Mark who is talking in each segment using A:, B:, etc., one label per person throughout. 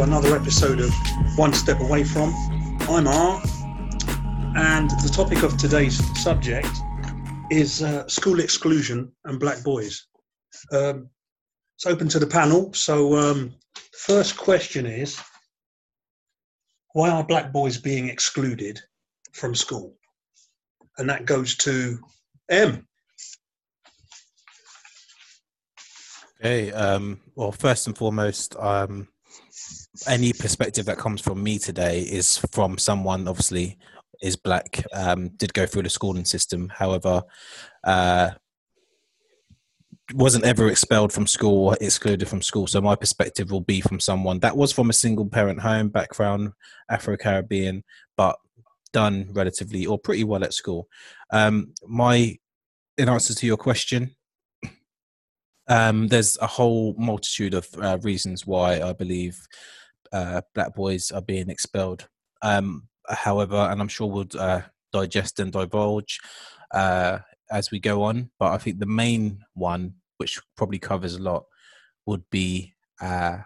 A: Another episode of One Step Away From. I'm R, and the topic of today's subject is uh, school exclusion and black boys. Um, it's open to the panel. So, um, first question is why are black boys being excluded from school? And that goes to M.
B: Okay. Um, well, first and foremost, um, any perspective that comes from me today is from someone, obviously, is black, um, did go through the schooling system. However, uh, wasn't ever expelled from school or excluded from school. So my perspective will be from someone that was from a single parent home background, Afro Caribbean, but done relatively or pretty well at school. Um, my in answer to your question, um, there's a whole multitude of uh, reasons why I believe uh, black boys are being expelled. Um, however, and I'm sure we'll uh, digest and divulge uh, as we go on, but I think the main one, which probably covers a lot, would be uh,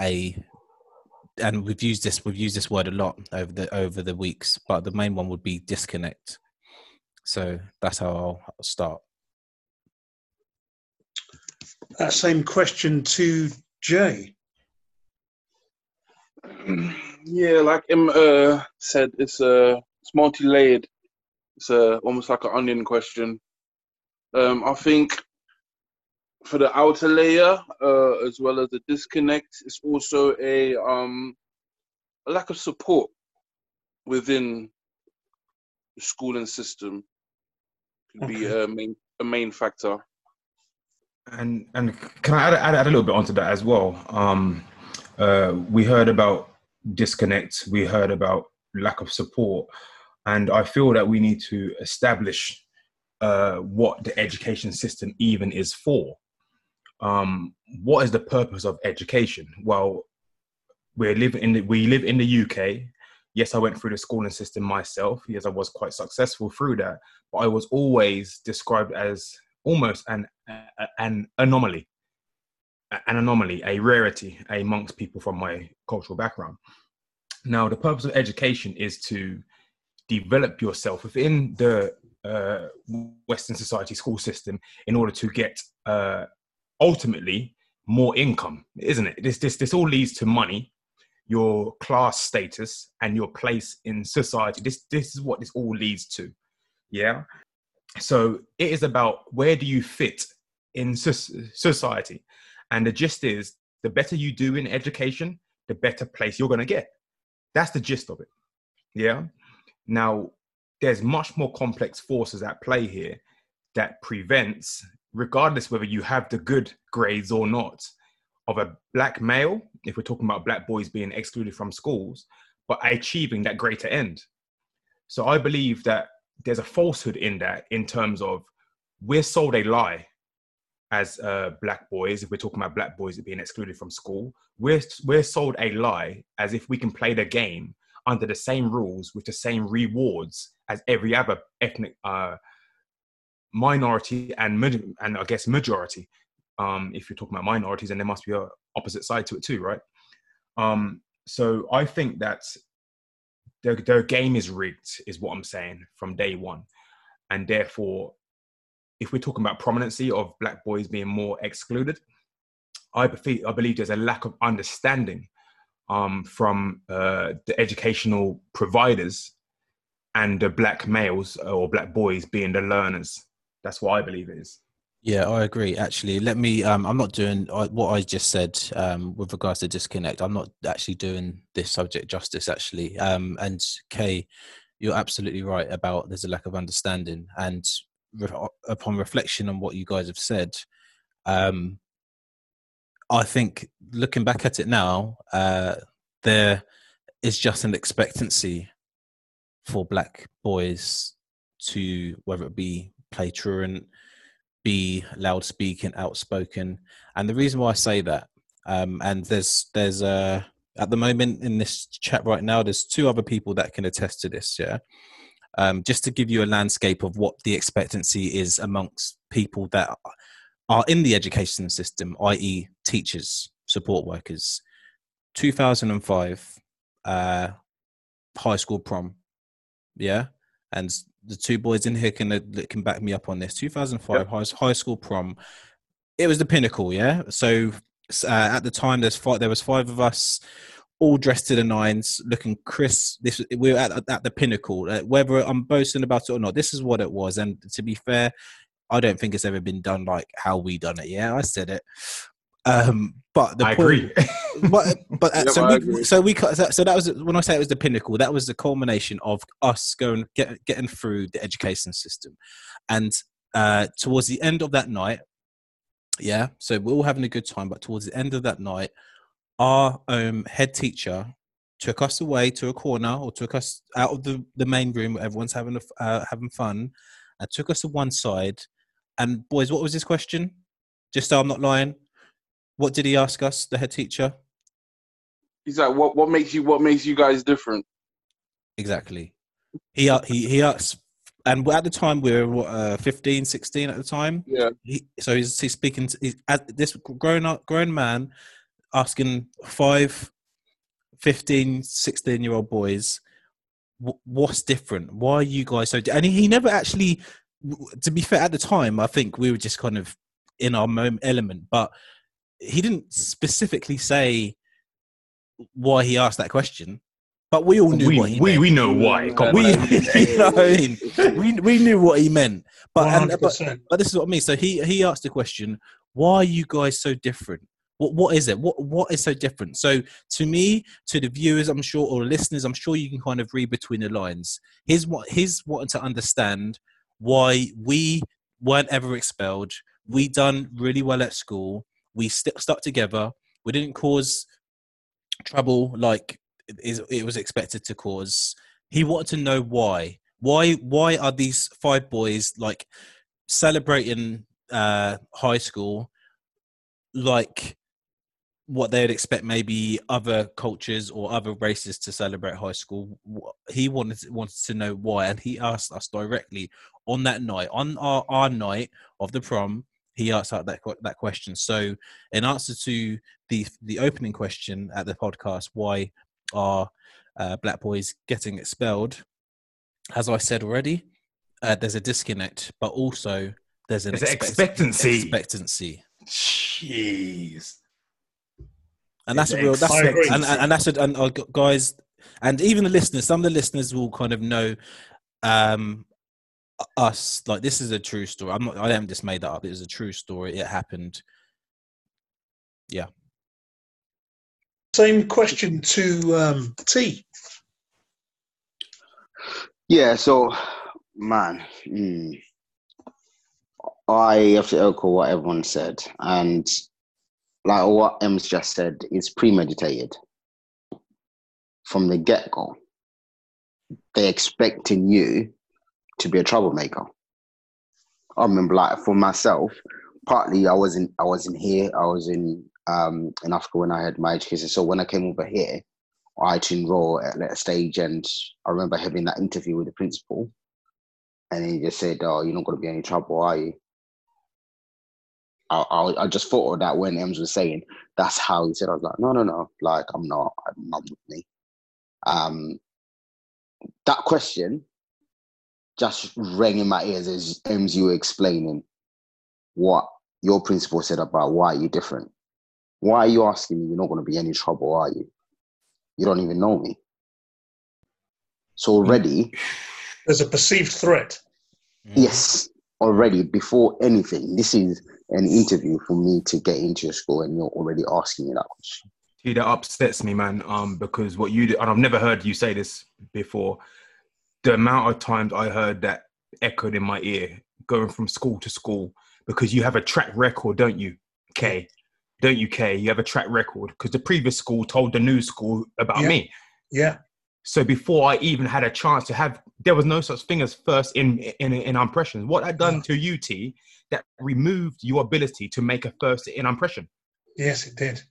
B: a and we've used this we've used this word a lot over the over the weeks, but the main one would be disconnect. So that's how I'll, I'll start
A: that same question to Jay.
C: Yeah, like Em uh, said, it's uh, it's multi-layered. It's uh, almost like an onion question. Um, I think for the outer layer, uh, as well as the disconnect, it's also a um, a lack of support within the schooling system. Could okay. be a main a main factor.
D: And and can I add, add, add a little bit onto that as well? Um, uh, we heard about disconnect. We heard about lack of support, and I feel that we need to establish uh, what the education system even is for. Um, what is the purpose of education? Well, we live in the, we live in the UK. Yes, I went through the schooling system myself. Yes, I was quite successful through that, but I was always described as almost an an anomaly, an anomaly, a rarity amongst people from my cultural background. Now, the purpose of education is to develop yourself within the uh, Western society school system in order to get uh, ultimately more income, isn't it? This this this all leads to money, your class status, and your place in society. This this is what this all leads to. Yeah, so it is about where do you fit in society and the gist is the better you do in education the better place you're going to get. That's the gist of it yeah? Now there's much more complex forces at play here that prevents regardless whether you have the good grades or not of a black male if we're talking about black boys being excluded from schools but achieving that greater end. So i believe that there's a falsehood in that in terms of we're sold a lie as uh, black boys if we're talking about black boys being excluded from school we're we're sold a lie as if we can play the game under the same rules with the same rewards as every other ethnic uh, minority and and I guess majority. Um, if you're talking about minorities, and there must be a opposite side to it too, right? Um, so I think that their, their game is rigged, is what I'm saying from day one. And therefore, if we're talking about prominency of black boys being more excluded, I I believe there's a lack of understanding um, from uh, the educational providers and the black males or black boys being the learners. That's what I believe it is.
B: Yeah, I agree. Actually, let me. Um, I'm not doing what I just said um, with regards to disconnect. I'm not actually doing this subject justice. Actually, um, and Kay, you're absolutely right about there's a lack of understanding. And upon reflection on what you guys have said, um, I think looking back at it now, uh, there is just an expectancy for black boys to whether it be play truant be loud speaking, outspoken. And the reason why I say that, um, and there's there's uh, at the moment in this chat right now, there's two other people that can attest to this. Yeah, um, just to give you a landscape of what the expectancy is amongst people that are in the education system, i.e., teachers, support workers, 2005 uh, high school prom. Yeah, and the two boys in here can uh, can back me up on this. 2005
C: Yep.
B: high, high school prom. It was the pinnacle. Yeah. So uh, at the time, there's five. There was five of us. All dressed to the nines, looking crisp. This we were at, at the pinnacle. Uh, whether I'm boasting about it or not, this is what it was. And to be fair, I don't think it's ever been done like how we done it. Yeah, I said it. Um, but the
D: I
B: point,
D: agree.
B: but but uh,
C: Yeah,
B: so
C: I
B: we,
C: agree.
B: so we cut- so so that was when I say it was the pinnacle. That was the culmination of us going get, getting through the education system, and uh, towards the end of that night, yeah. So we're all having a good time, but towards the end of that night, our um, head teacher took us away to a corner or took us out of the, the main room where everyone's having a uh, having fun, and took us to one side. And boys, what was his question? Just so I'm not lying. What did he ask us, the head teacher?
C: He's like, what what makes you what makes you guys different?
B: Exactly. He he he asked, and at the time we were what, uh, 15, 16 at the time.
C: Yeah.
B: He, so he's, he's speaking to he's, this grown up grown man asking five 15 16 year old boys what's different why are you guys so and he, he never actually to be fair at the time i think we were just kind of in our moment element but he didn't specifically say why he asked that question but we all knew
D: we,
B: what he
D: we,
B: meant.
D: we know why.
C: Yeah.
D: Come
B: we, you know what I mean? we we knew what he meant but, and, but but this is what I mean. So he he asked the question, why are you guys so different? What what is it? What what is so different? So to me, to the viewers, I'm sure, or listeners, I'm sure you can kind of read between the lines. Here's what he's wanting to understand why we weren't ever expelled. We done really well at school. We st- stuck together. We didn't cause trouble like it was expected to cause. He wanted to know why. Why why are these five boys like celebrating uh high school like what they'd expect maybe other cultures or other races to celebrate high school he wanted wanted to know why and he asked us directly on that night on our, our night of the prom he asked out that that question so in answer to the the opening question at the podcast why are uh, black boys getting expelled as i said already uh, there's a disconnect but also there's an
D: There's an
B: expect-
D: expectancy.
B: expectancy
D: Jeez.
B: And that's a real that's
A: I agree.
B: and, and, and that's a, and uh, guys and even the listeners some of the listeners will kind of know um us. Like this is a true story. I'm not i haven't just made that up. It is a true story. It happened. Yeah.
A: Same question to um, T.
E: Yeah, so man, mm, I have to echo what everyone said, and like what Em's just said, is premeditated from the get go. They're expecting you to be a troublemaker. I remember, like for myself, partly I wasn't I wasn't here. I was in um in Africa when I had my education. So when I came over here, I had to enroll at a stage, and I remember having that interview with the principal, and he just said, "Oh, you're not going to be any trouble, are you?" I, I, I just thought of that when Ems was saying that's how he said. I was like, "No, no, no, like I'm not. I'm not with me." Um, that question just rang in my ears as Ems you were explaining what your principal said about why are you're different. Why are you asking me? You're not going to be any trouble, are you? You don't even know me. So already,
A: There's a perceived threat.
E: Yes, already before anything, this is an interview for me to get into your school, and you're already asking me that question.
D: See, that upsets me, man. Um, because what you do, and I've never heard you say this before. The amount of times I heard that echoed in my ear, going from school to school, because you have a track record, don't you, Kay? Don't you, Kay? You have a track record because the previous school told the new school about
A: Yeah.
D: me.
A: Yeah.
D: So before I even had a chance to have, there was no such thing as first in in, in impressions. What I done to UT that removed your ability to make a first in impression
A: Yes, it did.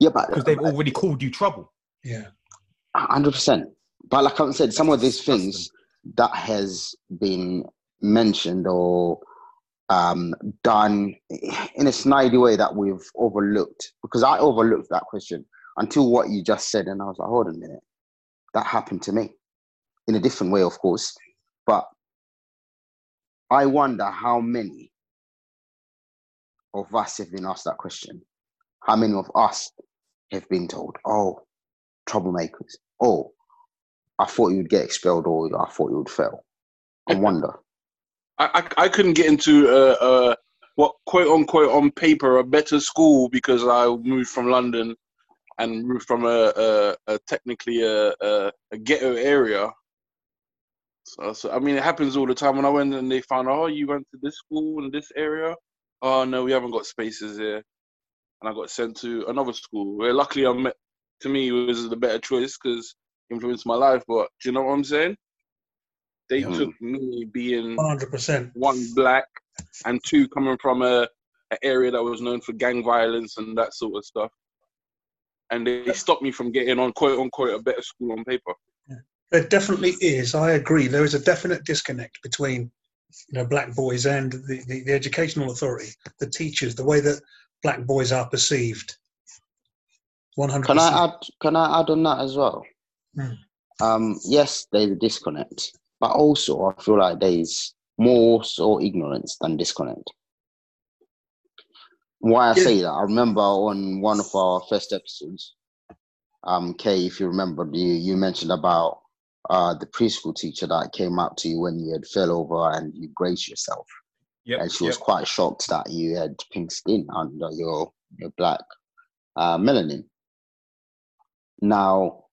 E: Yeah, but
D: because they've already called you trouble.
A: Yeah.
E: hundred percent. But like I said, some of these things that has been mentioned or um, done in a snidey way that we've overlooked because I overlooked that question. until what you just said, and I was like, hold on a minute, that happened to me in a different way, of course, but I wonder how many of us have been asked that question. How many of us have been told, oh, troublemakers, oh, I thought you would get expelled or I thought you would fail. I wonder.
C: I, I, I couldn't get into uh, uh, what quote unquote on paper a better school because I moved from London and moved from a, a, a technically a, a ghetto area. So, so, I mean, it happens all the time. When I went and they found, oh, you went to this school in this area. Oh no, we haven't got spaces here, and I got sent to another school. Where luckily, I met. To me, it was the better choice because influenced my life. But do you know what I'm saying? They
E: Yeah.
C: took me being
A: 100%.
C: one black and two coming from a, a area that was known for gang violence and that sort of stuff. And they stopped me from getting on quote unquote a better school on paper.
A: There definitely is. I agree. There is a definite disconnect between you know black boys and the, the, the educational authority, the teachers, the way that black boys are perceived. One hundred
E: Can I add? Can I add on that as well?
A: Hmm.
E: Um, yes, there's a disconnect, but also I feel like there's more so ignorance than disconnect. Why I
A: Yeah.
E: say that, I remember on one of our first episodes, um, Kay, if you remember, you you mentioned about uh the preschool teacher that came up to you when you had fell over and you grazed yourself,
D: Yep.
E: and she was
D: yep.
E: quite shocked that you had pink skin under your your black uh, melanin. Now,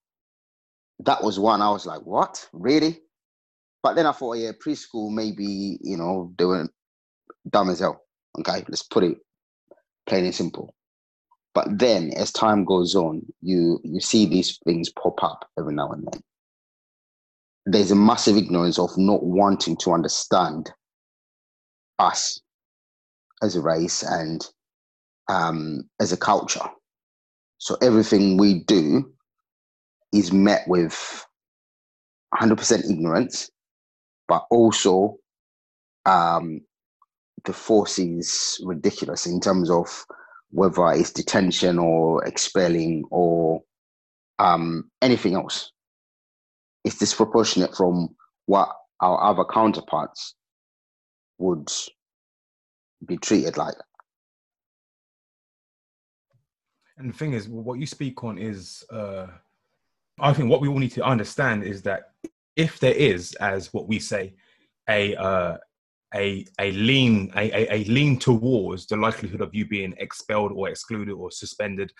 E: that was one I was like, what? Really? But then I thought, yeah, preschool maybe, you know, they were dumb as hell. Okay, let's put it plain and simple. But then as time goes on, you you see these things pop up every now and then. There's a massive ignorance of not wanting to understand us as a race and um, as a culture. So everything we do is met with 100% ignorance, but also um, the force is ridiculous in terms of whether it's detention or expelling or um, anything else. It's disproportionate from what our other counterparts would be treated like.
D: And the thing is, what you speak on is, uh, I think what we all need to understand is that if there is, as what we say, a uh, a a lean a, a, a lean towards the likelihood of you being expelled or excluded or suspended,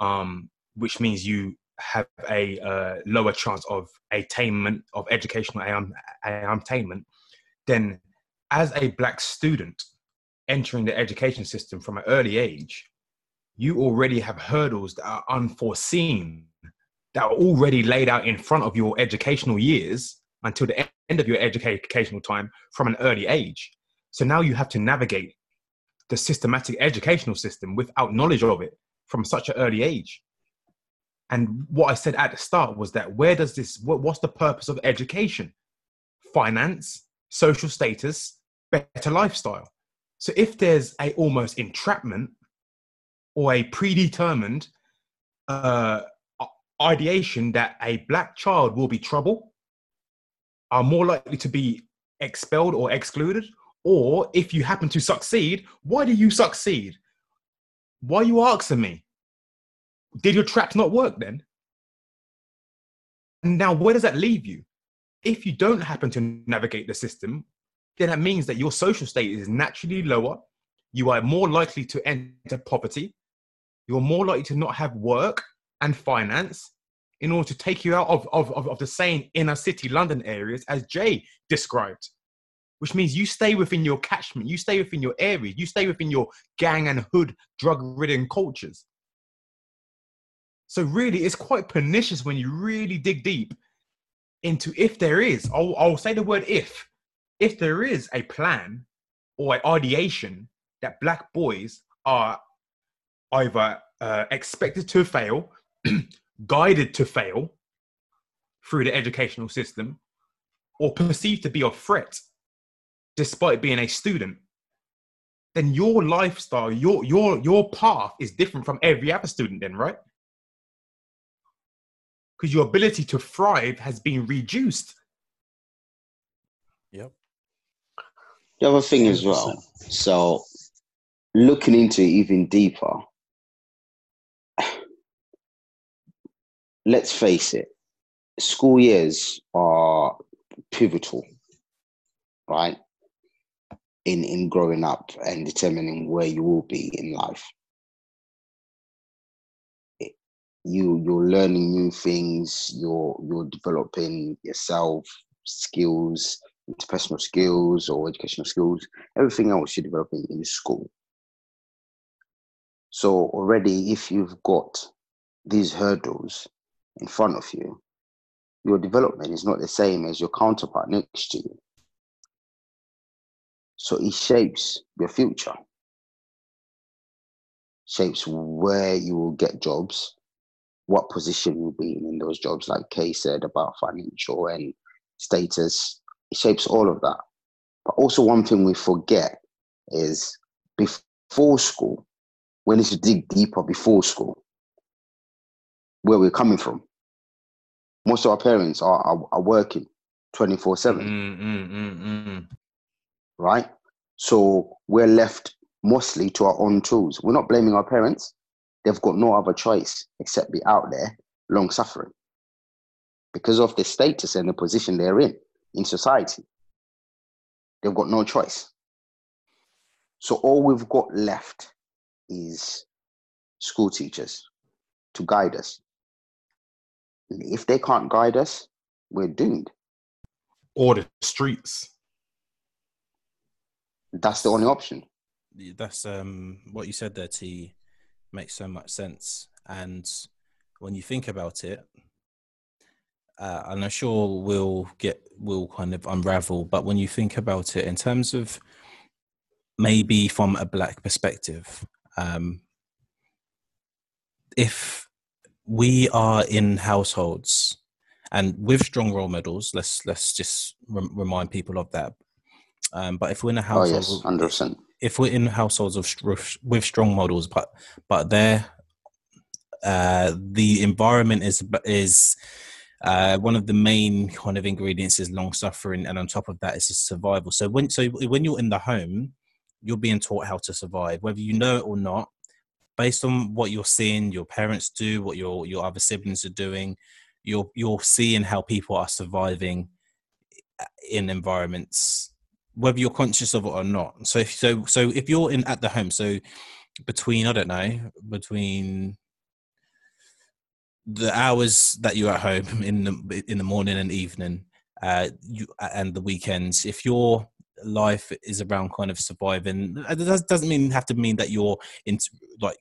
D: um, which means you have a uh, lower chance of attainment of educational attainment, then as a black student entering the education system from an early age, you already have hurdles that are unforeseen, that are already laid out in front of your educational years until the end of your educational time from an early age. So now you have to navigate the systematic educational system without knowledge of it from such an early age. And what I said at the start was that where does this, what, what's the purpose of education? Finance, social status, better lifestyle. So if there's a almost entrapment or a predetermined uh, ideation that a black child will be trouble, are more likely to be expelled or excluded, or if you happen to succeed, why do you succeed? Why are you asking me? Did your traps not work then? Now, where does that leave you? If you don't happen to navigate the system, then that means that your social state is naturally lower. You are more likely to enter poverty. You're more likely to not have work and finance in order to take you out of, of, of, of the same inner city London areas as Jay described, which means you stay within your catchment, you stay within your area, you stay within your gang and hood drug ridden cultures. So, really, it's quite pernicious when you really dig deep into if there is, I'll, I'll say the word if, if there is a plan or an ideation that black boys are either uh, expected to fail, guided to fail through the educational system, or perceived to be a threat despite being a student, then your lifestyle, your your your path is different from every other student, then, right? Because your ability to thrive has been reduced.
B: Yep.
E: The other thing as well, so looking into it even deeper, let's face it, school years are pivotal, right? In in growing up and determining where you will be in life. You you're learning new things, you're you're developing yourself, skills, interpersonal skills or educational skills, everything else you're developing in school. So already if you've got these hurdles in front of you, your development is not the same as your counterpart next to you. So it shapes your future, shapes where you will get jobs, what position you'll be in, in those jobs, like Kay said about financial and status. It shapes all of that. But also, one thing we forget is before school, we need to dig deeper before school, where we're coming from. Most of our parents are, are, are working 24 7
D: Mm, mm, mm,
E: right? So we're left mostly to our own tools. We're not blaming our parents. They've got no other choice except be out there long suffering because of the status and the position they're in in society. They've got no choice. So all we've got left is school teachers to guide us. If they can't guide us, we're doomed.
D: Or the streets.
E: That's the only option.
B: That's um what you said there, T, makes so much sense. And when you think about it, uh, and I'm sure we'll get we'll kind of unravel. But when you think about it in terms of maybe from a black perspective, um, if we are in households and with strong role models, let's let's just rem- remind people of that. Um, but if we're in a
E: Oh
B: household,
E: yes, hundred percent.
B: If we're in households of with, strong models, but but they're uh, the environment is is uh, one of the main kind of ingredients is long suffering, and on top of that is survival. So when so when you're in the home, you're being taught how to survive, whether you know it or not, based on what you're seeing your parents do, what your your other siblings are doing. You're you're seeing how people are surviving in environments, whether you're conscious of it or not. So if so so if you're in at the home, so between I don't know between the hours that you're at home in the in the morning and evening uh you and the weekends if your life is around kind of surviving does- doesn't mean have to mean that you're in like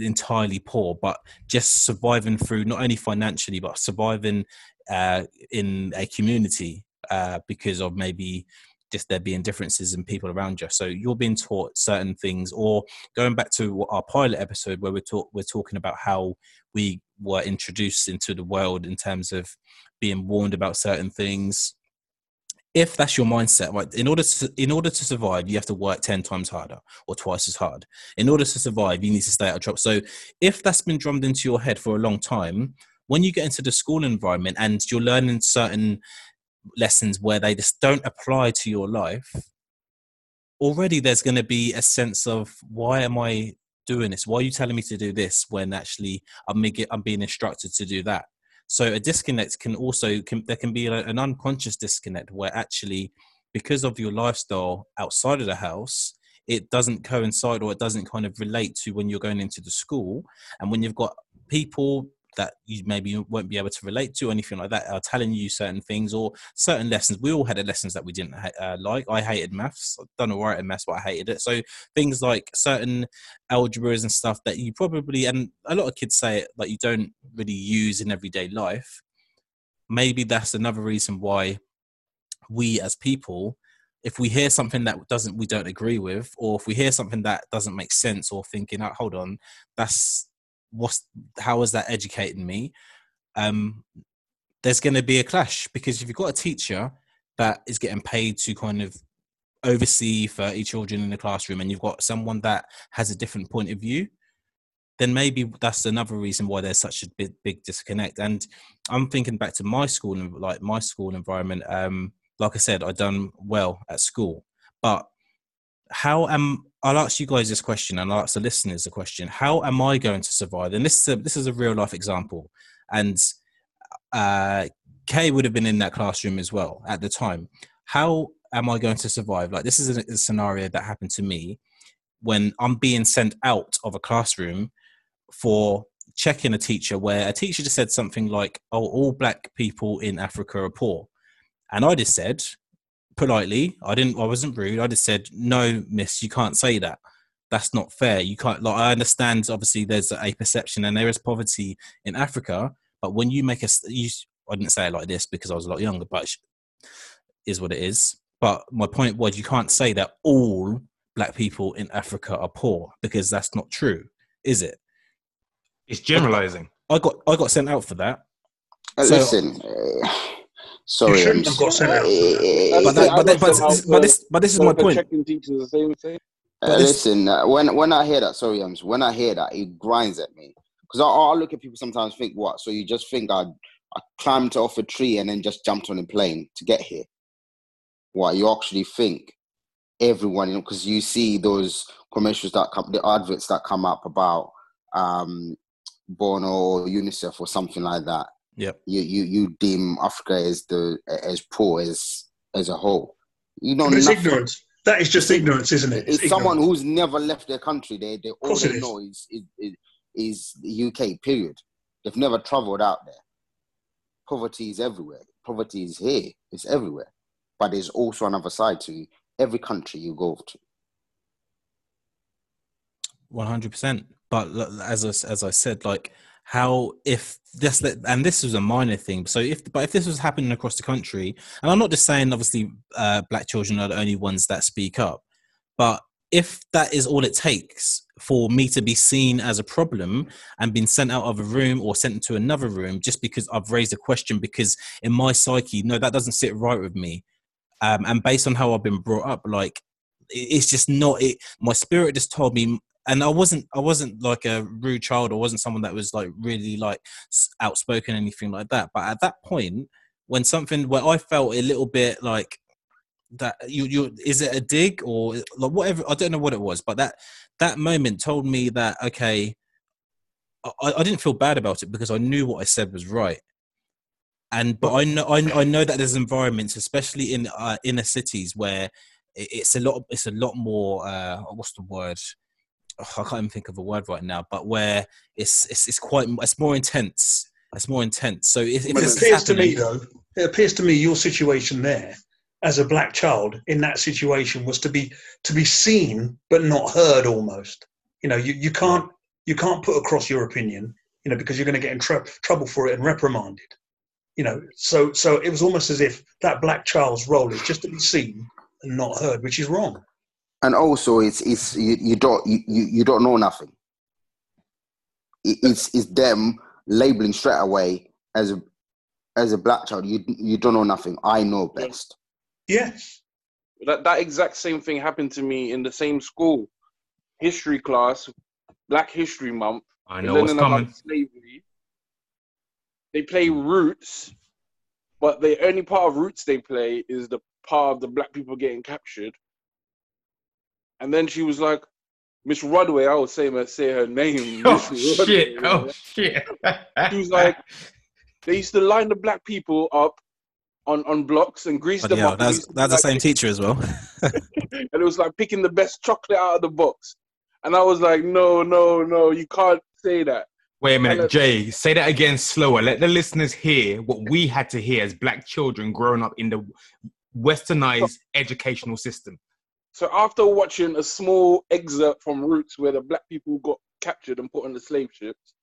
B: entirely poor but just surviving through not only financially but surviving uh in a community uh because of maybe just there being differences in people around you. So you're being taught certain things or going back to our pilot episode where we're talk, we're talking about how we were introduced into the world in terms of being warned about certain things. If that's your mindset right in order to in order to survive you have to work 10 times harder or twice as hard. In order to survive you need to stay out of trouble. So if that's been drummed into your head for a long time when you get into the school environment and you're learning certain lessons where they just don't apply to your life already there's going to be a sense of why am i doing this? Why are you telling me to do this when actually i'm, I'm being instructed to do that? So a disconnect can also can, there can be an unconscious disconnect where actually because of your lifestyle outside of the house it doesn't coincide or it doesn't kind of relate to when you're going into the school. And when you've got people that you maybe won't be able to relate to or anything like that are telling you certain things or certain lessons. We all had lessons that we didn't uh, like. I hated maths. I've done all right in maths but i hated it. So things like certain algebras and stuff that you probably and a lot of kids say it you don't really use in everyday life. Maybe that's another reason why we as people if we hear something that doesn't we don't agree with or if we hear something that doesn't make sense or thinking oh, hold on that's what's how is that educating me um there's going to be a clash because if you've got a teacher that is getting paid to kind of oversee 30 children in the classroom and you've got someone that has a different point of view then maybe that's another reason why there's such a big, big disconnect. And I'm thinking back to my school and like my school environment. Um, like I said, I done well at school, but how am I'll ask you guys this question and I'll ask the listeners the question. How am I going to survive? And this is a, this is a real life example. And uh, Kay would have been in that classroom as well at the time. How am I going to survive? Like this is a, a scenario that happened to me when I'm being sent out of a classroom for checking a teacher where a teacher just said something like, "Oh, all black people in Africa are poor," and I just said politely, I didn't, I wasn't rude. I just said, "No, miss, you can't say that. That's not fair. You can't." Like, I understand. Obviously, there's a perception and there is poverty in Africa, but when you make a, you, I didn't say it like this because I was a lot younger, but is what it is. But my point was, you can't say that all black people in Africa are poor because that's not true, is it?
D: It's generalizing.
B: I got I got sent out for that.
E: Uh,
B: So-
E: listen, uh, sorry,
A: You shouldn't have got sent out.
B: But, that, but, that, but,
C: sent
B: but this but this is my point.
C: Checking the same thing.
E: Uh, listen, uh, when when I hear that, sorry, Ems, when I hear that, it grinds at me because I, I look at people sometimes think, what? So you just think I I climbed off a tree and then just jumped on a plane to get here? What you actually think everyone, because you see those commercials that come, the adverts that come up about um, Bono or UNICEF or something like that.
B: Yep.
E: You you you deem Africa as the as poor as as a whole. You know
A: it's ignorance. That is just ignorance, isn't it?
E: It's someone who's never left their country. They, they all they
A: it is.
E: know is, is is is the UK. Period. They've never travelled out there. Poverty is everywhere. Poverty is here. It's everywhere. But there's also another side to every country you go to.
B: One hundred percent. But as I, as I said, like how if this and this was a minor thing. So if but if this was happening across the country, and I'm not just saying obviously uh, black children are the only ones that speak up, but if that is all it takes for me to be seen as a problem and been sent out of a room or sent into another room just because I've raised a question because in my psyche, no, that doesn't sit right with me. Um, and based on how I've been brought up, like it's just not it. My spirit just told me, and I wasn't, I wasn't like a rude child, or wasn't someone that was like really like outspoken, anything like that. But at that point, when something where I felt a little bit like that, you, you is it a dig or like whatever? I don't know what it was, but that that moment told me that okay, I, I didn't feel bad about it because I knew what I said was right. And but I know I, I know that there's environments, especially in uh, inner cities, where it's a lot it's a lot more uh, what's the word? Oh, I can't even think of a word right now, but where it's it's, it's quite it's more intense. It's more intense. So if, if
A: It appears to me, though, it appears to me your situation there, as a black child in that situation, was to be to be seen but not heard. Almost, you know, you, you can't you can't put across your opinion, you know, because you're going to get in tr- trouble for it and reprimanded. You know, so so it was almost as if that black child's role is just to be seen and not heard, which is wrong.
E: And also, it's it's you, you don't you, you you don't know nothing. It's it's them labeling straight away as a as a black child. You you don't know nothing. I know best.
A: Yes,
C: That that exact same thing happened to me in the same school, history class, Black History Month.
D: I know what's coming.
C: Slavery. They play Roots, but the only part of Roots they play is the part of the black people getting captured. And then she was like, Miss Rodway, I was saying her say her name.
D: Oh
C: Miss
D: shit!
C: Rodway,
D: Oh shit!
C: She was like, they used to line the black people up on, on blocks and grease
B: Bloody
C: them
B: hell,
C: up. and
B: that's
C: used to be
B: that's the same teacher as well.
C: and it was like picking the best chocolate out of the box. And I was like, no, no, no, you can't say that.
D: Wait a
C: And
D: minute,
C: it-
D: Jay. Say that again slower. Let the listeners hear what we had to hear as black children growing up in the westernized educational system.
C: So after watching a small excerpt from Roots where the black people got captured and put on the slave ships,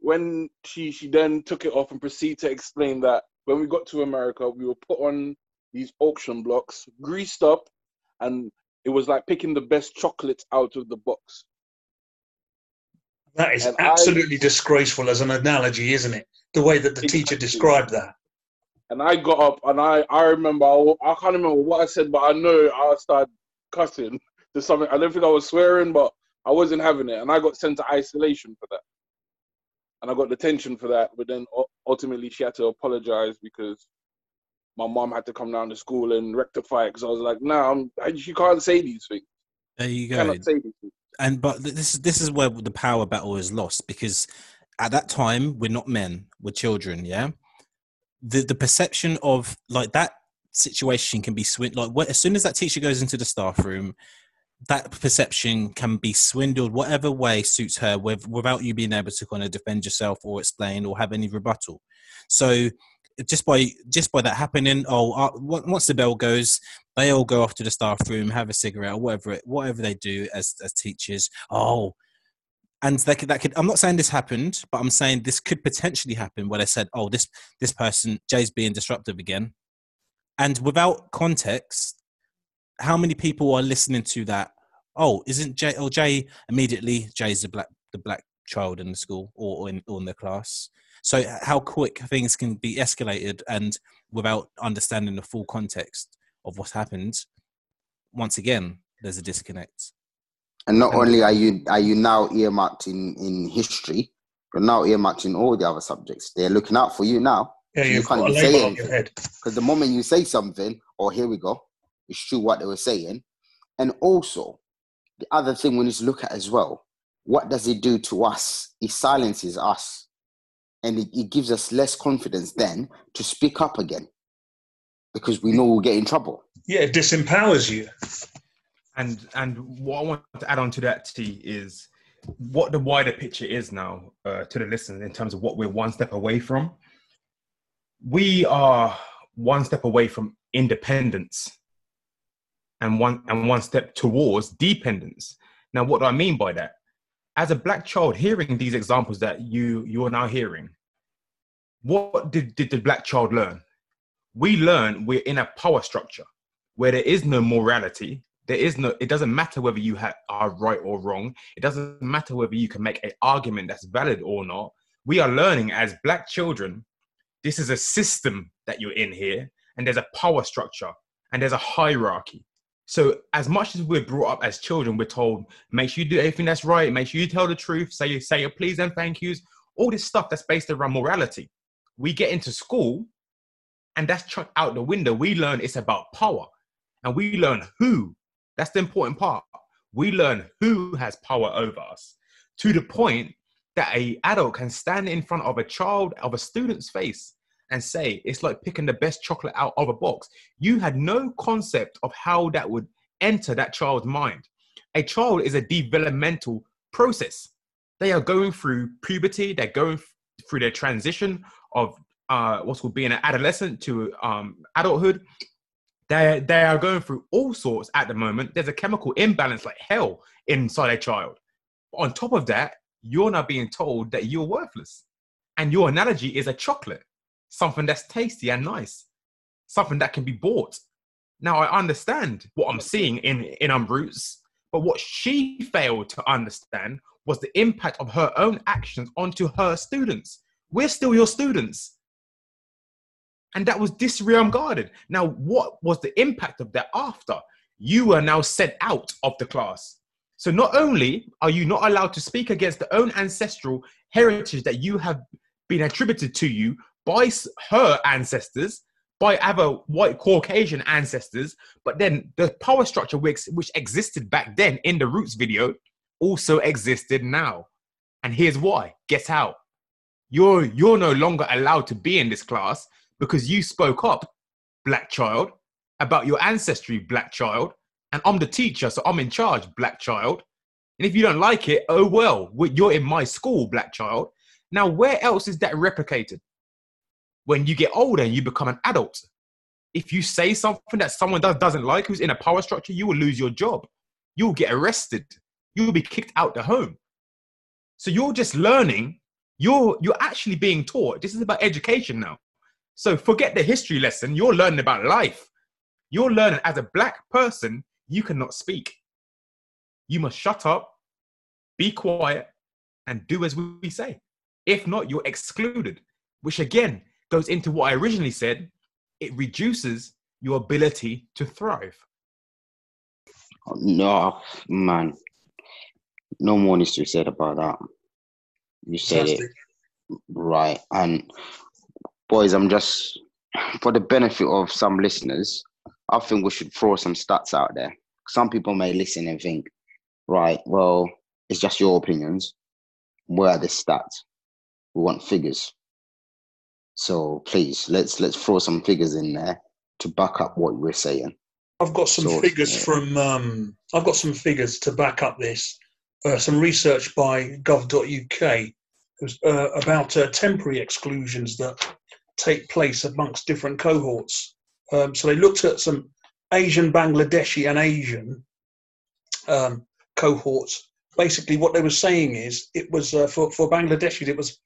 C: when she she then took it off and proceeded to explain that when we got to America, we were put on these auction blocks, greased up, and it was like picking the best chocolates out of the box.
A: that is
C: And I-
A: absolutely disgraceful as an analogy, isn't it? The way that the teacher described that.
C: And I got up and I, I remember, I, I can't remember what I said, but I know I started cussing to something. I don't think I was swearing, but I wasn't having it, and I got sent to isolation for that, and I got detention for that. But then ultimately, she had to apologize because my mom had to come down to school and rectify it because I was like, "No, I'm, I, you can't say these things.
B: There you
C: You
B: go.
C: cannot say these things."
B: and but this is this is where the power battle is lost because at that time we're not men we're children yeah the the perception of like that situation can be swindled like what, as soon as that teacher goes into the staff room that perception can be swindled whatever way suits her with, without you being able to kind of defend yourself or explain or have any rebuttal so just by just by that happening oh uh, once the bell goes they all go off to the staff room, have a cigarette, or whatever it, whatever they do as as teachers. Oh, and that could that could. I'm not saying this happened, but I'm saying this could potentially happen where they said, "Oh, this this person Jay's being disruptive again," and without context, how many people are listening to that? Oh, isn't Jay? Oh, Jay immediately Jay's the black the black child in the school or, or in or in the class. So how quick things can be escalated and without understanding the full context of what's happened, once again, there's a disconnect.
E: And not
B: And-
E: only are you are you now earmarked in in history, you're now earmarked in all the other subjects. They're looking out for you now
A: Yeah,
E: So you can't even say
A: label
E: anything. because the moment you say something, oh here we go, it's true what they were saying. And also, the other thing we need to look at as well, what does it do to us? It silences us, and it, it gives us less confidence then to speak up again, because we know we'll get in trouble.
A: Yeah, it disempowers you.
D: And and what I want to add on to that, T, is what the wider picture is now uh, to the listeners in terms of what we're one step away from. We are one step away from independence, and one and one step towards dependence. Now, what do I mean by that? As a black child, hearing these examples that you you are now hearing, what did, did the black child learn? We learn we're in a power structure where there is no morality, there is no it doesn't matter whether you ha- are right or wrong it doesn't matter whether you can make an argument that's valid or not we are learning as black children this is a system that you're in here and there's a power structure and there's a hierarchy. So as much as we're brought up as children we're told make sure you do everything that's right. Make sure you tell the truth. Say say your please and thank yous. All this stuff that's based around morality. We get into school and that's chucked out the window. We learn it's about power and we learn who. That's the important part. We learn who has power over us. To the point that a adult can stand in front of a child of a student's face and say it's like picking the best chocolate out of a box. You had no concept of how that would enter that child's mind. A child is a developmental process. They are going through puberty. They're going through their transition of uh, what's called being an adolescent to um, adulthood they they are going through all sorts at the moment. There's a chemical imbalance like hell inside a child. On top of that, you're now being told that you're worthless, and your analogy is a chocolate, something that's tasty and nice, something that can be bought. Now I understand what I'm seeing in in um Roots, but what she failed to understand was the impact of her own actions onto her students. We're still your students and that was disregarded. Now, what was the impact of that after? You were now sent out of the class. So not only are you not allowed to speak against the own ancestral heritage that you have been attributed to you by her ancestors, by other white Caucasian ancestors, but then the power structure which, which existed back then in the Roots video also existed now. And here's why: get out. You're you're no longer allowed to be in this class because you spoke up, black child, about your ancestry, black child, and I'm the teacher, so I'm in charge, black child. And if you don't like it, oh well, you're in my school, black child. Now, where else is that replicated? When you get older and you become an adult, if you say something that someone does, doesn't like who's in a power structure, you will lose your job. You'll get arrested. You'll be kicked out the home. So you're just learning. You're you're actually being taught. This is about education now. So forget the history lesson. You're learning about life. You're learning as a black person, you cannot speak. You must shut up, be quiet, and do as we say. If not, you're excluded, which again goes into what I originally said. It reduces your ability to thrive.
E: Oh, no, man. No more needs to be said about that. You said it right. And boys, I'm just for the benefit of some listeners, I think we should throw some stats out there. Some people may listen and think, right, well, it's just your opinions. Where are the stats? We want figures. So please let's let's throw some figures in there to back up what we're saying.
A: I've got some
E: So,
A: figures
E: yeah.
A: from. Um, I've got some figures to back up this. Uh, some research by gov.uk was, uh, about uh, temporary exclusions that take place amongst different cohorts. Um, so they looked at some Asian, Bangladeshi, and Asian um, cohorts. Basically, what they were saying is it was uh, for for Bangladeshis it was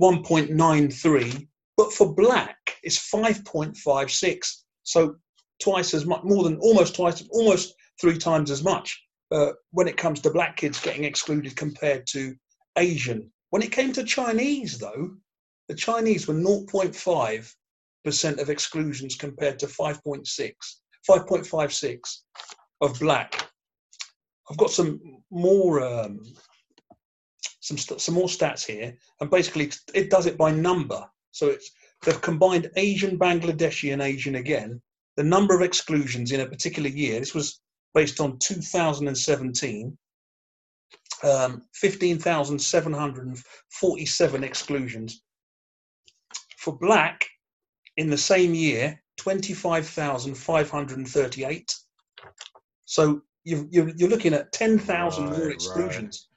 A: 1.93, but for black it's 5.56. So twice as much, more than almost twice, almost three times as much uh, when it comes to black kids getting excluded compared to Asian. When it came to Chinese, though, the Chinese were 0.5 percent of exclusions compared to 5.6, 5.56 of black. I've got some more um, some some more stats here, and basically it does it by number. So it's they've combined Asian, Bangladeshi, and Asian again. The number of exclusions in a particular year. This was based on 2017. Um, 15,747 exclusions. For black, in the same year, 25,538. So you're, you're, you're looking at 10,000
D: Right,
A: more
D: right.
A: exclusions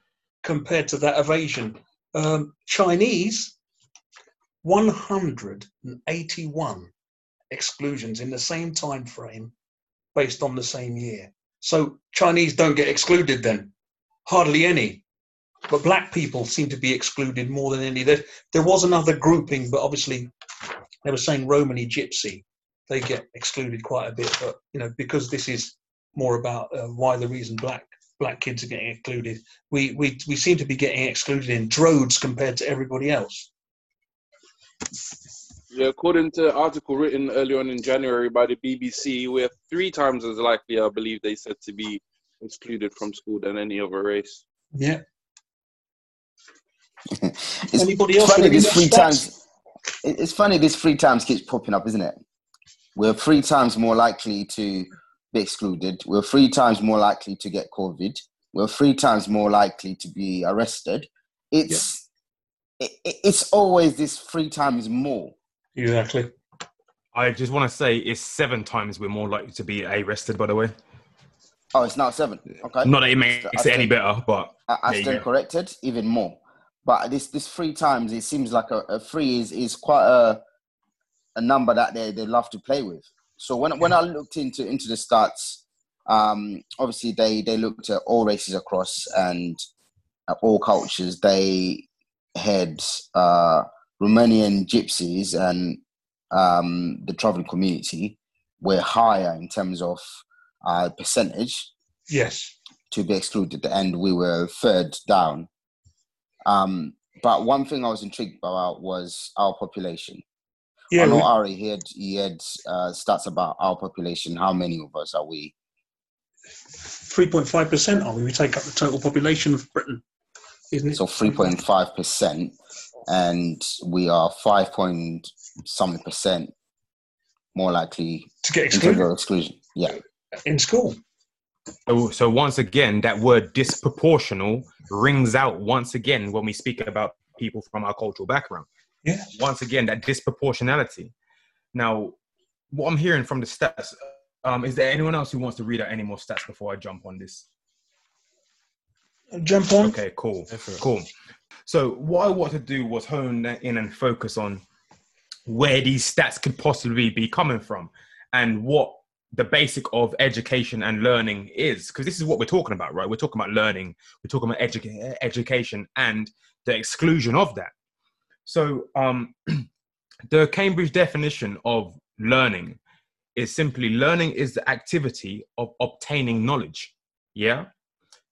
A: compared to that of Asian. Um, Chinese, 181 exclusions in the same time frame based on the same year. So Chinese don't get excluded then, hardly any. But black people seem to be excluded more than any. There, there was another grouping, but obviously they were saying Romani Gypsy. They get excluded quite a bit, but you know because this is more about uh, why the reason black black kids are getting excluded. We we we seem to be getting excluded in droves compared to everybody else.
C: Yeah, according to an article written early on in January by the BBC, we're three times as likely, I believe they said, to be excluded from school than any other race.
A: Yeah.
E: It's
A: Anybody else
E: funny this three
A: stats?
E: times. It's funny this three times keeps popping up, isn't it? We're three times more likely to be excluded. We're three times more likely to get COVID. We're three times more likely to be arrested. It's it, it- it's always this three times more.
A: Exactly.
D: I just want to say it's seven times we're more likely to be arrested. By the way,
E: Oh, it's now seven. Okay,
D: not that it makes
E: I
D: it any better, but
E: I, I
D: There you
E: stand corrected. Even more, but this this three times it seems like a, a three is is quite a a number that they, they love to play with. So when when I looked into into the stats, um, obviously they they looked at all races across and uh, all cultures. They had uh, Romanian gypsies and um, the traveling community were higher in terms of uh, percentage
A: Yes.
E: to be excluded, and we were third down. Um, but one thing I was intrigued about was our population.
A: Yeah.
E: I know
A: we-
E: Ari he had he had uh, stats about our population. How many of us are we?
A: 3.5 percent are we? We take up the total population of Britain, isn't it?
E: So three point five percent, and we are five point something percent more likely
A: to get excluded
E: exclusion. Yeah,
A: in school.
D: So, so once again, that word disproportional rings out once again when we speak about people from our cultural background.
A: Yeah.
D: Once again, that disproportionality. Now, what I'm hearing from the stats, um, is there anyone else who wants to read out any more stats before I jump on this?
A: Jump on.
D: Okay, cool,
B: Go
D: cool. So what I want to do was hone in and focus on where these stats could possibly be coming from, and what the basic of education and learning is. Because this is what we're talking about, right? We're talking about learning. We're talking about educa- education and the exclusion of that. So, um, the Cambridge definition of learning is simply learning is the activity of obtaining knowledge. Yeah.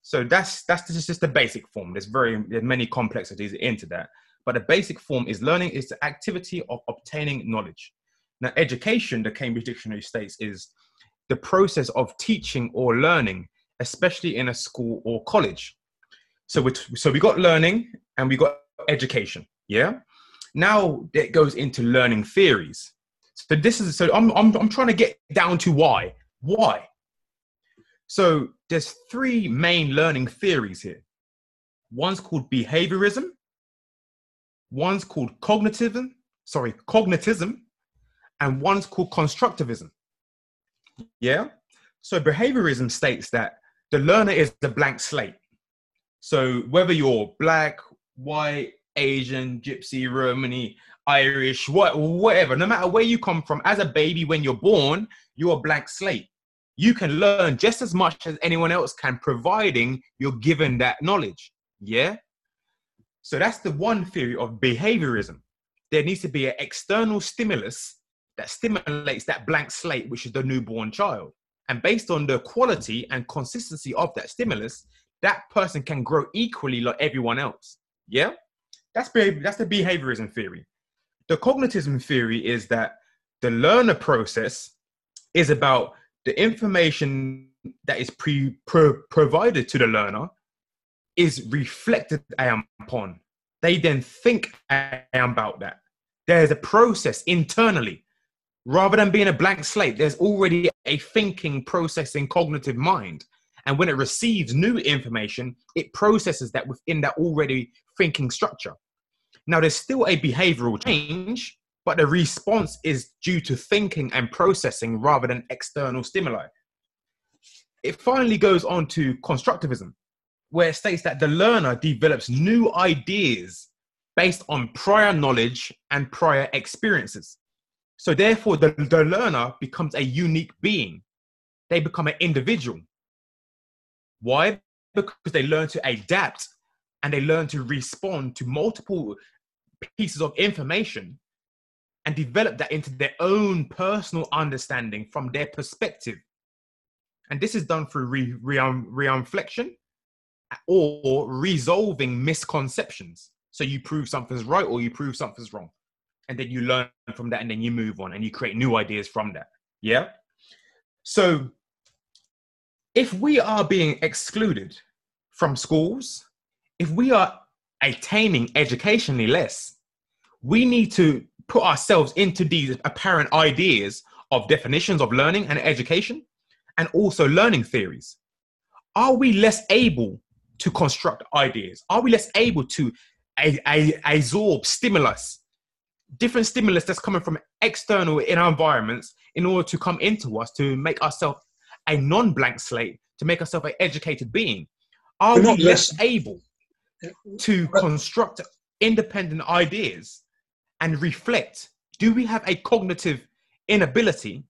D: So that's that's just, the basic form. There's very there's many complexities into that, but the basic form is learning is the activity of obtaining knowledge. Now, education, the Cambridge Dictionary states, is the process of teaching or learning, especially in a school or college. So we so we got learning and we got education. Yeah. Now it goes into learning theories. So this is so I'm I'm I'm trying to get down to why. Why? So there's three main learning theories here. One's called behaviorism, one's called cognitivism, sorry, cognitism, and one's called constructivism. Yeah? So behaviorism states that the learner is the blank slate. So whether you're black, white, Asian, Gypsy, Romani, Irish, what, whatever, no matter where you come from, as a baby, when you're born, you're a blank slate. You can learn just as much as anyone else can, providing you're given that knowledge. Yeah? So that's the one theory of behaviorism. There needs to be an external stimulus that stimulates that blank slate, which is the newborn child. And based on the quality and consistency of that stimulus, that person can grow equally like everyone else. Yeah? That's, that's the behaviorism theory. The cognitism theory is that the learner process is about the information that is pre, pro, provided to the learner is reflected upon. They then think about that. There's a process internally. Rather than being a blank slate, there's already a thinking, processing, cognitive mind. And when it receives new information, it processes that within that already thinking structure. Now, there's still a behavioral change, but the response is due to thinking and processing rather than external stimuli. It finally goes on to constructivism, where it states that the learner develops new ideas based on prior knowledge and prior experiences. So, therefore, the, the learner becomes a unique being. They become an individual. Why? Because they learn to adapt and they learn to respond to multiple pieces of information and develop that into their own personal understanding from their perspective. And this is done through re, re, um, reflection or resolving misconceptions. So you prove something's right or you prove something's wrong. And then you learn from that and then you move on and you create new ideas from that. Yeah. So if we are being excluded from schools, if we are attaining educationally less, we need to put ourselves into these apparent ideas of definitions of learning and education and also learning theories. Are we less able to construct ideas? Are we less able to a, a, absorb stimulus, different stimulus that's coming from external in our environments in order to come into us to make ourselves a non-blank slate, to make ourselves an educated being? Are We're we less, less able to construct independent ideas and reflect? Do we have a cognitive inability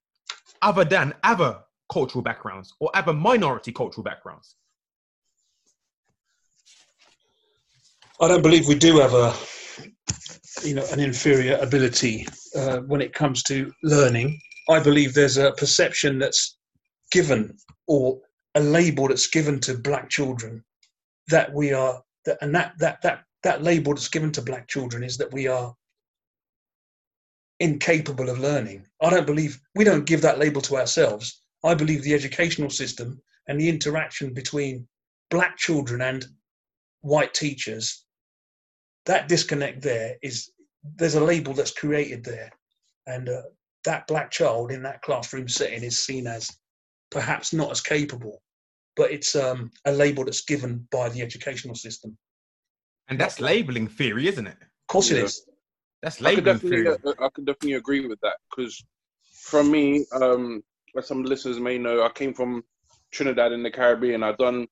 D: other than other cultural backgrounds or other minority cultural backgrounds?
A: I don't believe we do have a, you know, an inferior ability uh, when it comes to learning. I believe there's a perception that's given or a label that's given to black children that we are that, and that that that that label that's given to black children is that we are incapable of learning. I don't believe we don't give that label to ourselves. I believe the educational system and the interaction between black children and white teachers that disconnect there is there's a label that's created there, and uh, that black child in that classroom setting is seen as perhaps not as capable, but it's um, a label that's given by the educational system.
D: And that's labeling theory, isn't it?
A: Of course yeah. it is.
D: That's labeling theory.
C: Uh, I can definitely agree with that because, from me, um, as some listeners may know, I came from Trinidad in the Caribbean. I've done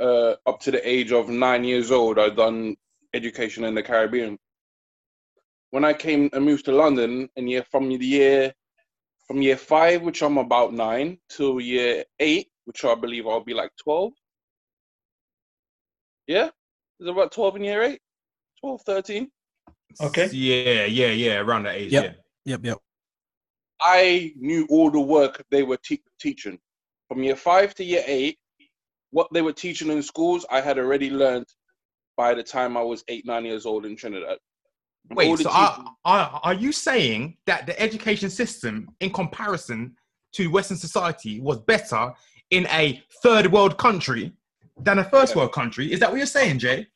C: uh, up to the age of nine years old. I've done education in the Caribbean. When I came and moved to London, and year from the year from year five, which I'm about nine, to year eight, which I believe I'll be like twelve. Yeah, is about twelve in year eight? 12, 13?
A: Okay.
D: Yeah, yeah, yeah, around that age.
B: Yep.
D: Yeah.
B: Yep, yep.
C: I knew all the work they were te- teaching. From year five to year eight, what they were teaching in schools, I had already learned by the time I was eight, nine years old in Trinidad.
D: Wait, so are, are, are you saying that the education system, in comparison to Western society, was better in a third world country than a first
C: Yeah.
D: world country. Is that what you're saying, Jay?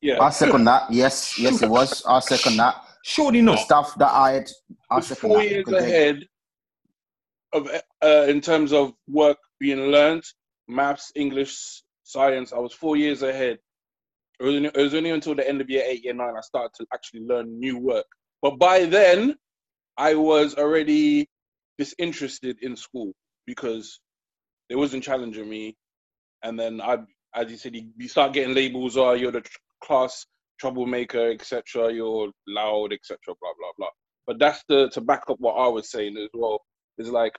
C: Yeah.
E: I second that. Yes, yes, it was. I second that.
D: Surely
E: The
D: not.
E: stuff that I had, I
C: was
E: second
C: four
E: that.
C: years
E: because
C: ahead of uh, in terms of work being learned, maths, English, science. I was four years ahead. It was, only, it was only until the end of year eight, year nine, I started to actually learn new work. But by then, I was already disinterested in school because they wasn't challenging me. And then I, as you said, you, start getting labels. Oh, you're the tr- class troublemaker, etc. You're loud, etc. Blah blah blah. But that's the to back up what I was saying as well. Is like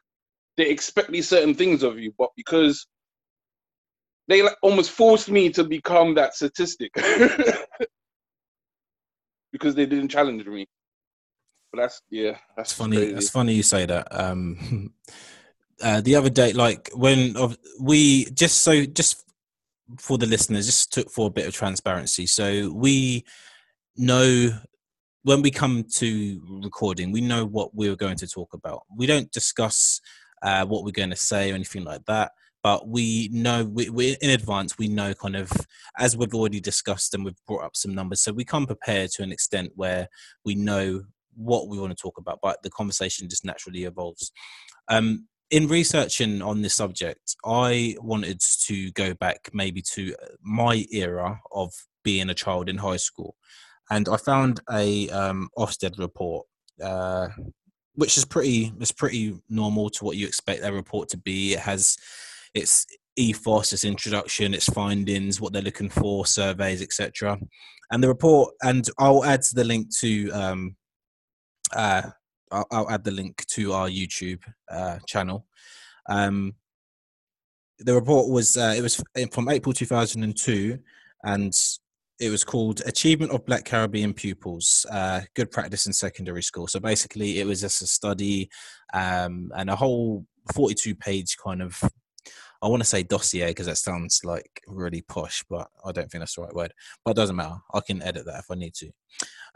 C: they expect these certain things of you, but because they almost forced me to become that statistic because they didn't challenge me. But that's yeah, that's
B: It's funny.
C: crazy.
B: It's funny you say that. Um, uh, the other day, like when of we just so just for the listeners, just took for a bit of transparency. So we know when we come to recording, we know what we are going to talk about. We don't discuss uh, what we're going to say or anything like that. But we know we, we in advance. We know kind of as we've already discussed and we've brought up some numbers, so we come prepared to an extent where we know what we want to talk about, but the conversation just naturally evolves. Um, in researching on this subject, I wanted to go back maybe to my era of being a child in high school, and I found a um, Ofsted report, uh, which is pretty is pretty normal to what you expect a report to be. It has its ethos, its introduction, its findings, what they're looking for, surveys, etc. And the report, and I'll add the link to um, uh, I'll, I'll add the link to our YouTube uh, channel. Um, the report was uh, it was from April 2002, and it was called "Achievement of Black Caribbean Pupils: uh, Good Practice in Secondary School." So basically, it was just a study um, and a whole 42 page kind of. I want to say dossier because that sounds like really posh, but I don't think that's the right word. But it doesn't matter. I can edit that if I need to.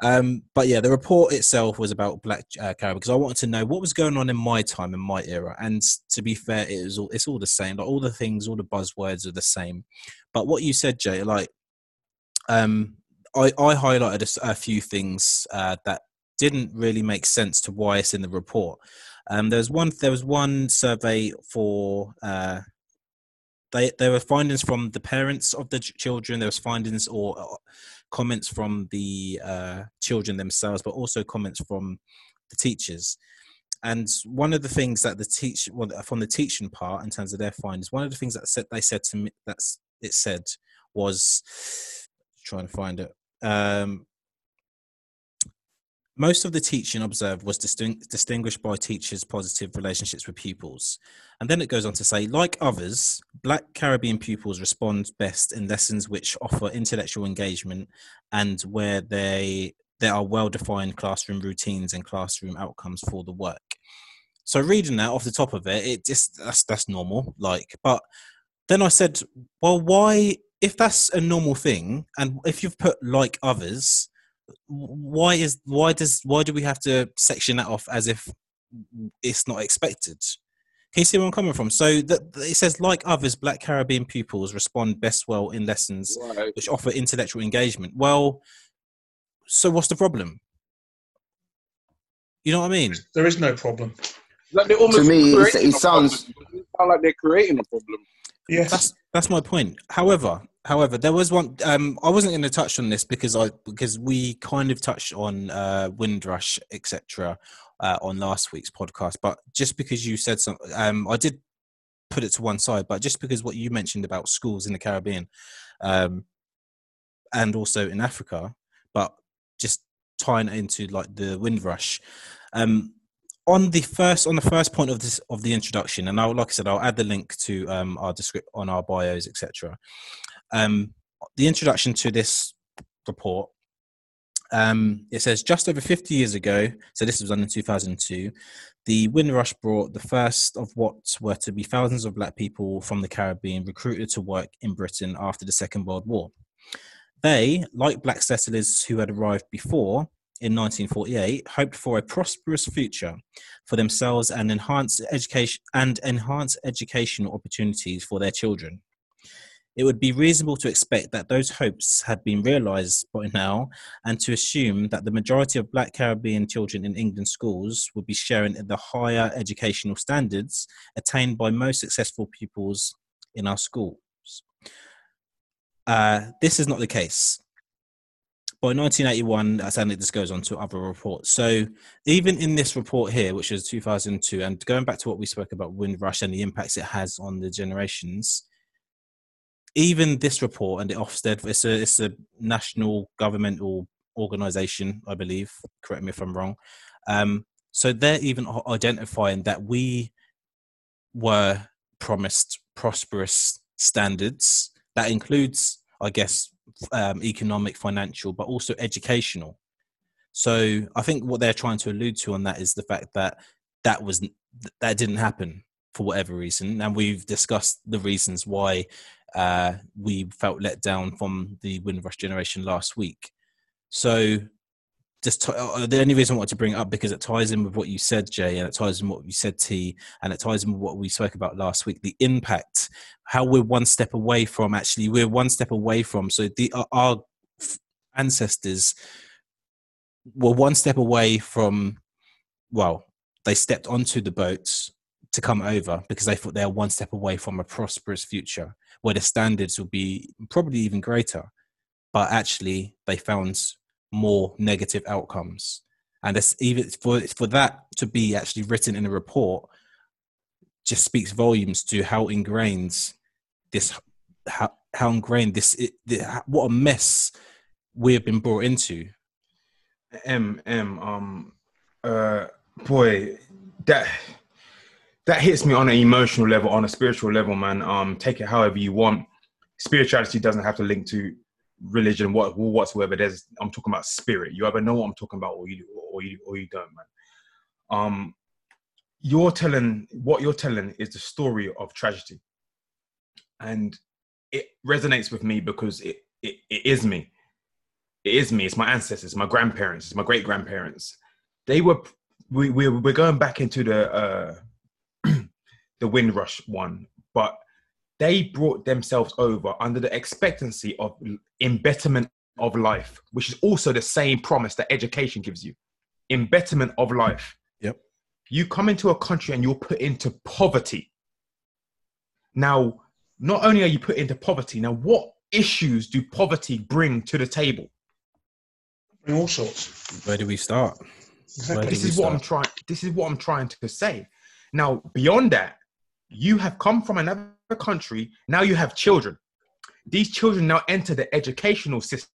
B: Um, but yeah, the report itself was about Black uh, because I wanted to know what was going on in my time in my era. And to be fair, it was all, it's all the same. Like all the things, all the buzzwords are the same. But what you said, Jay, like um, I, I highlighted a few things uh, that didn't really make sense to why it's in the report. Um, there was one. There was one survey for. Uh, they there were findings from the parents of the ch- children. There was findings or uh, comments from the uh, children themselves, but also comments from the teachers. And one of the things that the teach well, from the teaching part in terms of their findings, one of the things that said they said to me that's it said was trying to find it. Um, most of the teaching observed was distin- distinguished by teachers' positive relationships with pupils. And then it goes on to say, like others, Black Caribbean pupils respond best in lessons which offer intellectual engagement and where they there are well-defined classroom routines and classroom outcomes for the work. So reading that off the top of it, it just that's that's normal. Like, but then I said, well, why if that's a normal thing, and if you've put like others, why is why does why do we have to section that off as if it's not expected? Can you see where I'm coming from? So that it says like others, Black Caribbean pupils respond best well in lessons
C: Right.
B: which offer intellectual engagement. Well, so what's the problem? You know what I mean?
A: There is no problem.
C: Like
E: To me, it sounds-
C: problem. It sound like they're creating a problem.
A: Yes.
B: That's that's my point. However, however, there was one. Um, I wasn't going to touch on this because I because we kind of touched on uh, Windrush, etc. Uh, on last week's podcast. But just because you said something, um, I did put it to one side. But just because what you mentioned about schools in the Caribbean, um, and also in Africa, but just tying it into like the Windrush. Um, on the first on the first point of this of the introduction, and I'll like I said, I'll add the link to um, our descript on our bios, etc. Um, the introduction to this report. Um, it says just over 50 years ago, so this was done in 2002, the Windrush brought the first of what were to be thousands of black people from the Caribbean recruited to work in Britain after the Second World War. They, like black settlers who had arrived before in 1948, hoped for a prosperous future for themselves and enhance education and enhance educational opportunities for their children. it would be reasonable to expect that those hopes had been realized by now and to assume that the majority of black Caribbean children in England schools would be sharing in the higher educational standards attained by most successful pupils in our schools. Uh, this is not the case. By 1981, as and this goes on to other reports. So even in this report here, which is 2002, and going back to what we spoke about Windrush and the impacts it has on the generations, even this report and the Ofsted, it's a, it's a national governmental organization, I believe. Correct me if I'm wrong. Um, so they're even identifying that we were promised prosperous standards. That includes, I guess, um, economic, financial, but also educational. So I think what they're trying to allude to on that is the fact that that was that didn't happen for whatever reason, and we've discussed the reasons why uh, we felt let down from the Windrush generation last week. So, just t- uh, the only reason I wanted to bring it up because it ties in with what you said, Jay, and it ties in with what you said, T, and it ties in with what we spoke about last week. The impact, how we're one step away from actually, we're one step away from. So the uh, our ancestors were one step away from. Well, they stepped onto the boats to come over because they thought they were one step away from a prosperous future where the standards will be probably even greater. But actually, they found more negative outcomes. And it's even for for that to be actually written in a report just speaks volumes to how ingrained this how, how ingrained this it, the, what a mess we have been brought into.
D: M M um uh boy that that hits me on an emotional level, on a spiritual level, man. Um, take it however you want. Spirituality doesn't have to link to religion, what whatsoever. There's I'm talking about spirit. You either know what I'm talking about, or you or you or you don't, man. Um, you're telling what you're telling is the story of tragedy, and it resonates with me because it it, it is me. It is me. It's my ancestors, my grandparents, it's my great grandparents. They were we, we we're going back into the uh the Windrush one, but they brought themselves over under the expectancy of embetterment of life, which is also the same promise that education gives you. Embetterment of life.
B: Yep.
D: You come into a country and you're put into poverty. Now, not only are you put into poverty, now what issues do poverty bring to the table?
A: all sorts.
B: Where do we start?
A: Exactly.
D: This is what I'm trying. This is what I'm trying to say. Now, beyond that, you have come from another country. Now you have children. These children now enter the educational system,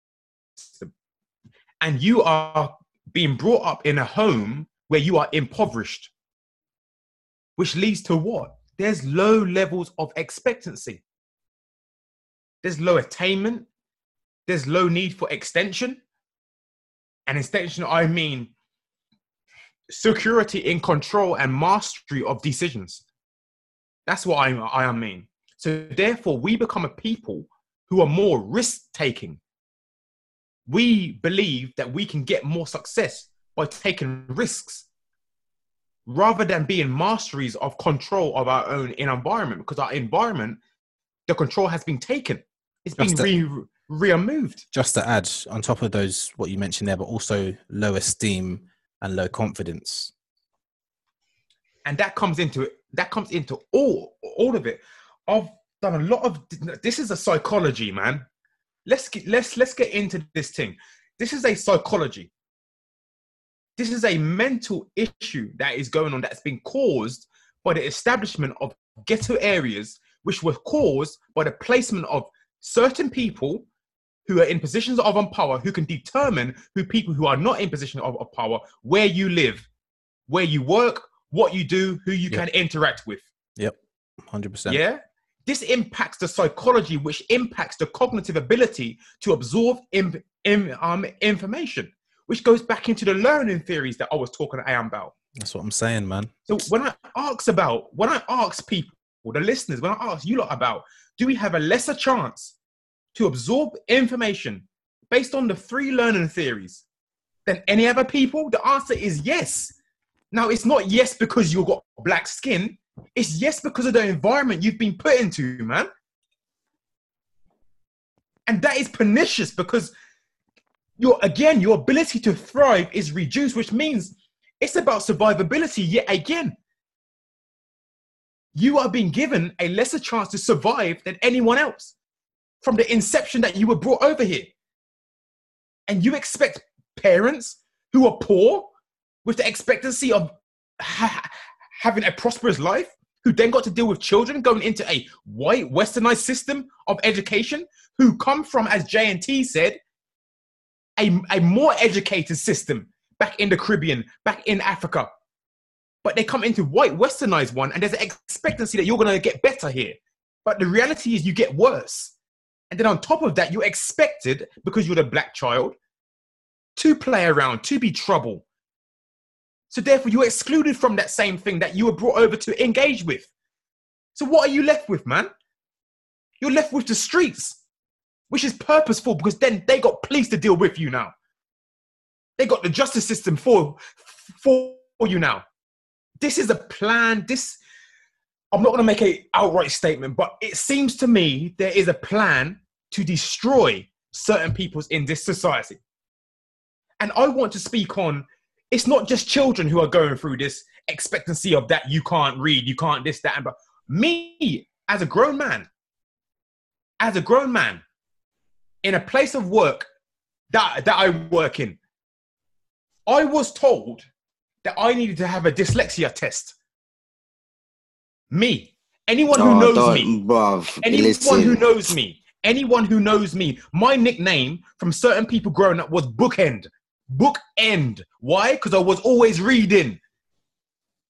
D: and you are being brought up in a home where you are impoverished, which leads to what? There's low levels of expectancy. There's low attainment. There's low need for extension. And extension, I mean security in control and mastery of decisions. That's what I, I mean. So therefore, we become a people who are more risk taking. We believe that we can get more success by taking risks rather than being masteries of control of our own environment because our environment, the control has been taken. It's been
B: Just
D: re- removed.
B: Just to add on top of those, what you mentioned there, but also low esteem and low confidence.
D: and that comes into it that comes into all all of it. I've done a lot of this is a psychology man. Let's get let's let's get into this thing. This is a psychology. This is a mental issue that is going on that's been caused by the establishment of ghetto areas which were caused by the placement of certain people who are in positions of um, power who can determine who people who are not in position of, of power where you live where you work what you do who you
B: Yeah.
D: can interact with
B: Yep, hundred percent.
D: yeah this impacts the psychology which impacts the cognitive ability to absorb um, information which goes back into the learning theories that i was talking about
B: That's what I'm saying, man.
D: so when I ask about, when I ask people, or the listeners, when I ask you lot about, do we have a lesser chance to absorb information based on the three learning theories than any other people? The answer is yes. Now it's not yes because you've got black skin. It's yes because of the environment you've been put into, man. And that is pernicious because your again, your ability to thrive is reduced, which means it's about survivability yet again. You are being given a lesser chance to survive than anyone else from the inception that you were brought over here. And you expect parents who are poor with the expectancy of ha- having a prosperous life, who then got to deal with children going into a white westernized system of education, who come from, as J&T said, a, a more educated system back in the Caribbean, back in Africa. But they come into white westernized one, and there's an expectancy that you're going to get better here. But the reality is, you get worse. And then on top of that, you're expected, because you're the black child, to play around, to be trouble. So therefore, you're excluded from that same thing that you were brought over to engage with. So what are you left with, man? You're left with the streets, which is purposeful because then they got police to deal with you now. They got the justice system for for you now. This is a plan. This I'm not going to make a outright statement, but it seems to me there is a plan to destroy certain peoples in this society. And I want to speak on it's not just children who are going through this expectancy of that you can't read, you can't this, that, and but me as a grown man, as a grown man, in a place of work that, that I work in, I was told that I needed to have a dyslexia test. Me. Anyone who
E: Oh,
D: knows me.
E: bruv,
D: Anyone
E: listen.
D: who knows me, anyone who knows me, my nickname from certain people growing up was Bookend. Bookend. Why? Because I was always reading.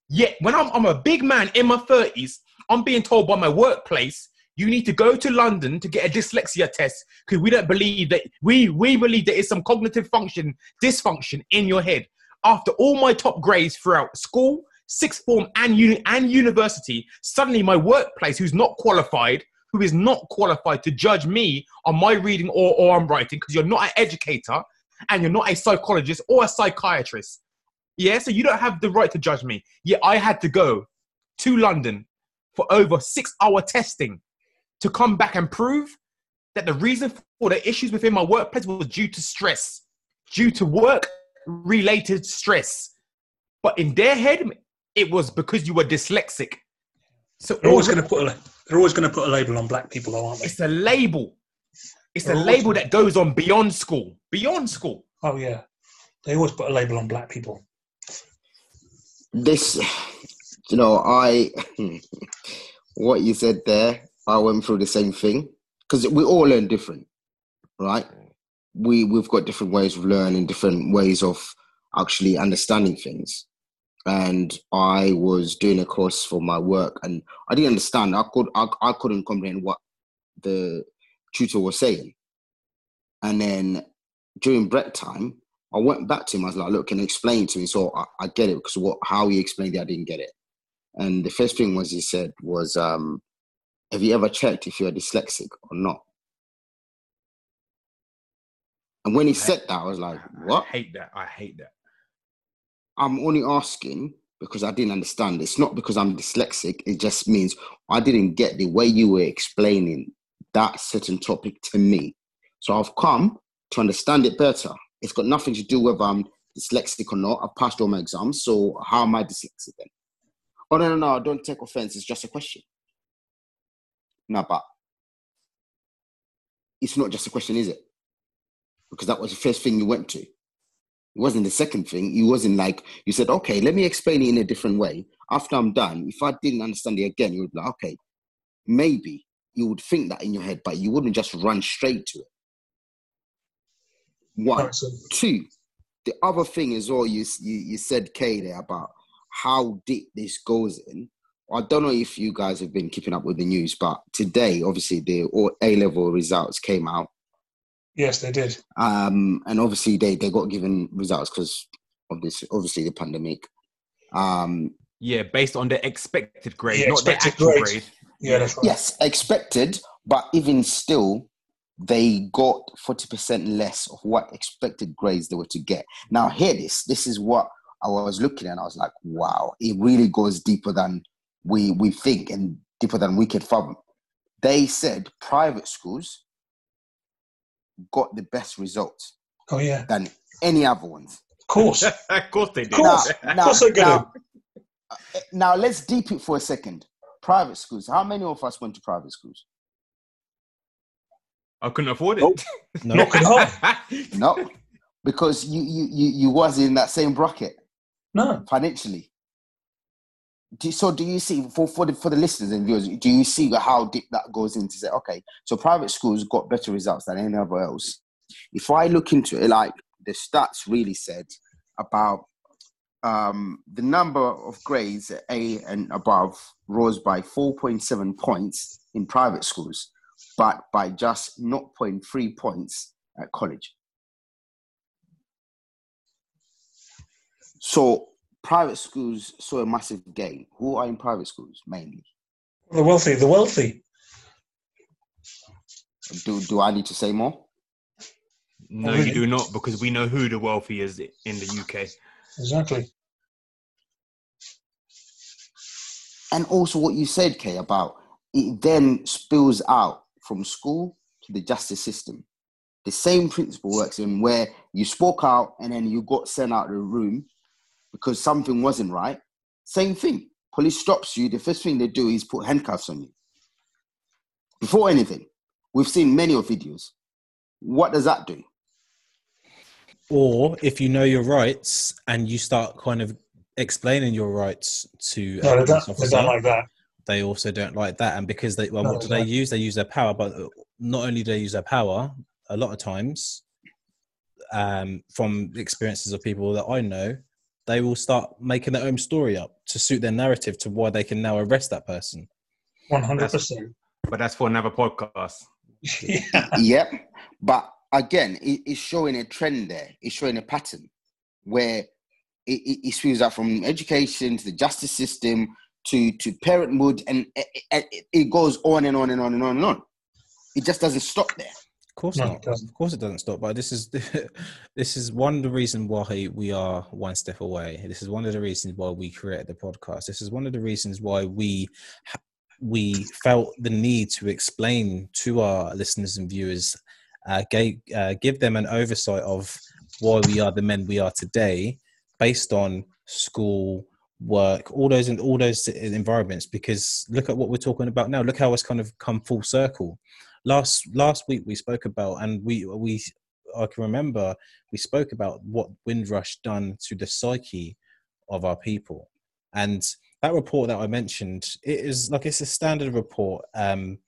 D: Yet when I'm, I'm a big man in my 30s, I'm being told by my workplace, you need to go to London to get a dyslexia test because we don't believe that we we believe there is some cognitive function dysfunction in your head. After all my top grades throughout school, sixth form, and uni- and university, suddenly my workplace, who's not qualified, who is not qualified to judge me on my reading or, or I'm writing, because you're not an educator and you're not a psychologist or a psychiatrist. Yeah, so you don't have the right to judge me. Yet I had to go to London for over six hour testing to come back and prove that the reason for the issues within my workplace was due to stress, due to work related stress. But in their head, it was because you were dyslexic. So
A: They're always going to put a they're always going to put a label on black people, though, aren't they?
D: it's a label. It's a label that goes on beyond school. Beyond school.
A: Oh yeah, they always put a label on black people.
E: this you know i what you said there i went through the same thing because we all learn different right mm. we we've got different ways of learning different ways of actually understanding things and i was doing a course for my work and i didn't understand i could i, I couldn't comprehend what the tutor was saying and then during break time I went back to him. I was like, "Look, can you explain to me?" So I, I get it because what how he explained it, I didn't get it. And the first thing was he said was, um, "Have you ever checked if you're dyslexic or not?" And when he said that, I was like, "What?"
D: I hate that. I hate that.
E: I'm only asking because I didn't understand. It's not because I'm dyslexic. It just means I didn't get the way you were explaining that certain topic to me. So I've come to understand it better. It's got nothing to do whether I'm um, dyslexic or not. I've passed all my exams. So how am I dyslexic then? Oh, no, no, no. Don't take offense. It's just a question. No, but it's not just a question, is it? Because that was the first thing you went to. It wasn't the second thing. It wasn't like you said, okay, let me explain it in a different way. After I'm done, if I didn't understand it again, you would be like, okay, maybe you would think that in your head, but you wouldn't just run straight to it. One.
A: Right, so
E: Two, the other thing is all you, you you said, Kay, there about how deep this goes in. I don't know if you guys have been keeping up with the news, but today, obviously, the A level results came out.
A: yes, they did.
E: Um, and obviously they, they got given results because of this, obviously the pandemic. Um,
D: Yeah, based on the expected grade,
A: Yeah,
D: not the actual
A: grade.
D: grade.
A: Yeah, that's right.
E: yes, expected, but even still, they got 40% less of what expected grades they were to get. Now, hear this. This is what I was looking at. I was like, wow, it really goes deeper than we, we think and deeper than we can fathom. They said private schools got the best results
A: Oh yeah,
E: than any other ones.
A: of course.
D: of course they did.
A: course.
E: Now,
A: Of course they're gonna.
E: now, uh, now let's deep it for a second. Private schools. How many of us went to private schools?
D: I couldn't afford it.
C: Nope.
B: No.
A: Not.
E: No, because you you you, you was in that same bracket
A: No,
E: financially. Do, so do you see for for the for the listeners and viewers? Do you see how deep that goes into say okay? So private schools got better results than any other else. If I look into it, like the stats really said about um, the number of grades at A and above rose by 4.7 points in private schools, but by just 0.3 points at college. So private schools saw a massive gain. Who are in private schools mainly?
A: the wealthy, the wealthy.
E: Do do I need to say more?
D: no, you do not, because we know who the wealthy is in the UK.
A: Exactly.
E: And also what you said, Kay, about it then spills out from school to the justice system. The same principle works in where you spoke out and then you got sent out of the room because something wasn't right. Same thing. Police stops you. The first thing they do is put handcuffs on you. Before anything, we've seen many of videos. What does that do?
B: Or if you know your rights and you start kind of explaining your rights to
A: No, they
B: police
A: don't, they don't like that.
B: they also don't like that. And because they, well,
A: No,
B: what do they
A: exactly.
B: use? They use their power, but not only do they use their power, a lot of times, um, from experiences of people that I know, they will start making their own story up to suit their narrative to why they can now arrest that person.
A: One hundred percent.
D: But that's for another podcast.
A: Yeah.
E: yep. But again, it, it's showing a trend there. It's showing a pattern where it, it, it spills out from education to the justice system to to parenthood, and it, it, it goes on and on and on and on and on. It just doesn't stop there.
B: Of course
A: No, it
B: not.
A: doesn't.
B: Of course it doesn't stop. But this is this is one of the reasons why we are one step away. This is one of the reasons why we created the podcast. This is one of the reasons why we we felt the need to explain to our listeners and viewers, uh, gave, uh, give them an oversight of why we are the men we are today, based on school work all those and all those environments. Because look at what we're talking about now. Look how it's kind of come full circle. Last last week we spoke about and we we i can remember we spoke about what windrush done to the psyche of our people. And that report that i mentioned it is like it's a standard report um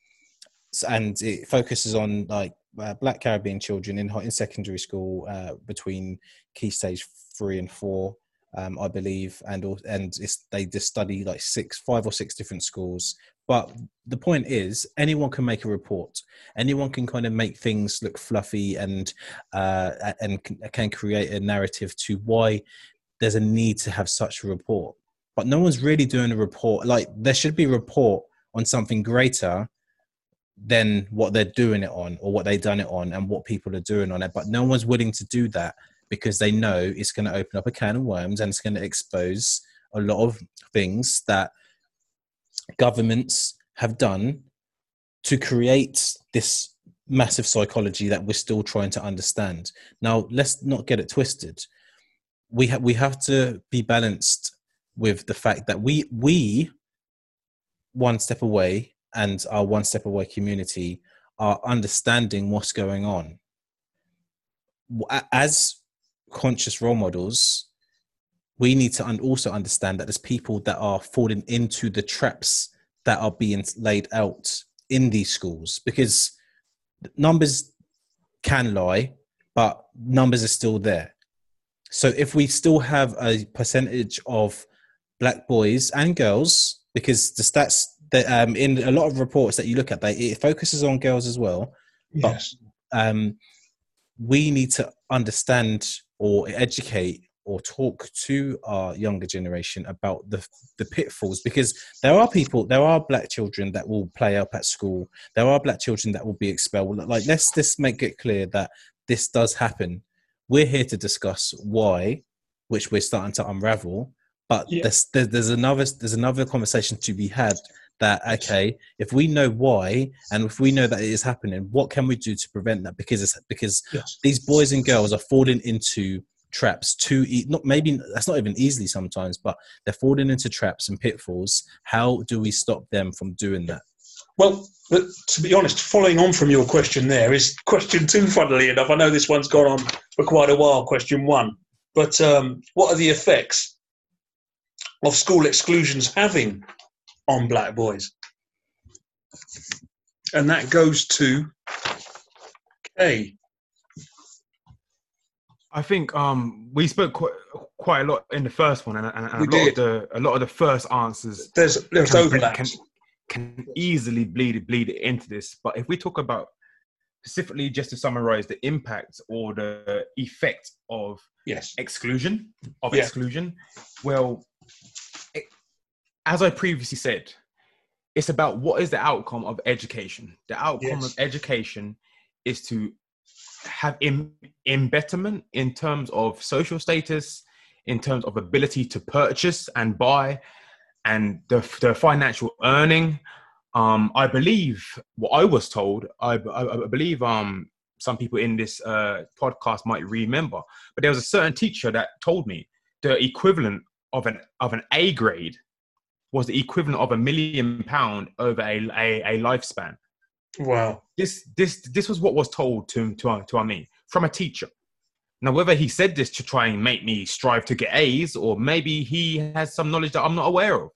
B: and it focuses on like uh, black caribbean children in in secondary school uh, between key stage 3 and 4 um, I believe, and and they just study like six, five or six different schools. But the point is, anyone can make a report. Anyone can kind of make things look fluffy and uh, and can create a narrative to why there's a need to have such a report. But no one's really doing a report. Like there should be a report on something greater than what they're doing it on or what they've done it on and what people are doing on it. But no one's willing to do that because they know it's going to open up a can of worms and it's going to expose a lot of things that governments have done to create this massive psychology that we're still trying to understand. Now, let's not get it twisted. We have we have to be balanced with the fact that we we one step away and our one step away community are understanding what's going on. As conscious role models, we need to also understand that there's people that are falling into the traps that are being laid out in these schools because numbers can lie, but numbers are still there. So if we still have a percentage of black boys and girls, because the stats that um, in a lot of reports that you look at, they it focuses on girls as well
A: Yes.
B: um, we need to understand or educate or talk to our younger generation about the the pitfalls because there are people there are black children that will play up at school there are black children that will be expelled like let's just make it clear that this does happen we're here to discuss why which we're starting to unravel but
A: Yeah.
B: there's, there's another there's another conversation to be had that okay if we know why and if we know that it is happening what can we do to prevent that because it's because
A: Yes.
B: these boys and girls are falling into traps too e- not maybe that's not even easily sometimes but they're falling into traps and pitfalls how do we stop them from doing that
A: Well, but to be honest, following on from your question, there is question two. Funnily enough, I know this one's gone on for quite a while. Question one, but um, what are the effects of school exclusions having on black boys? And that goes to K.
D: I think um, we spoke quite, quite a lot in the first one, and, and, and a lot of the a lot of the first answers
A: There's there's
D: can, can, can easily bleed bleed into this. But if we talk about specifically, just to summarize, the impact or the effect of
A: yes.
D: exclusion of
A: Yeah.
D: exclusion, well, it, as I previously said, it's about what is the outcome of education. The outcome
A: Yes.
D: of education is to have Im- embetterment in terms of social status, in terms of ability to purchase and buy, and the, the financial earning. Um, I believe what I was told. I, I, I believe um, some people in this uh, podcast might remember, but there was a certain teacher that told me the equivalent of an of an A grade was the equivalent of a million pound over a, a, a lifespan
A: Wow.
D: this this this was what was told to to uh, to me from a teacher. Now, whether he said this to try and make me strive to get A's, or maybe he has some knowledge that I'm not aware of,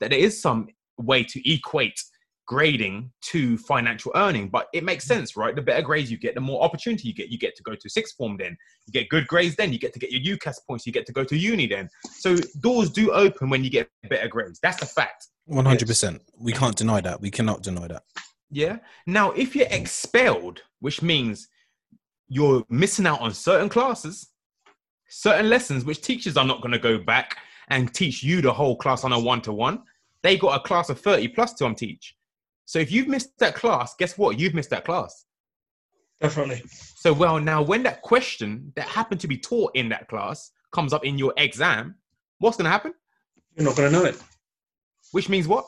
D: that there is some way to equate grading to financial earning. But it makes sense, right? The better grades you get, the more opportunity you get. You get to go to sixth form, then you get good grades, then you get to get your UCAS points, you get to go to uni, then. So doors do open when you get better grades. That's a fact.
B: 100% we can't deny that we cannot deny that
D: Yeah. Now, if you're expelled, which means you're missing out on certain classes, certain lessons, which teachers are not going to go back and teach you the whole class on a one to one. They got a class of 30 plus to um, teach. So if you've missed that class, guess what? You've missed that class.
A: Definitely.
D: So, well, now when that question that happened to be taught in that class comes up in your exam, what's going to happen?
A: You're not going to know it.
D: Which means what?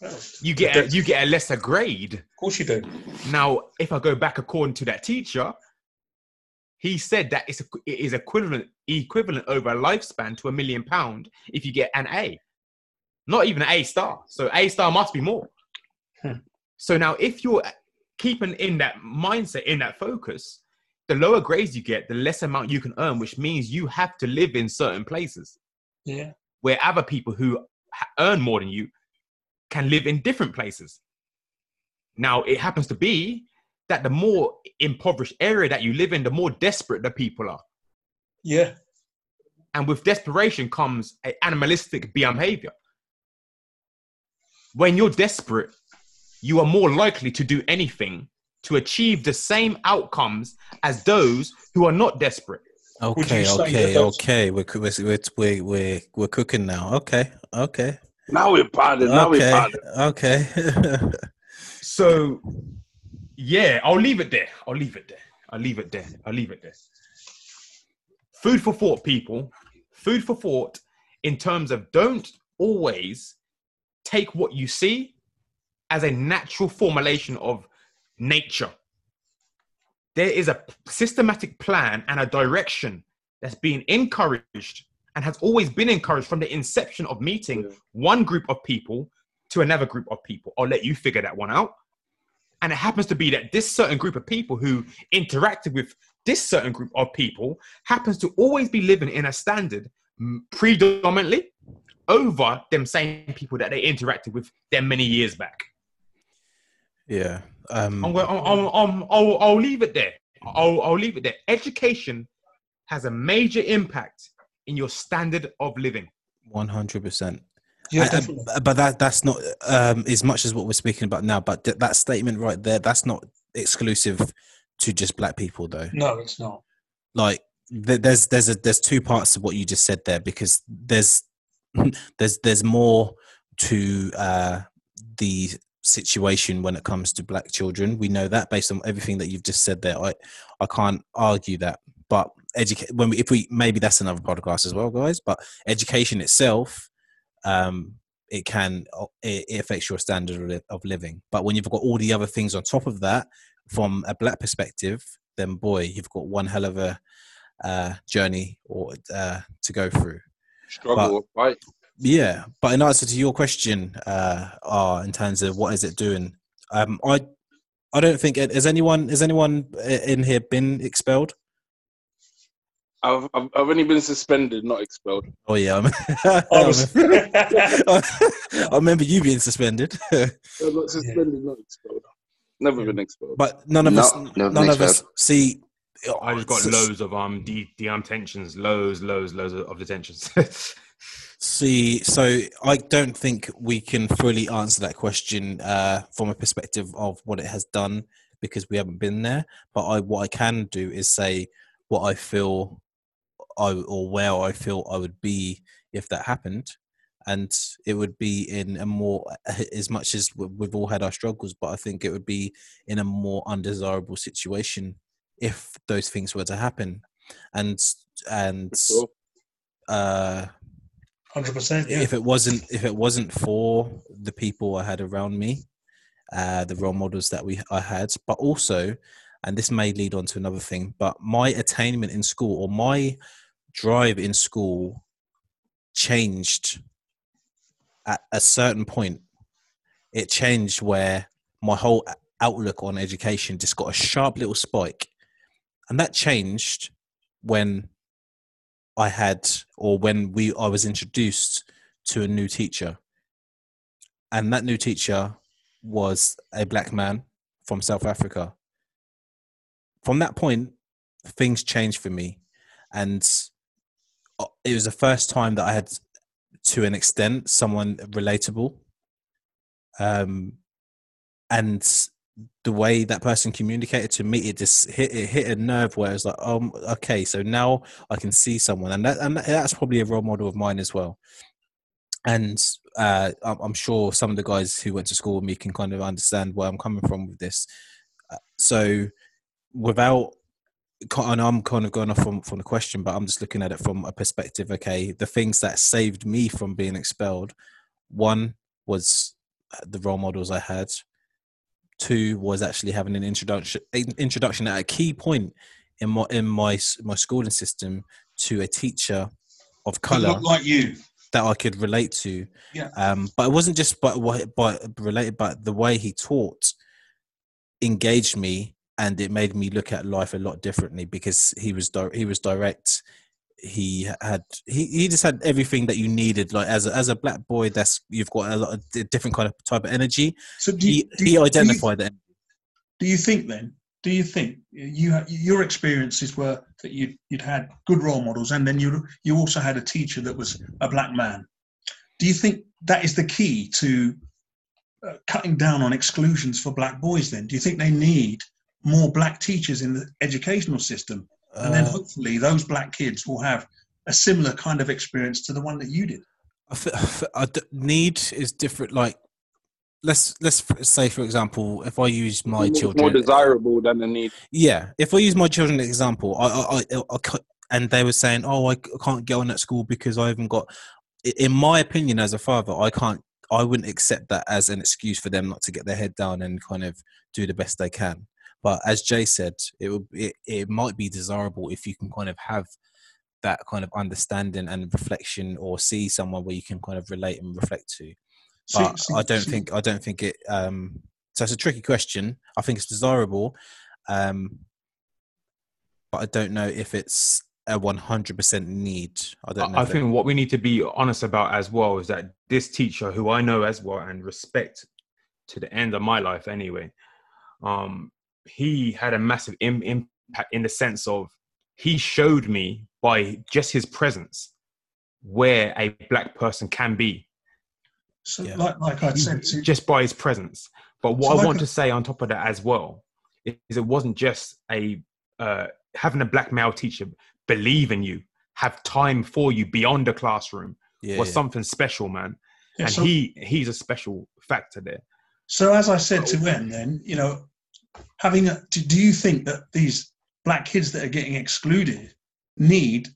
A: Well,
D: You get a, you get a lesser grade.
A: Of course you do.
D: Now, if I go back according to that teacher, he said that it's, it is equivalent equivalent over a lifespan to a million pound if you get an A, not even an A star. So A star must be more.
A: Hmm.
D: So now, if you're keeping in that mindset, in that focus, the lower grades you get, the less amount you can earn, which means you have to live in certain places
A: Yeah.
D: where other people who earn more than you can live in different places. Now, it happens to be that the more impoverished area that you live in, the more desperate the people are.
A: Yeah.
D: And with desperation comes an animalistic behavior. When you're desperate, you are more likely to do anything to achieve the same outcomes as those who are not desperate.
B: Okay okay okay we're, we're, we're, we're, we're cooking now okay okay
C: Now we're pounding. Now we're
B: okay okay
D: So, yeah, I'll leave it there. I'll leave it there. I'll leave it there. I'll leave it there. Food for thought, people. Food for thought in terms of don't always take what you see as a natural formulation of nature. There is a systematic plan and a direction that's being encouraged and has always been encouraged from the inception of meeting
C: Yeah.
D: one group of people to another group of people. I'll let you figure that one out. And it happens to be that this certain group of people who interacted with this certain group of people happens to always be living in a standard mm, predominantly over them same people that they interacted with them many years back.
B: Yeah um
D: I'm, going- I'm, I'm, I'm, I'll, I'll leave it there. I'll, I'll leave it there. Education has a major impact in your standard of living.
B: 100%
A: Yeah,
B: I- I-
A: definitely.
B: but that that's not um, as much as what we're speaking about now. But th- that statement right there, that's not exclusive to just black people, though.
A: No, it's not.
B: Like th- there's there's a there's two parts of what you just said there because there's there's there's more to uh, the situation when it comes to black children. We know that based on everything that you've just said there. I I can't argue that. But educate when we if we maybe that's another podcast as well, guys. But education itself um, it can it, it affects your standard of, living. But when you've got all the other things on top of that, from a black perspective, then boy, you've got one hell of a uh, journey or uh, to go through.
C: Struggle, right?
B: Yeah, but in answer to your question, uh, are in terms of what is it doing? Um, I, I don't think it, has anyone has anyone in here been expelled.
C: I've, I've I've only been suspended, not expelled.
B: Oh yeah, I'm,
A: I was-
B: I remember you being suspended,
C: I'm not suspended, not expelled. Never been expelled.
B: but none of
E: No,
B: us, none
E: been
B: of us see.
D: I just got loads of um de- detentions, loads, loads, loads of, of detentions.
B: See, so I don't think we can fully answer that question uh, from a perspective of what it has done because we haven't been there. But I, what I can do is say what I feel, I or where I feel I would be if that happened, and it would be in a more, as much as we- we've all had our struggles, but I think it would be in a more undesirable situation if those things were to happen, and and
C: Sure.
B: uh
A: Hundred percent. Yeah.
B: if it wasn't if it wasn't for the people I had around me, uh, the role models that we I had, but also, and this may lead on to another thing, but my attainment in school or my drive in school changed at a certain point. It changed where my whole outlook on education just got a sharp little spike, and that changed when I had, or when we I was introduced to a new teacher, and that new teacher was a black man from South Africa. From that point, things changed for me, and uh, it was the first time that I had, to an extent, someone relatable. Um, and the way that person communicated to me, it just hit it hit a nerve where it's like, um, okay, so now I can see someone, and that and that's probably a role model of mine as well. And uh, I'm sure some of the guys who went to school with me can kind of understand where I'm coming from with this. Uh, So, without, and I'm kind of going off from from the question, but I'm just looking at it from a perspective. Okay, the things that saved me from being expelled, one was the role models I had two was actually having an introduction in- introduction at a key point in my in my my schooling system to a teacher of color
A: like you.
B: that I could relate to.
A: Yeah.
B: Um, but it wasn't just but what but related, but the way he taught engaged me, and it made me look at life a lot differently because he was di- he was direct. He had he, he just had everything that you needed. Like as a, as a black boy, that's you've got a lot of different kind of type of energy.
A: So do you,
B: He
A: do
B: he
A: you- do you-
B: that.
A: do you think then do you think you your experiences were that you you'd had good role models and then you you also had a teacher that was a black man do you think that is the key to uh, cutting down on exclusions for black boys then do you think they need more black teachers in the educational system and then
B: Uh,
A: hopefully those black kids will have a similar kind of experience to the one that you did
B: I f- I f- I d- need is different. Like, let's let's say, for example, if I use my
C: More- more desirable than the need.
B: yeah, if I use my children as example, I, I, I, I cou- and they were saying, "Oh, I can't get on at school because I haven't got." In my opinion, as a father, I can't. I wouldn't accept that as an excuse for them not to get their head down and kind of do the best they can. But as Jay said, it would it, it might be desirable if you can kind of have that kind of understanding and reflection, or see someone where you can kind of relate and reflect to but
A: see-
B: I don't
A: see-
B: think I don't think it. Um, so it's a tricky question. I think it's desirable, um, but I don't know if it's a one hundred percent need. I don't know.
D: I think what we need to be honest about as well is that this teacher, who I know as well and respect to the end of my life anyway, um, he had a massive Im- impact in the sense of he showed me by just his presence where a black person can be
A: so
B: Yeah.
A: like like i said to,
D: just by his presence. But what
A: So
D: I
A: like
D: want
A: a-
D: to say on top of that as well is it wasn't just a uh, having a black male teacher believe in you, have time for you beyond the classroom
B: yeah,
D: was
B: yeah.
D: something special, man.
A: yeah,
D: and
A: so-
D: he he's a special factor there.
A: So, as I said to Wen, then you know, having a, do, do you think that these black kids that are getting excluded need?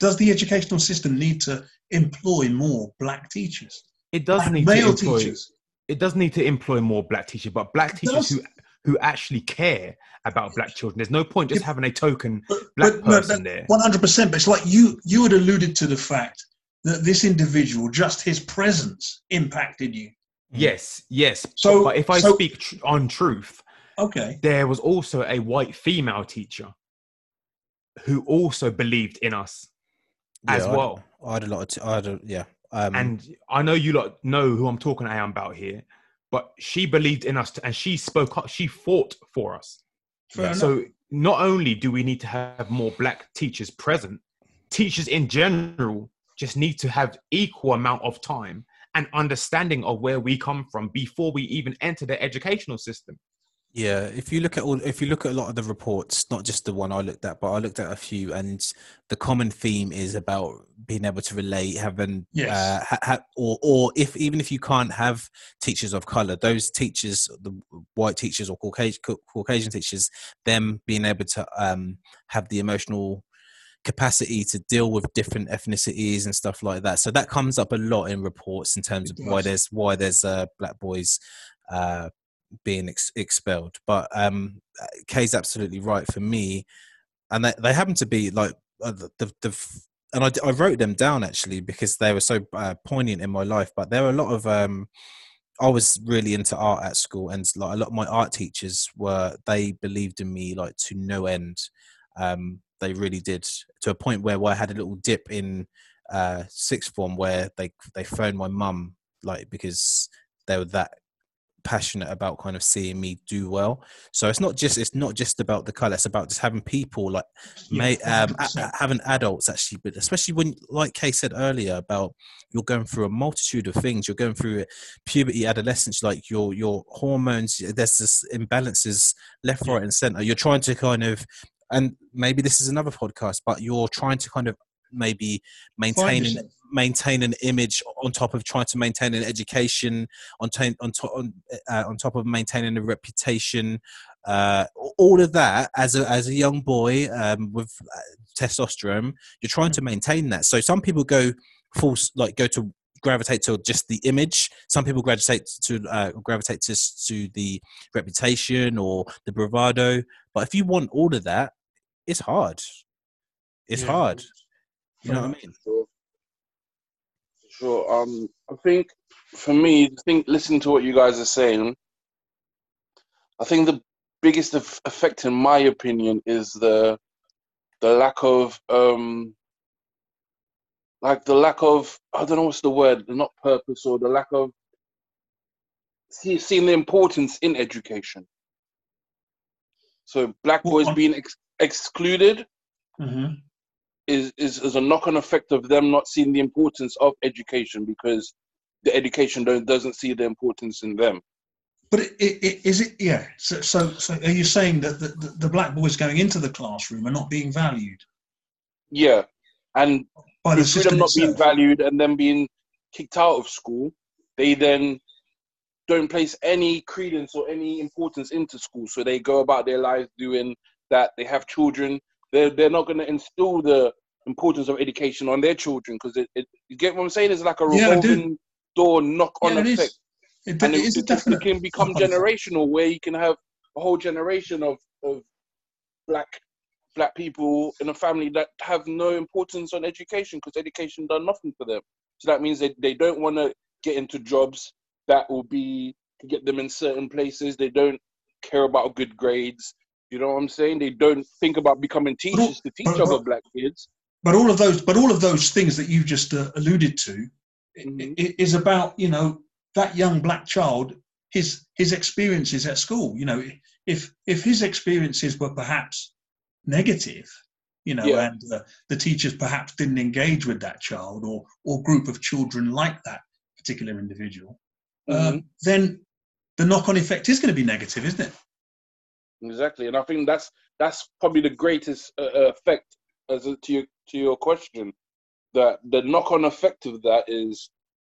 A: Does the educational system need to employ more black teachers?
D: It does
A: Black
D: need
A: male
D: to employ.
A: teachers.
D: It does need to employ more black teachers, but black
A: It
D: teachers
A: does.
D: who who actually care about black children. There's no point just having a token
A: But,
D: black
A: but no,
D: person there.
A: One hundred percent. But it's like you you had alluded to the fact that this individual, just his presence, impacted you.
D: Yes, yes.
A: So-
D: but if I
A: so-
D: speak tr- on truth,
A: Okay.
D: there was also a white female teacher who also believed in us as
B: I had-
D: well.
B: I had a lot of, t- I had a, yeah. Um,
D: and I know you lot know who I'm talking I am about here, but she believed in us and she spoke up, she fought for us. So not only do we need to have more black teachers present, teachers in general just need to have equal amount of time and understanding of where we come from before we even enter the educational system.
B: Yeah, if you look at all, if you look at a lot of the reports, not just the one I looked at, but I looked at a few, and the common theme is about being able to relate, having,
A: Yes.
B: uh, ha- ha- or or if even if you can't have teachers of color, those teachers, the white teachers or Caucasian Caucasian teachers, them being able to um, have the emotional capacity to deal with different ethnicities and stuff like that. So that comes up a lot in reports in terms of why there's why there's uh, black boys uh, being ex- expelled. But um, Kay's absolutely right for me, and they, they happen to be like uh, the, the, the and I, I wrote them down actually because they were so uh, poignant in my life. But there were a lot of um, I was really into art at school, and like a lot of my art teachers were they believed in me like to no end. Um, they really did to a point where, where I had a little dip in uh, sixth form where they they phoned my mum like because they were that passionate about kind of seeing me do well. So it's not just it's not just about the color; it's about just having people like
A: Yeah,
B: may um, a- a- having adults actually, but especially when, like Kay said earlier, about you're going through a multitude of things. You're going through puberty, adolescence, like your your hormones. There's this imbalances left, right, and center. You're trying to kind of, and maybe this is another podcast, but you're trying to kind of maybe maintain an, maintain an image on top of trying to maintain an education on ta- on top on, uh, on top of maintaining a reputation uh, all of that as a as a young boy um, with uh, testosterone you're trying to maintain that. So some people go full like go to gravitate to just the image. Some people gravitate to uh, gravitate to, to the reputation or the bravado. But if you want all of that it's hard it's
A: Yeah.
B: hard you know what i mean
C: Sure. Sure. Um, I think for me, I think listening to what you guys are saying, I think the biggest effect, in my opinion, is the the lack of um, like the lack of I don't know what's the word, not purpose or the lack of see, seeing the importance in education. So black boys being ex- excluded
A: Mhm.
C: is, is is a knock-on effect of them not seeing the importance of education because the education don't, doesn't see the importance in them.
A: But it, it, it, is it? Yeah. So, so, so are you saying that the, the, the black boys going into the classroom are not being valued
C: Yeah, and
A: by the system
C: them not being valued and then being kicked out of school, they then don't place any credence or any importance into school. So they go about their lives doing that. They have children. They're they're not going to instill the importance of education on their children because it, it. You get what I'm saying? It's like a
A: Yeah,
C: revolving door knock-on
A: Yeah,
C: effect.
A: is. It,
C: and
A: it
C: it,
A: is
C: it-
A: definite.
C: it can become generational where you can have a whole generation of, of black black people in a family that have no importance on education because education done nothing for them so that means they, they don't want to get into jobs that will be to get them in certain places they don't care about good grades you know what i'm saying they don't think about becoming teachers to teach
A: but-
C: other
A: but-
C: black kids
A: But all of those, but all of those things that you've just uh, alluded to,
C: Mhm.
A: i- is about you know that young black child, his his experiences at school. You know, if if his experiences were perhaps negative, you know,
C: Yeah.
A: and uh, the teachers perhaps didn't engage with that child or or group of children like that particular individual, um, then the knock-on effect is going to be negative, isn't it?
C: Exactly, and I think that's that's probably the greatest uh, uh, effect as a, to your to your question. That the knock-on effect of that is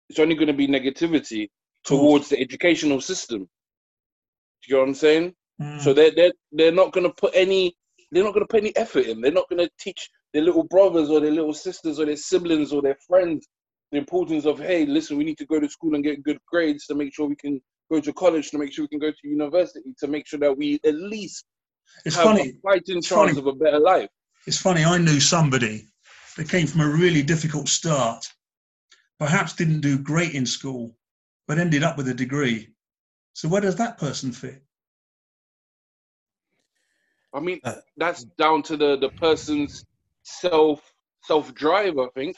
C: it's only going to be negativity towards the educational system. Do you know what I'm saying?
A: Mm.
C: So they're they're they're not going to put any they're not going to put any effort in. They're not going to teach their little brothers or their little sisters or their siblings or their friends the importance of hey, listen, we need to go to school and get good grades to make sure we can go to college, to make sure we can go to university, to make sure that we at least
A: It's
C: have
A: funny.
C: a fighting
A: It's
C: chance
A: funny.
C: of a better life.
A: It's funny. I knew somebody that came from a really difficult start, perhaps didn't do great in school, but ended up with a degree. So where does that person fit?
C: I mean,
B: Uh,
C: that's down to the the person's self self drive. I think,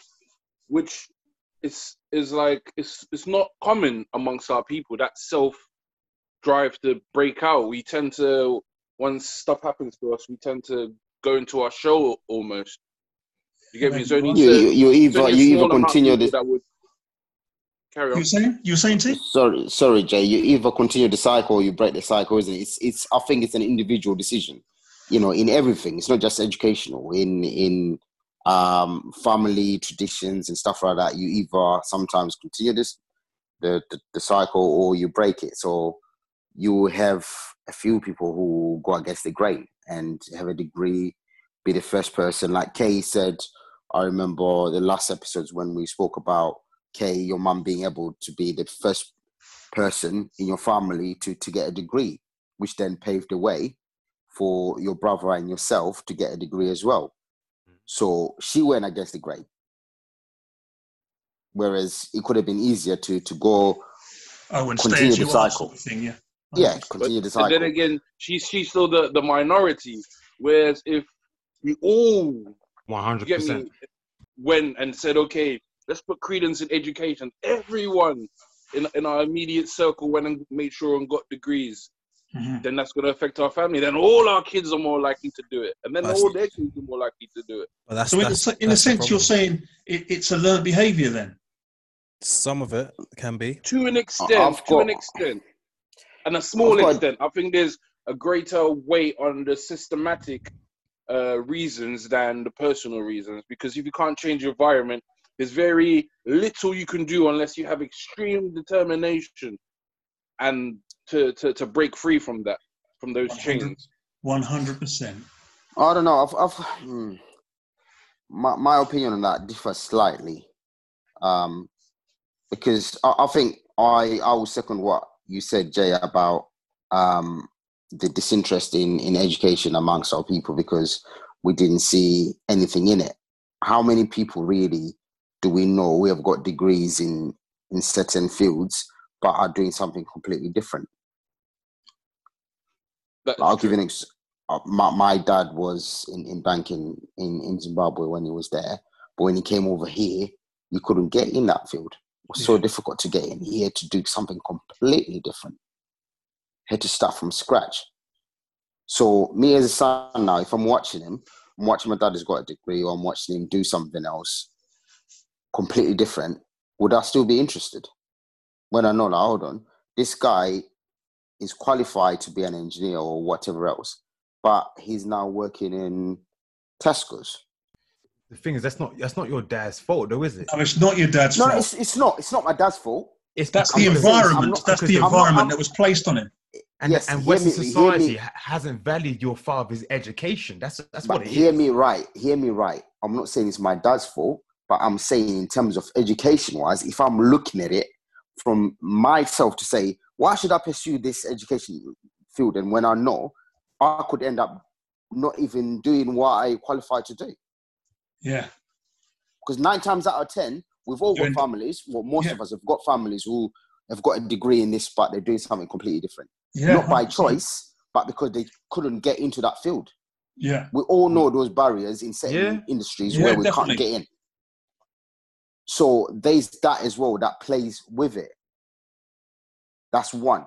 C: which is is like it's it's not common amongst our people. That self drive to break out. We tend to once stuff happens to us, we tend to go into our shell almost. You get me? It's only
E: You, you,
C: to-
E: you
C: it's
E: either you either
C: small amount of
E: continue
C: people
E: this.
C: that would carry
A: You
C: on.
A: were saying? You saying, T?
E: Sorry, sorry, Jay. You either continue the cycle or you break the cycle, isn't it? It's, it's. I think it's an individual decision. You know, in everything. It's not just educational. In in um, family traditions and stuff like that. You either sometimes continue this the, the the cycle or you break it. So you have a few people who go against the grain and have a degree, be the first person. Like Kay said, I remember the last episodes when we spoke about Kay, your mum being able to be the first person in your family to, to get a degree, which then paved the way for your brother and yourself to get a degree as well. So she went against the grain. Whereas it could have been easier to to go,
A: Oh, and stay
E: Continue
A: as
E: the
A: you
E: cycle.
A: sort of thing. Yeah.
E: yeah, continue the
C: But
E: cycle.
C: then again, she's she's still the, the minority. Whereas if we all
F: One hundred
C: get me
F: percent.
C: went and said, okay, let's put credence in education. Everyone in in our immediate circle went and made sure and got degrees.
A: Mhm.
C: Then that's going to affect our family. Then all our kids are more likely to do it, and then
B: That's-
C: all their kids are more likely to do it.
B: But that's,
A: So in, a,
B: that's,
A: in a
B: that's the
A: sense, you're saying it, it's a learned behaviour then.
B: some of it can be.
C: To an extent,
E: I've
C: to an extent, and a small
E: got-
C: extent. I think there's a greater weight on the systematic uh, reasons than the personal reasons. Because if you can't change your environment, there's very little you can do unless you have extreme determination and to, to, to break free from that, from those
A: 100.
C: chains.
A: One hundred percent.
E: I don't know. I've, I've hmm, my my opinion on that differs slightly, um, because I, I think I I will second what you said, Jay, about um, the disinterest in in education amongst our people because we didn't see anything in it. How many people really do we know we have got degrees in in certain fields but are doing something completely different?
C: That's
E: I'll give
C: true.
E: you an ex- uh, my, my dad was in, in banking in, in Zimbabwe when he was there, but when he came over here, you couldn't get in that field. It was so difficult to get in. He had to do something completely different. Had to start from scratch. So me as a son now, if I'm watching him, I'm watching my dad has got a degree, or I'm watching him do something else completely different. Would I still be interested? When I know, like, hold on, this guy is qualified to be an engineer or whatever else, but he's now working in Tesco's.
D: The thing is, that's not that's not your dad's fault, though, is it?
A: No, it's not your dad's
E: No, no, it's, it's not. It's not my dad's fault.
D: It's
A: That's the
E: not saying- I'm
A: environment.
E: not-
A: That's the
D: because I'm
A: environment
E: I'm-
A: that was placed on him.
D: and,
E: Yes,
D: and
E: hear
D: Western
E: me-
D: society hasn't valued your father's education. That's that's
E: But
D: what it
E: hear
D: is.
E: me right. Hear me right. I'm not saying it's my dad's fault, but I'm saying in terms of education wise, if I'm looking at it from myself to say, why should I pursue this education field? And when I know I could end up not even doing what I qualified to do.
A: Yeah.
E: because nine times out of ten, we've all got
A: Doing-
E: families. Well, most
A: Yeah.
E: of us have got families who have got a degree in this, but they're doing something completely different.
A: Yeah.
E: Not by
A: 100%.
E: choice, but because they couldn't get into that field.
A: Yeah.
E: We all know those barriers in certain
D: Yeah.
E: industries
A: Yeah,
E: where we
A: definitely.
E: can't get in. So there's that as well that plays with it. That's one.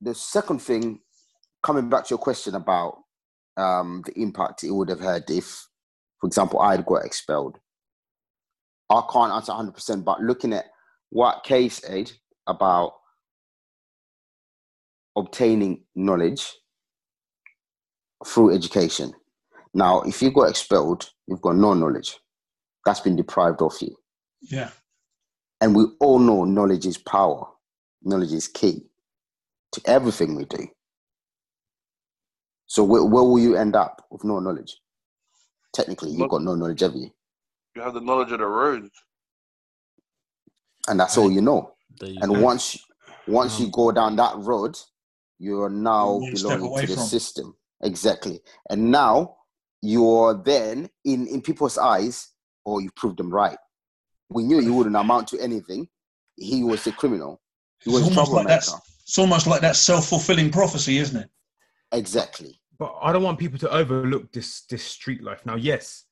E: The second thing, coming back to your question about um, the impact it would have had if, for example, I had got expelled. I can't answer 100%, but looking at what Kay said about obtaining knowledge through education. Now, if you got expelled, you've got no knowledge. That's been deprived of you.
A: Yeah.
E: And we all know knowledge is power, knowledge is key to everything we do. So where, where will you end up with no knowledge? Technically, you've got no knowledge of you,
C: You have the knowledge of the road,
E: and that's all you know.
B: You
E: And
B: go.
E: once once uh-huh. you go down that road, you are now
A: One step
E: belonging to the
A: from.
E: system. Exactly. And now you're then in in people's eyes, oh, or you proved them right. We knew you wouldn't amount to anything. He was a criminal. He was
A: It's almost like
E: troublemaker.
A: that's it's almost like that self fulfilling prophecy, isn't it?
E: exactly.
D: But I don't want people to overlook this this street life. Now, yes,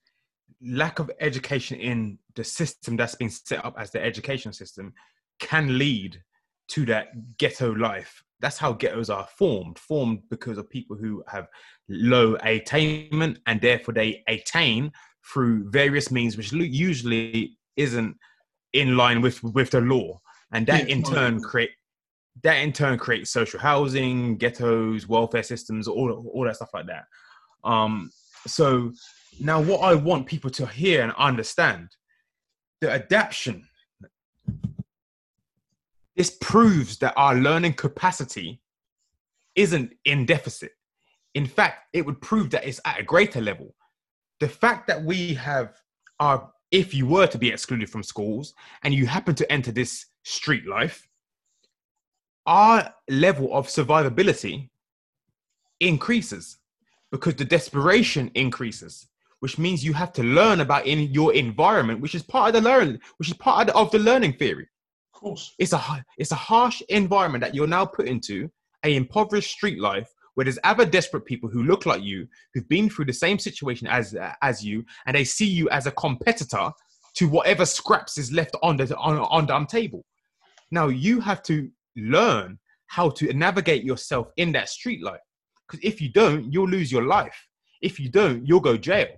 D: lack of education in the system that's been set up as the education system can lead to that ghetto life. That's how ghettos are formed, formed because of people who have low attainment and therefore they attain through various means, which usually isn't in line with with the law, and that in turn create that in turn creates social housing, ghettos, welfare systems, all all that stuff like that. Um, so now, what I want people to hear and understand, the adaptation. This proves that our learning capacity isn't in deficit. In fact, it would prove that it's at a greater level. The fact that we have our, if you were to be excluded from schools and you happen to enter this street life, our level of survivability increases because the desperation increases which means you have to learn about in your environment which is part of the learn which is part of the, of the learning theory
A: Of course.
D: it's a it's a harsh environment that you're now put into a impoverished street life where there's other desperate people who look like you who've been through the same situation as as you and they see you as a competitor to whatever scraps is left on the on, on the um, table now you have to learn how to navigate yourself in that street life. Because if you don't you'll lose your life. If you don't you'll go jail.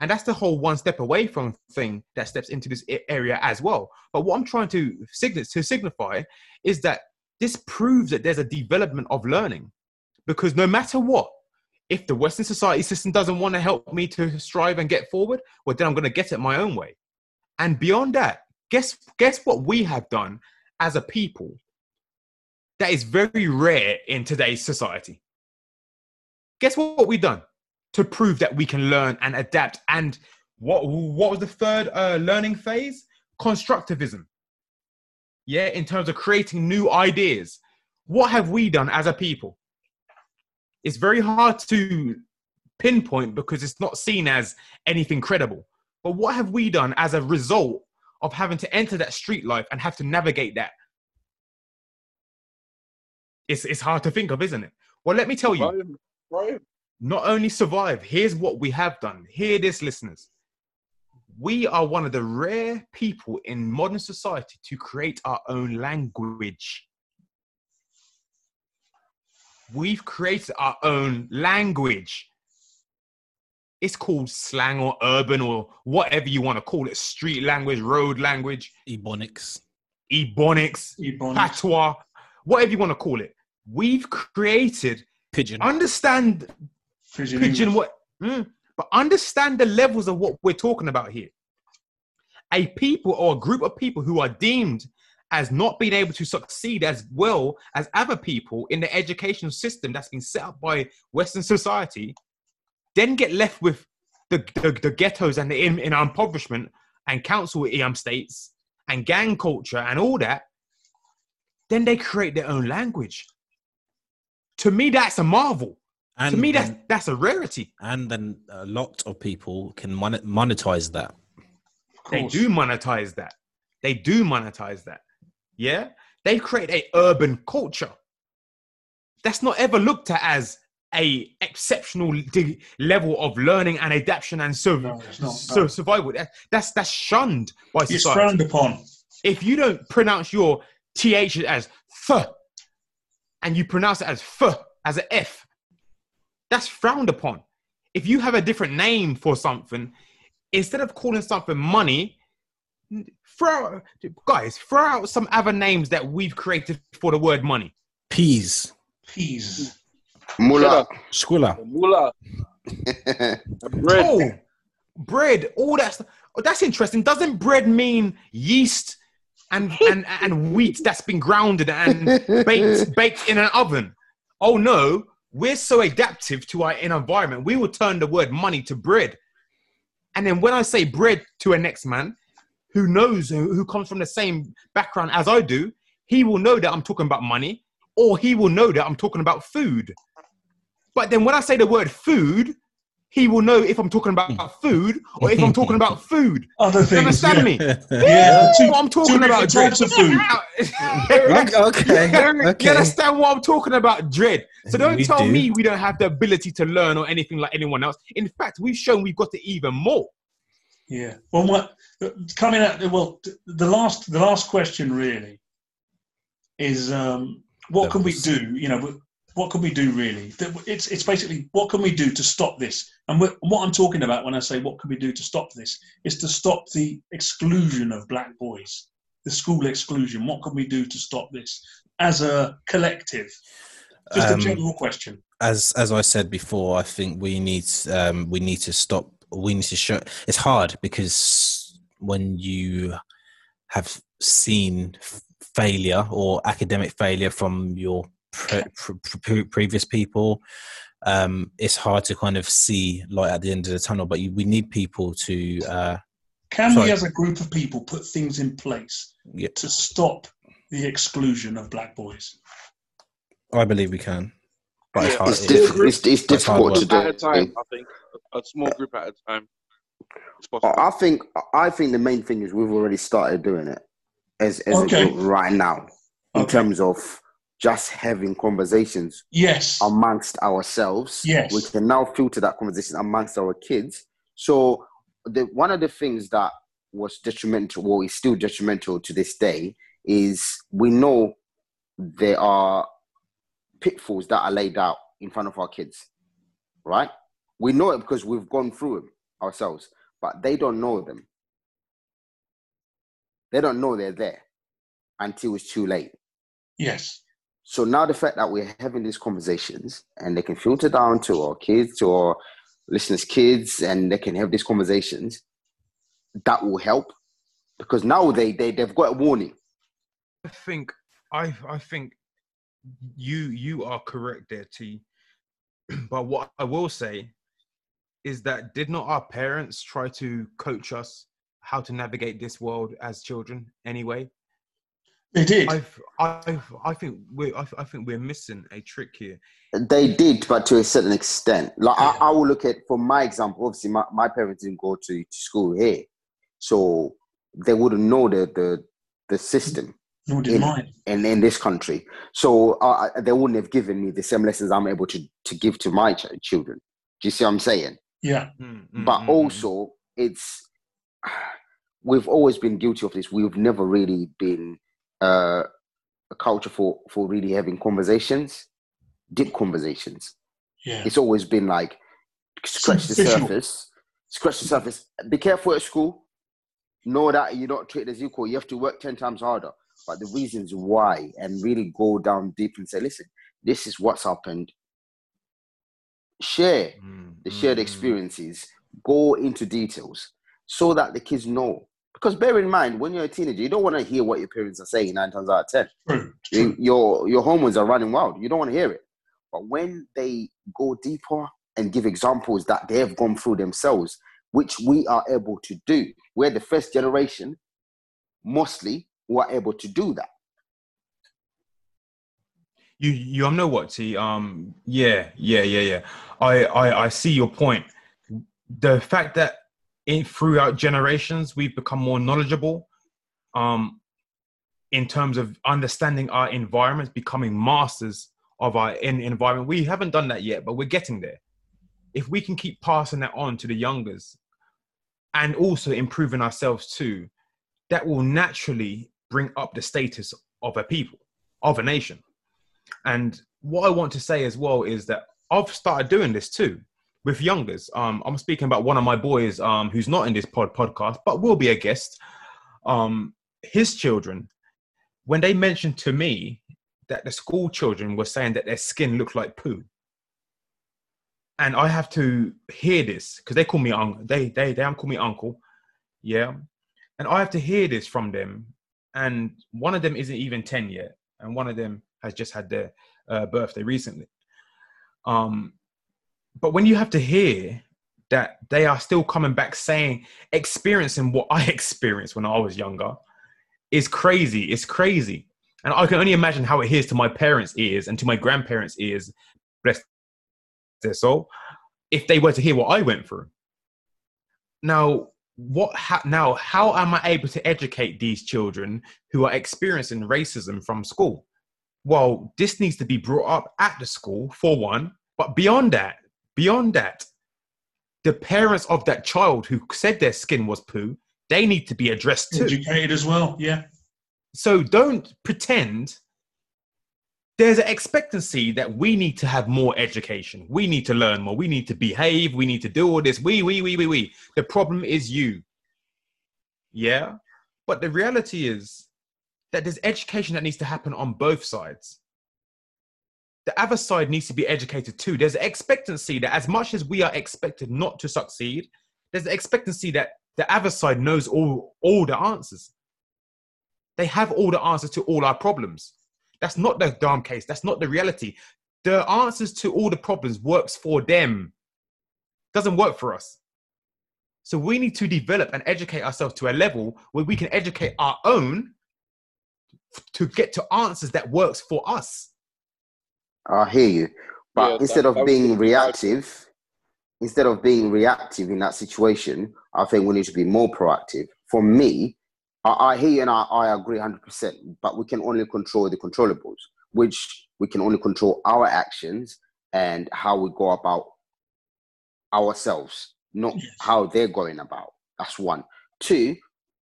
D: And that's the whole one step away from thing that steps into this area as well. But what i'm trying to sign- to signify is that this proves that there's a development of learning. Because no matter what if the western society system doesn't want to help me to strive and get forward well then i'm going to get it my own way. And beyond that guess guess what we have done as a people that is very rare in today's society. Guess what we've done to prove that we can learn and adapt? And what what was the third uh, learning phase? Constructivism. Yeah in terms of creating new ideas. What have we done as a people? It's very hard to pinpoint because it's not seen as anything credible. But what have we done as a result of having to enter that street life and have to navigate that it's, it's hard to think of isn't it well let me tell you not only survive, here's what we have done. Hear this, listeners. We are one of the rare people in modern society to create our own language. We've created our own language. It's called slang or urban or whatever you want to call it street language, road language,
B: Ebonics.
D: ebonics,
A: Ebonics.
D: patois, whatever you want to call it. We've created,
B: Pidgin.
D: understand Pidgin
A: pidgin
D: what Mm. but understand the levels of what we're talking about here a people or a group of people who are deemed as not being able to succeed as well as other people in the education system that's been set up by western society then get left with the, the, the ghettos and the in, in impoverishment and council um, states and gang culture and all that then they create their own language to me that's a marvel
B: and
D: to me, that's
B: then,
D: that's a rarity.
B: and then a lot of people can monetize that.
D: They do monetize that. They do monetize that. Yeah, they create a urban culture that's not ever looked at as a exceptional de- level of learning and adaptation and so
A: No, not,
D: so
A: no.
D: survival. That- That's that's shunned by
A: It's
D: society.
A: frowned upon.
D: If you don't pronounce your th as th, and you pronounce it as f as an f, that's frowned upon. If you have a different name for something, instead of calling something money, throw guys throw out some other names that we've created for the word money.
B: Peas.
A: Peas.
E: Moolah.
B: Scrilla.
C: Mula. Bread.
D: Oh, bread, oh, all that stuff. Oh, that's interesting. Doesn't bread mean yeast and and and wheat that's been grounded and baked baked in an oven? Oh no, we're so adaptive to our environment. We will turn the word money to bread. And then when I say bread to a next man who knows, who, who comes from the same background as I do, he will know that I'm talking about money or he will know that I'm talking about food. But then when I say the word food, he will know if I'm talking about food or if I'm talking about food.
A: Other
D: You
A: things.
D: understand
A: yeah.
D: me?
A: Yeah, two-
D: what I'm talking
A: two
D: about.
A: different types of food.
B: okay, okay,
D: You
B: okay.
D: understand what I'm talking about, Dread? So don't
B: We
D: tell
B: do.
D: me we don't have the ability to learn or anything like anyone else. In fact, we've shown we've got it even more.
A: Yeah. Well, what coming at well, the last the last question really is um, what can we do? You know, wh- what can we do really? It's it's basically what can we do to stop this? And what I'm talking about when I say what can we do to stop this is to stop the exclusion of black boys, the school exclusion. What can we do to stop this as a collective? Just a
B: Um,
A: general question.
B: as as I said before, I think we need um, we need to stop. We need to show. It's hard because when you have seen failure or academic failure from your pre- pre- pre- previous people, um, it's hard to kind of see light at the end of the tunnel. But you, we need people to. Uh,
A: Can we, as a group of people, put things in place
B: yeah,
A: to stop the exclusion of black boys?
B: I believe we can. But it's
C: Yeah.
B: hard.
E: It's,
B: it-
E: diff- it's, it's
B: That's hard
E: difficult to do.
C: at a time, I think. A a small group at a time.
E: I think I think the main thing is we've already started doing it as, as
A: Okay.
E: a group right now in
A: Okay.
E: terms of just having conversations
A: Yes.
E: amongst ourselves.
A: Yes.
E: We can now filter that conversation amongst our kids. So the one of the things that was detrimental, or is still detrimental to this day, is we know there are pitfalls that are laid out in front of our kids, right? We know it because we've gone through them ourselves, but they don't know them. They don't know they're there until it's too late.
A: yes.
E: So now the fact that we're having these conversations and they can filter down to our kids, to our listeners' kids, and they can have these conversations, that will help because now they, they they've got a warning.
D: I think I I think you you are correct there, T. But what I will say is that did not our parents try to coach us how to navigate this world as children anyway?
A: They did.
D: I've, I've, I think we're, I, I think we're missing a trick here.
E: They did, but to a certain extent. Like I, I will look at, for my example, obviously my, my parents didn't go to, to school here, so they wouldn't know the the, the system.
A: Nor did
E: in-
A: mine.
E: in, in this country. So uh, they wouldn't have given me the same lessons I'm able to, to give to my ch- children. Do you see what I'm saying?
A: Yeah.
D: Mm, mm,
E: But
D: mm, mm.
E: also, it's we've always been guilty of this. We've never really been uh, a culture for for really having conversations, deep conversations.
A: Yeah.
E: It's always been like scratch the surface, scratch the surface. Be careful at school. Know that you're not treated as equal. You have to work ten times harder. But the reasons why, and really go down deep and say, listen, this is what's happened. Share
D: Mm,
E: the shared
D: mm.
E: experiences, go into details so that the kids know. Because bear in mind, when you're a teenager, you don't want to hear what your parents are saying nine times out of ten.
A: True. True.
E: your your hormones are running wild. You don't want to hear it. But when they go deeper and give examples that they have gone through themselves, which we are able to do, we're the first generation, mostly, who are able to do that.
D: You you I know what, T? Um, yeah, yeah, yeah, yeah. I I, I see your point. The fact that in throughout generations we've become more knowledgeable, um, in terms of understanding our environments, becoming masters of our in environment. We haven't done that yet, but we're getting there. If we can keep passing that on to the youngers, and also improving ourselves too, that will naturally bring up the status of a people, of a nation. And what I want to say as well is that I've started doing this too with youngers. Um, I'm speaking about one of my boys um, who's not in this pod podcast, but will be a guest. Um, his children, when they mentioned to me that the school children were saying that their skin looked like poo, and I have to hear this because they call me uncle. They they they call me uncle, yeah, and I have to hear this from them. And one of them isn't even ten yet, and one of them has just had their uh, birthday recently. Um, but when you have to hear that they are still coming back saying, experiencing what I experienced when I was younger, is crazy. It's crazy. And I can only imagine how it hears to my parents' ears and to my grandparents' ears, bless their soul, if they were to hear what I went through. Now, what ha- now how am i able to educate these children who are experiencing racism from school well this needs to be brought up at the school for one but beyond that beyond that the parents of that child who said their skin was poo they need to be addressed too
A: Educated as well. Yeah.
D: so don't pretend there's an expectancy that we need to have more education. We need to learn more. We need to behave. We need to do all this. We, we, we, we, we. The problem is you. Yeah. But the reality is that there's education that needs to happen on both sides. The other side needs to be educated too. There's an expectancy that as much as we are expected not to succeed, there's an expectancy that the other side knows all, all the answers. They have all the answers to all our problems. That's not the damn case. That's not the reality. The answers to all the problems works for them. Doesn't work for us. So we need to develop and educate ourselves to a level where we can educate our own to get to answers that works for us.
E: I hear you. But
C: Yeah,
E: instead
C: that-
E: of
C: that was
E: being
C: the-
E: reactive, instead of being reactive in that situation, I think we need to be more proactive. For me, I, I hear you and I, I agree 100%, but we can only control the controllables, which we can only control our actions and how we go about ourselves, not
A: Yes.
E: how they're going about. That's one. Two,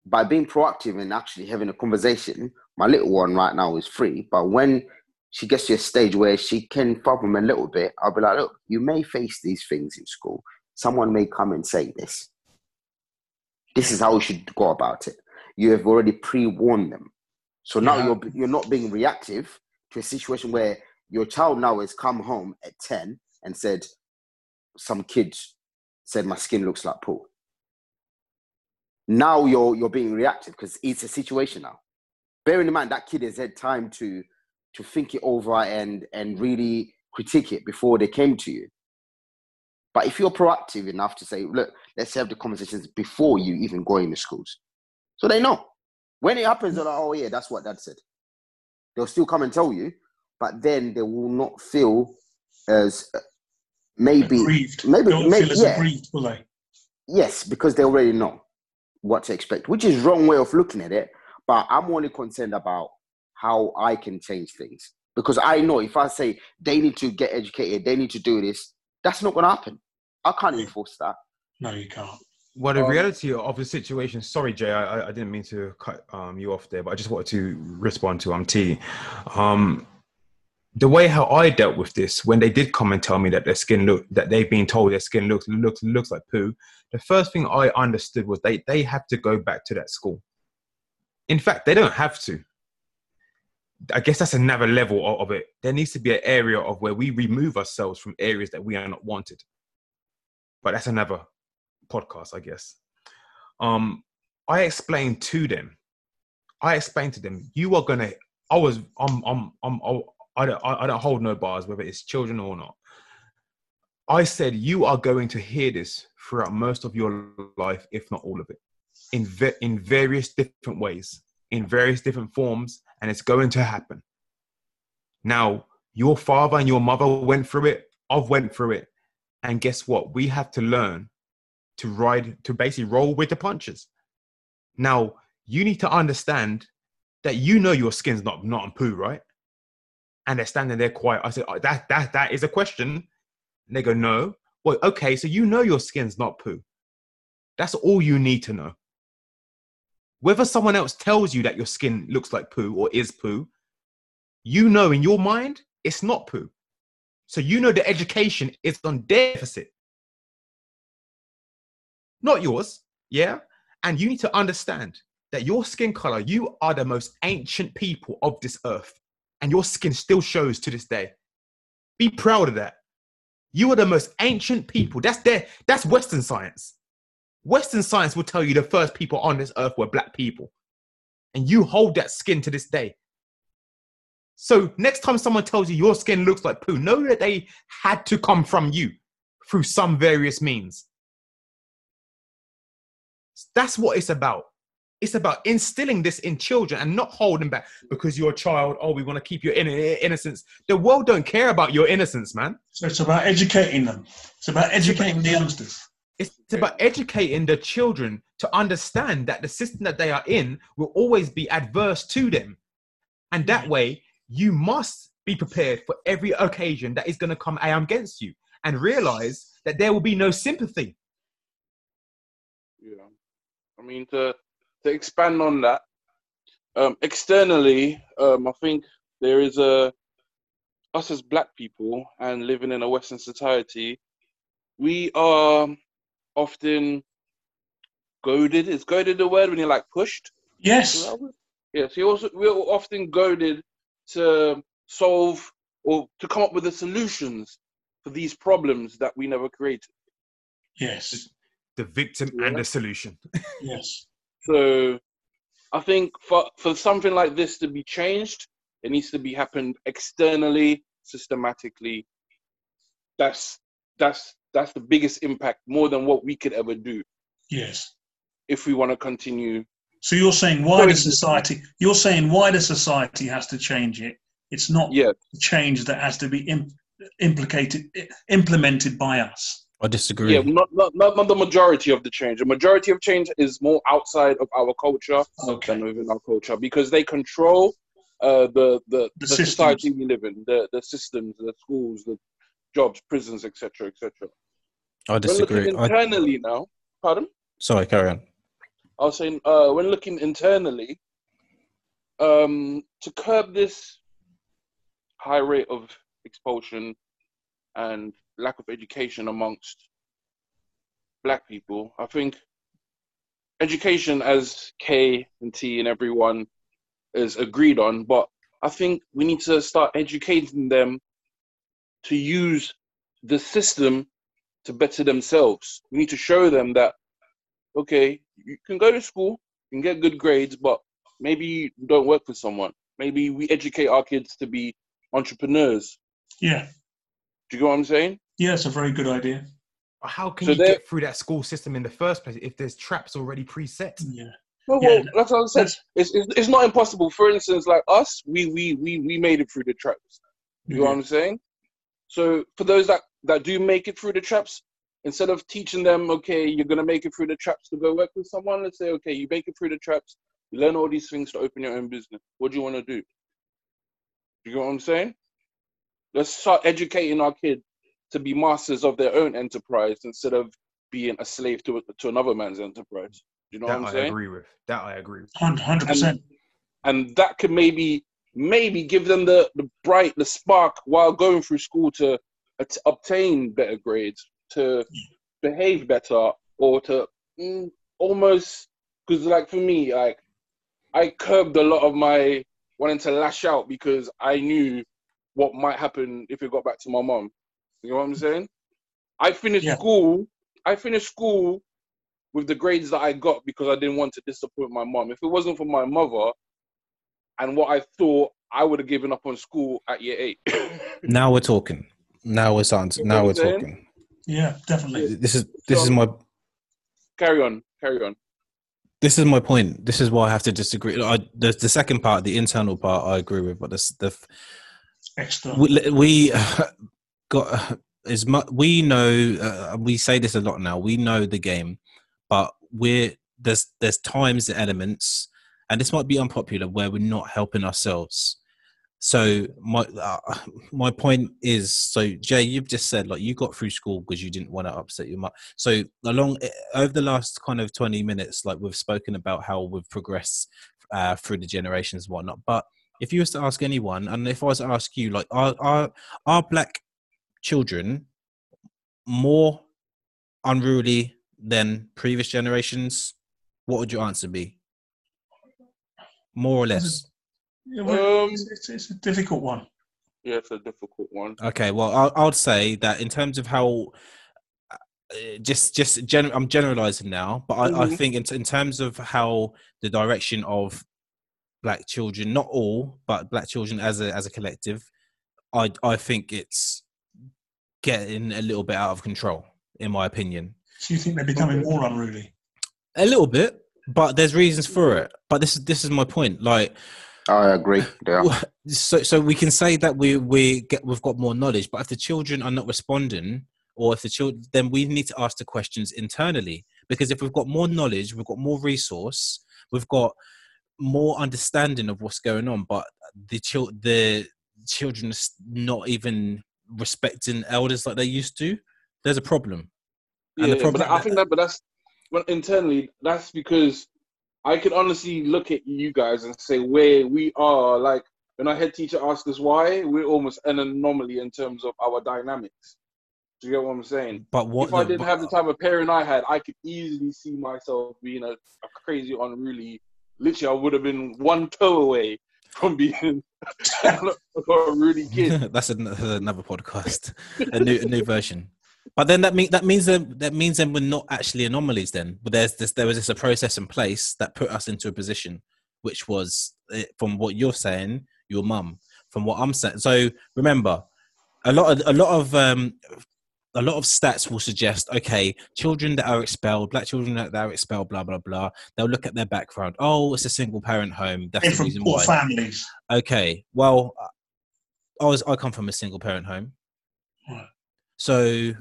E: by being proactive and actually having a conversation, my little one right now is free, but when she gets to a stage where she can problem a little bit, I'll be like, look, you may face these things in school. Someone may come and say this. This is how we should go about it. You have already pre-warned them. So now
A: Yeah.
E: you're you're not being reactive to a situation where your child now has come home at 10 and said, some kid said my skin looks like poo. Now you're you're being reactive because it's a situation now. Bearing in mind that kid has had time to to think it over and and really critique it before they came to you. But if you're proactive enough to say, look, let's have the conversations before you even go into schools, so they know when it happens, they're like, oh yeah, that's what dad said. They'll still come and tell you, but then they will not feel as uh, maybe
A: Aggrieved.
E: maybe
A: won't
E: maybe
A: feel as
E: yeah
A: aggrieved, will they?
E: yes because they already know what to expect, which is wrong way of looking at it. But I'm only concerned about how I can change things because I know if I say they need to get educated, they need to do this, that's not going to happen. I can't enforce that.
A: No, you can't.
D: Well, the
C: Um,
D: reality of the situation. Sorry, Jay, I, I- I didn't mean to cut um, you off there, but I just wanted to respond to um T. Um, the way how I dealt with this when they did come and tell me that their skin look that they've been told their skin looks looks looks like poo. The first thing I understood was they they have to go back to that school. In fact, they don't have to. I guess that's another level of, it. There needs to be an area of where we remove ourselves from areas that we are not wanted. But that's another podcast, I guess. Um, I explained to them. I explained to them, you are gonna. I was. I'm. I'm. I'm. I don't. I don't hold no bars, whether it's children or not. I said you are going to hear this throughout most of your life, if not all of it, in ve- in various different ways, in various different forms, and it's going to happen. Now, your father and your mother went through it. I've went through it, and guess what? We have to learn to ride to basically roll with the punches. Now, you need to understand that you know your skin's not not on poo, right? And they're standing there quiet. I said, oh, that that that is a question. And they go, no. Well, okay, so you know your skin's not poo. That's all you need to know. Whether someone else tells you that your skin looks like poo or is poo, you know in your mind it's not poo. So you know the education is on deficit not yours. Yeah. And you need to understand that your skin color, you are the most ancient people of this earth, and your skin still shows to this day. Be proud of that. You are the most ancient people. That's there. That's Western science. Western science will tell you the first people on this earth were black people, and you hold that skin to this day. So next time someone tells you your skin looks like poo, know that they had to come from you through some various means. That's what it's about. It's about instilling this in children and not holding back because you're a child. Oh, we want to keep your in- innocence. The world don't care about your innocence, man.
A: So it's about educating them. It's about educating the youngsters.
D: It's about educating the children to understand that the system that they are in will always be adverse to them. And that way, you must be prepared for every occasion that is going to come against you and realize that there will be no sympathy.
C: Yeah. I mean, to, to expand on that, um, externally, um, I think there is a, us as black people and living in a Western society, we are often goaded. Is goaded the word when you're like pushed?
A: Yes.
C: Yes, you also we're often goaded to solve or to come up with the solutions for these problems that we never created.
A: Yes.
D: The victim
C: Yeah.
D: and the solution.
A: Yes.
C: So I think for for something like this to be changed, it needs to be happened externally, systematically. That's that's that's the biggest impact, more than what we could ever do
A: Yes.
C: if we want to continue.
A: So you're saying wider
C: Sorry.
A: society. You're saying wider society has to change it. It's not
C: Yeah,
A: change that has to be im- implicated, implemented by us.
B: I disagree.
C: yeah, not, not not not the majority of the change. The majority of change is more outside of our culture
A: Okay.
C: than within our culture because they control uh, the the,
A: The
C: the, society we live in, the the systems, the schools, the jobs, prisons, etc., etc.
B: I
C: When
B: disagree.
C: looking
B: I,
C: internally now, pardon.
B: sorry, carry on.
C: I was saying, uh, when looking internally, um, to curb this high rate of expulsion and lack of education amongst black people, I think education, as K and T and everyone is agreed on, but I think we need to start educating them to use the system to better themselves. We need to show them that okay, you can go to school, you can get good grades, but maybe you don't work for someone. Maybe we educate our kids to be entrepreneurs.
A: Yeah.
C: Do you get what I'm saying?
A: Yeah, it's a very good idea.
D: How can
C: So
D: you get through that school system in the first place if there's traps already preset?
A: Yeah.
C: Well,
A: Yeah,
C: well that's what I said.
A: That's,
C: It's, it's, it's not impossible. For instance, like us, we we we we made it through the traps. You know what I'm saying? So for those that that do make it through the traps, instead of teaching them, okay, you're gonna make it through the traps to go work with someone, let's say, okay, you make it through the traps, you learn all these things to open your own business. What do you want to do? You know what I'm saying? Let's start educating our kids to be masters of their own enterprise instead of being a slave to to another man's enterprise. Do you know
D: that
C: what I'm
D: I
C: saying?
D: agree with. That I agree with.
A: Hundred percent.
C: and that could maybe maybe give them the the bright the spark while going through school to at- obtain better grades to behave better or to mm, almost because like for me like i curbed a lot of my wanting to lash out because i knew what might happen if it got back to my mom you know what i'm saying i finished
A: Yeah.
C: school i finished school with the grades that i got because i didn't want to disappoint my mom if it wasn't for my mother and what I thought I would have given up on school at year eight.
B: Now we're talking. Now we're starting.
C: You
B: now we're
C: what I'm saying?
B: talking.
A: Yeah, definitely.
B: This is this is my
C: carry on, carry on.
B: this is my point. This is why I have to disagree. I, the the second part, the internal part, I agree with, but this the
A: Extra.
B: we, we got as much we know uh, we say this a lot now we know the game but we're there's there's times and elements and this might be unpopular where we're not helping ourselves so my uh, my point is so jay you've just said like you got through school because you didn't want to upset your mum so along eh, over the last kind of 20 minutes like we've spoken about how we've progressed uh, through the generations and whatnot but if you was to ask anyone, and if I was to ask you, like, are are are black children more unruly than previous generations? What would your answer be? More or less.
A: Yeah, well,
C: Um,
A: it's, it's, it's a difficult one.
C: Yeah, it's a difficult one.
B: Okay, well, I'll, I'll say that in terms of how, uh, just just gen- I'm generalizing now, but I, I
C: Mhm.
B: think in, in terms of how the direction of black children, not all, but black children as a as a collective, I I think it's getting a little bit out of control, in my opinion.
A: So you think they're becoming more unruly?
B: A little bit, but there's reasons for it. But this is this is my point. Like, Oh,
E: I agree. Yeah.
B: so so we can say that we we get we've got more knowledge, but if the children are not responding, or if the children, then we need to ask the questions internally. Because if we've got more knowledge, we've got more resource, we've got more understanding of what's going on, but the chil- the children are not even respecting elders like they used to. There's a problem.
C: And yeah, problem, but I think that, but that's well, internally, that's because I can honestly look at you guys and say where we are. Like when our head teacher asked us why, we're almost an anomaly in terms of our dynamics. Do you get what I'm saying?
B: But what
C: if I didn't but, have the type of parent I had, I could easily see myself being a, a crazy, unruly. Literally, I would have been one toe away from being a really kid.
B: That's another podcast, a new a new version. But then that mean that means that that means then we're not actually anomalies then. But there's this there was this a process in place that put us into a position, which was eh, from what you're saying, your mum, from what I'm saying. So remember, a lot of a lot of um, a lot of stats will suggest okay children that are expelled black children that are expelled blah blah blah they'll look at their background oh it's a single parent home that's
A: They're the reason why families
B: okay well i was i come from a single parent home right. so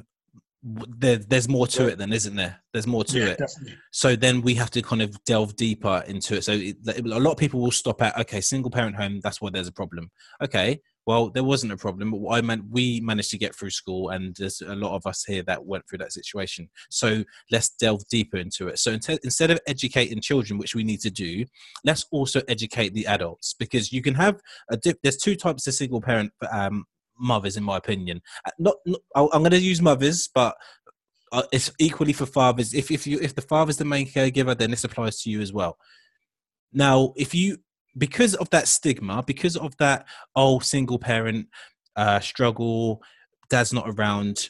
B: there, there's more to it then isn't there there's more to
A: yeah,
B: it
A: definitely.
B: so then we have to kind of delve deeper into it so it, a lot of people will stop at okay single parent home that's why there's a problem okay well, there wasn't a problem. But I meant we managed to get through school, and there's a lot of us here that went through that situation. So let's delve deeper into it. So instead of educating children, which we need to do, let's also educate the adults because you can have a dip. There's two types of single parent um, mothers, in my opinion. Uh, not, not I'm going to use mothers, but uh, it's equally for fathers. If if you if the father's the main caregiver, then this applies to you as well. Now, if you because of that stigma, because of that oh single parent uh, struggle, dad's not around,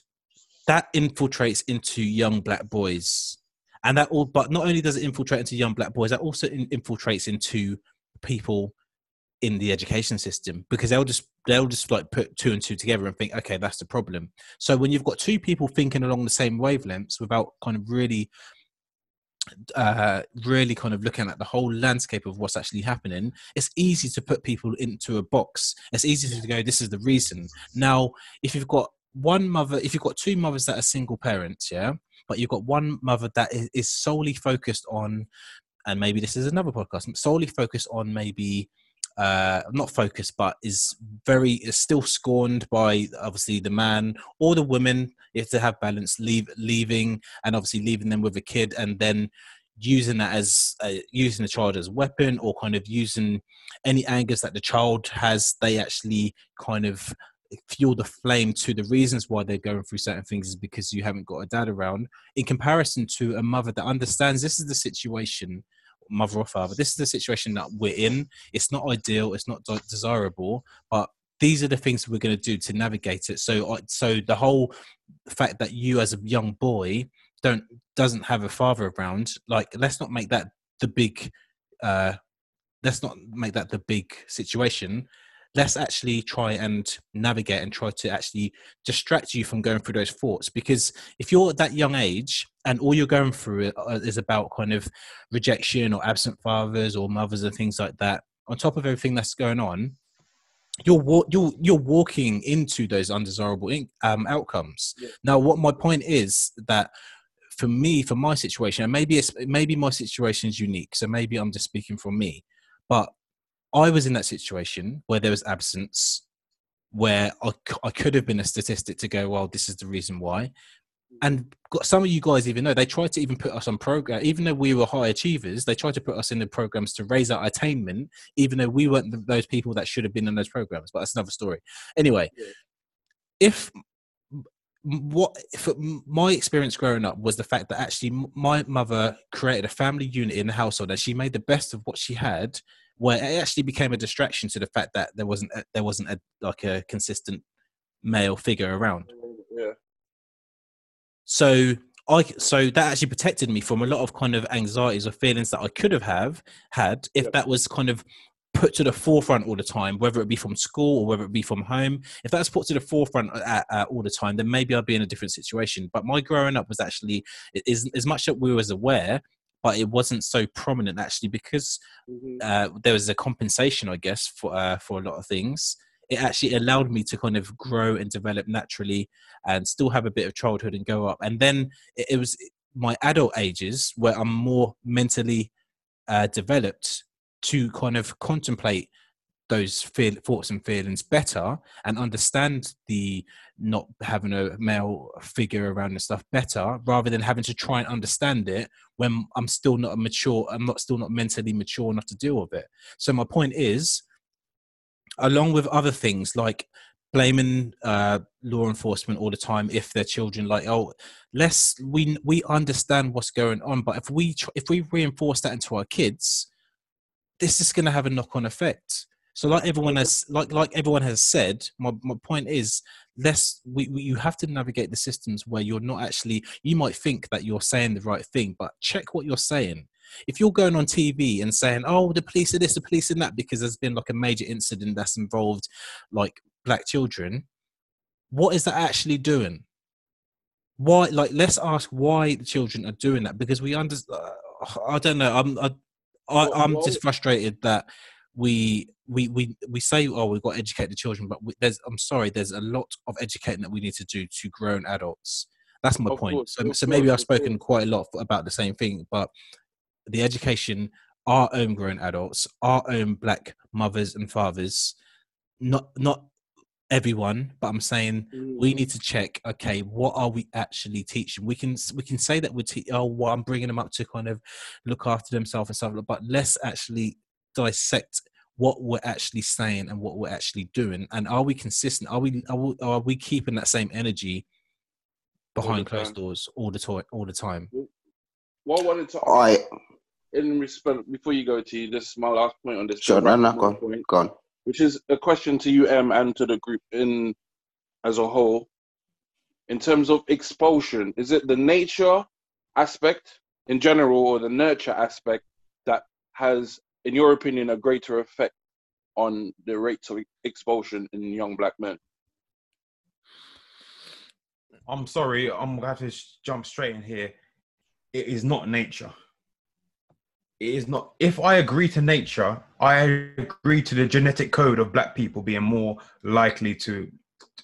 B: that infiltrates into young black boys, and that all. But not only does it infiltrate into young black boys, that also in, infiltrates into people in the education system because they'll just they'll just like put two and two together and think okay that's the problem so when you've got two people thinking along the same wavelengths without kind of really uh, really kind of looking at the whole landscape of what's actually happening, it's easy to put people into a box. It's easy to go, this is the reason. Now, if you've got one mother, if you've got two mothers that are single parents, yeah, but you've got one mother that is, is solely focused on, and maybe this is another podcast, solely focused on maybe uh, not focused, but is very is still scorned by obviously the man or the woman if they have balance, leave leaving and obviously leaving them with a kid, and then using that as uh, using the child as a weapon or kind of using any angers that the child has. They actually kind of fuel the flame to the reasons why they're going through certain things is because you haven't got a dad around in comparison to a mother that understands this is the situation mother or father. This is the situation that we're in. It's not ideal. It's not desirable, but these are the things we're going to do to navigate it. So, so the whole fact that you as a young boy don't doesn't have a father around, like let's not make that the big, uh, let's not make that the big situation let's actually try and navigate and try to actually distract you from going through those thoughts because if you're at that young age and all you're going through uh, is about kind of rejection or absent fathers or mothers and things like that on top of everything that's going on you're you're you're walking into those undesirable um, outcomes yeah. now what my point is that for me for my situation and maybe it's maybe my situation is unique so maybe i'm just speaking from me but I was in that situation where there was absence, where I, I could have been a statistic to go, well, this is the reason why. And some of you guys even know they tried to even put us on program, even though we were high achievers. They tried to put us in the programs to raise our attainment, even though we weren't those people that should have been in those programs. But that's another story. Anyway, yeah. if what if my experience growing up was the fact that actually my mother created a family unit in the household and she made the best of what she had where it actually became a distraction to the fact that there wasn't a, there wasn't a, like a consistent male figure around. So I so that actually protected me from a lot of kind of anxieties or feelings that I could have have had if yeah. that was kind of put to the forefront all the time, whether it be from school or whether it be from home, if that's put to the forefront uh, uh, all the time, then maybe I'd be in a different situation. But my growing up was actually is as much that we was aware, but it wasn't so prominent actually because
C: Mhm.
B: uh, there was a compensation, I guess, for uh, for a lot of things. It actually allowed me to kind of grow and develop naturally, and still have a bit of childhood and go up. And then it, it was my adult ages where I'm more mentally uh, developed to kind of contemplate those feel, thoughts and feelings better and understand the not having a male figure around and stuff better rather than having to try and understand it when I'm still not mature I'm not still not mentally mature enough to deal with it so my point is along with other things like blaming uh, law enforcement all the time if their children like oh let's we we understand what's going on but if we tr- if we reinforce that into our kids this is going to have a knock-on effect. So like everyone has like like everyone has said my, my point is less we, we you have to navigate the systems where you're not actually you might think that you're saying the right thing but check what you're saying if you're going on tv and saying oh the police are this the police and that because there's been like a major incident that's involved like black children what is that actually doing? Why like let's ask why the children are doing that because we under uh, i don't know i'm I, I, I'm just frustrated that we we we we say oh we've got to educate the children but we, there's i'm sorry there's a lot of educating that we need to do to grown adults. That's my
C: Of
B: point.
C: course,
B: so, so maybe i've spoken quite a lot about the same thing but the education our own grown adults our own black mothers and fathers not not everyone but i'm saying we need to check okay what are we actually teaching? We can we can say that we're te- oh well i'm bringing them up to kind of look after themselves and stuff but let's actually dissect what we're actually saying and what we're actually doing and are we consistent? Are we are we, are we keeping that same energy behind closed
C: time.
B: doors all the time all the time?
C: What I wanted to
E: I
C: in respect before you go to this is my last point on this.
E: sure
C: to
E: no
C: wrap
E: no go on,
C: point,
E: go on.
C: which is a question to you, Em, and to the group in as a whole. In terms of expulsion, is it the nature aspect in general or the nurture aspect that has, in your opinion, a greater effect on the rates of expulsion in young black men?
D: I'm sorry, I'm gonna have to jump straight in here. It is not nature. It is not. If I agree to nature, I agree to the genetic code of black people being more likely to,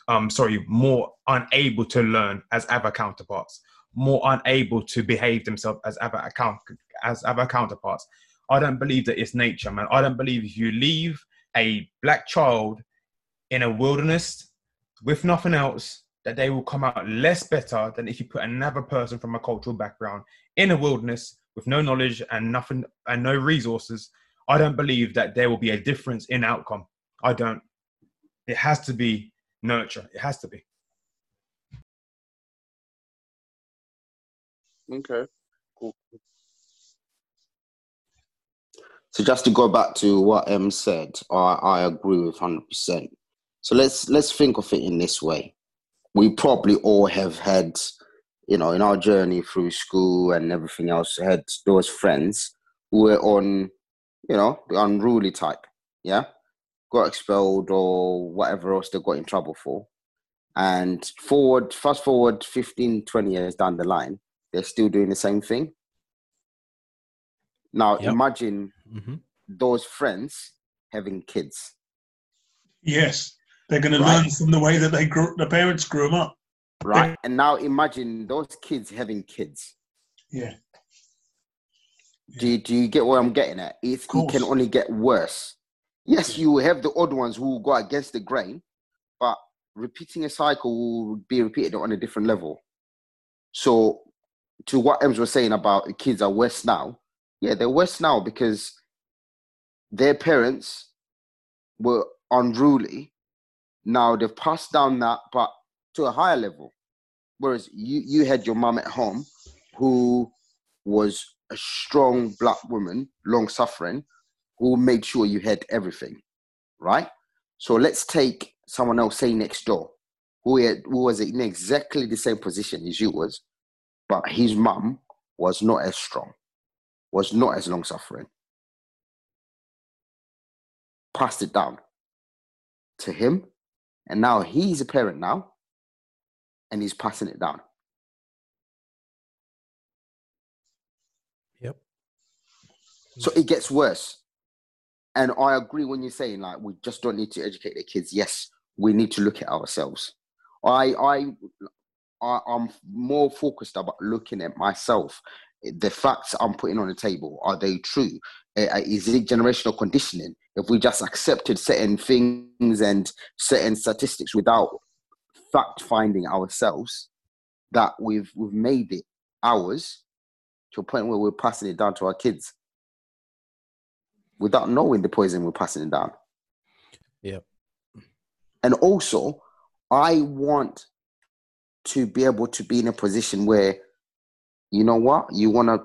D: um, sorry, more unable to learn as other counterparts, more unable to behave themselves as other account as other counterparts. I don't believe that it's nature, man. I don't believe if you leave a black child in a wilderness with nothing else, that they will come out less better than if you put another person from a cultural background in a wilderness with no knowledge and nothing and no resources. I don't believe that there will be a difference in outcome. I don't. It has to be nurture. It has to be.
C: Okay, cool.
E: So just to go back to what Em said, I, I agree with hundred percent. So let's let's think of it in this way. We probably all have had, you know, in our journey through school and everything else, had those friends who were on, you know, the unruly type, yeah, got expelled or whatever else they got in trouble for. And forward, fast forward 15, 20 years down the line, they're still doing the same thing. Now
B: Yep.
E: imagine
B: hmm
E: those friends having kids.
A: Yes, they're going to
E: Right.
A: learn from the way that they grew, the parents grew them up.
E: Right? And now imagine those kids having kids.
A: Yeah,
E: Do you, do you get what I'm getting at? It, it can only get worse. Yes, you will have the odd ones who will go against the grain, but repeating a cycle will be repeated on a different level. So, to what Em's was saying about the kids are worse now, yeah, they're worse now because their parents were unruly. Now they've passed down that, but to a higher level. Whereas you, you had your mum at home who was a strong black woman, long suffering, who made sure you had everything, right? So let's take someone else, say next door, who, had, who was in exactly the same position as you was, but his mum was not as strong, was not as long suffering. passed it down to him, and now he's a parent now, and he's passing it down.
B: Yep.
E: So it gets worse. And I agree when you're saying like we just don't need to educate the kids. Yes, we need to look at ourselves. I I, I I'm more focused about looking at myself. The facts I'm putting on the table are they true? Is it generational conditioning? If we just accepted certain things and certain statistics without fact finding ourselves, that we've we've made it ours to a point where we're passing it down to our kids without knowing the poison we're passing it down.
B: Yep.
E: And also, I want to be able to be in a position where, you know what, you want to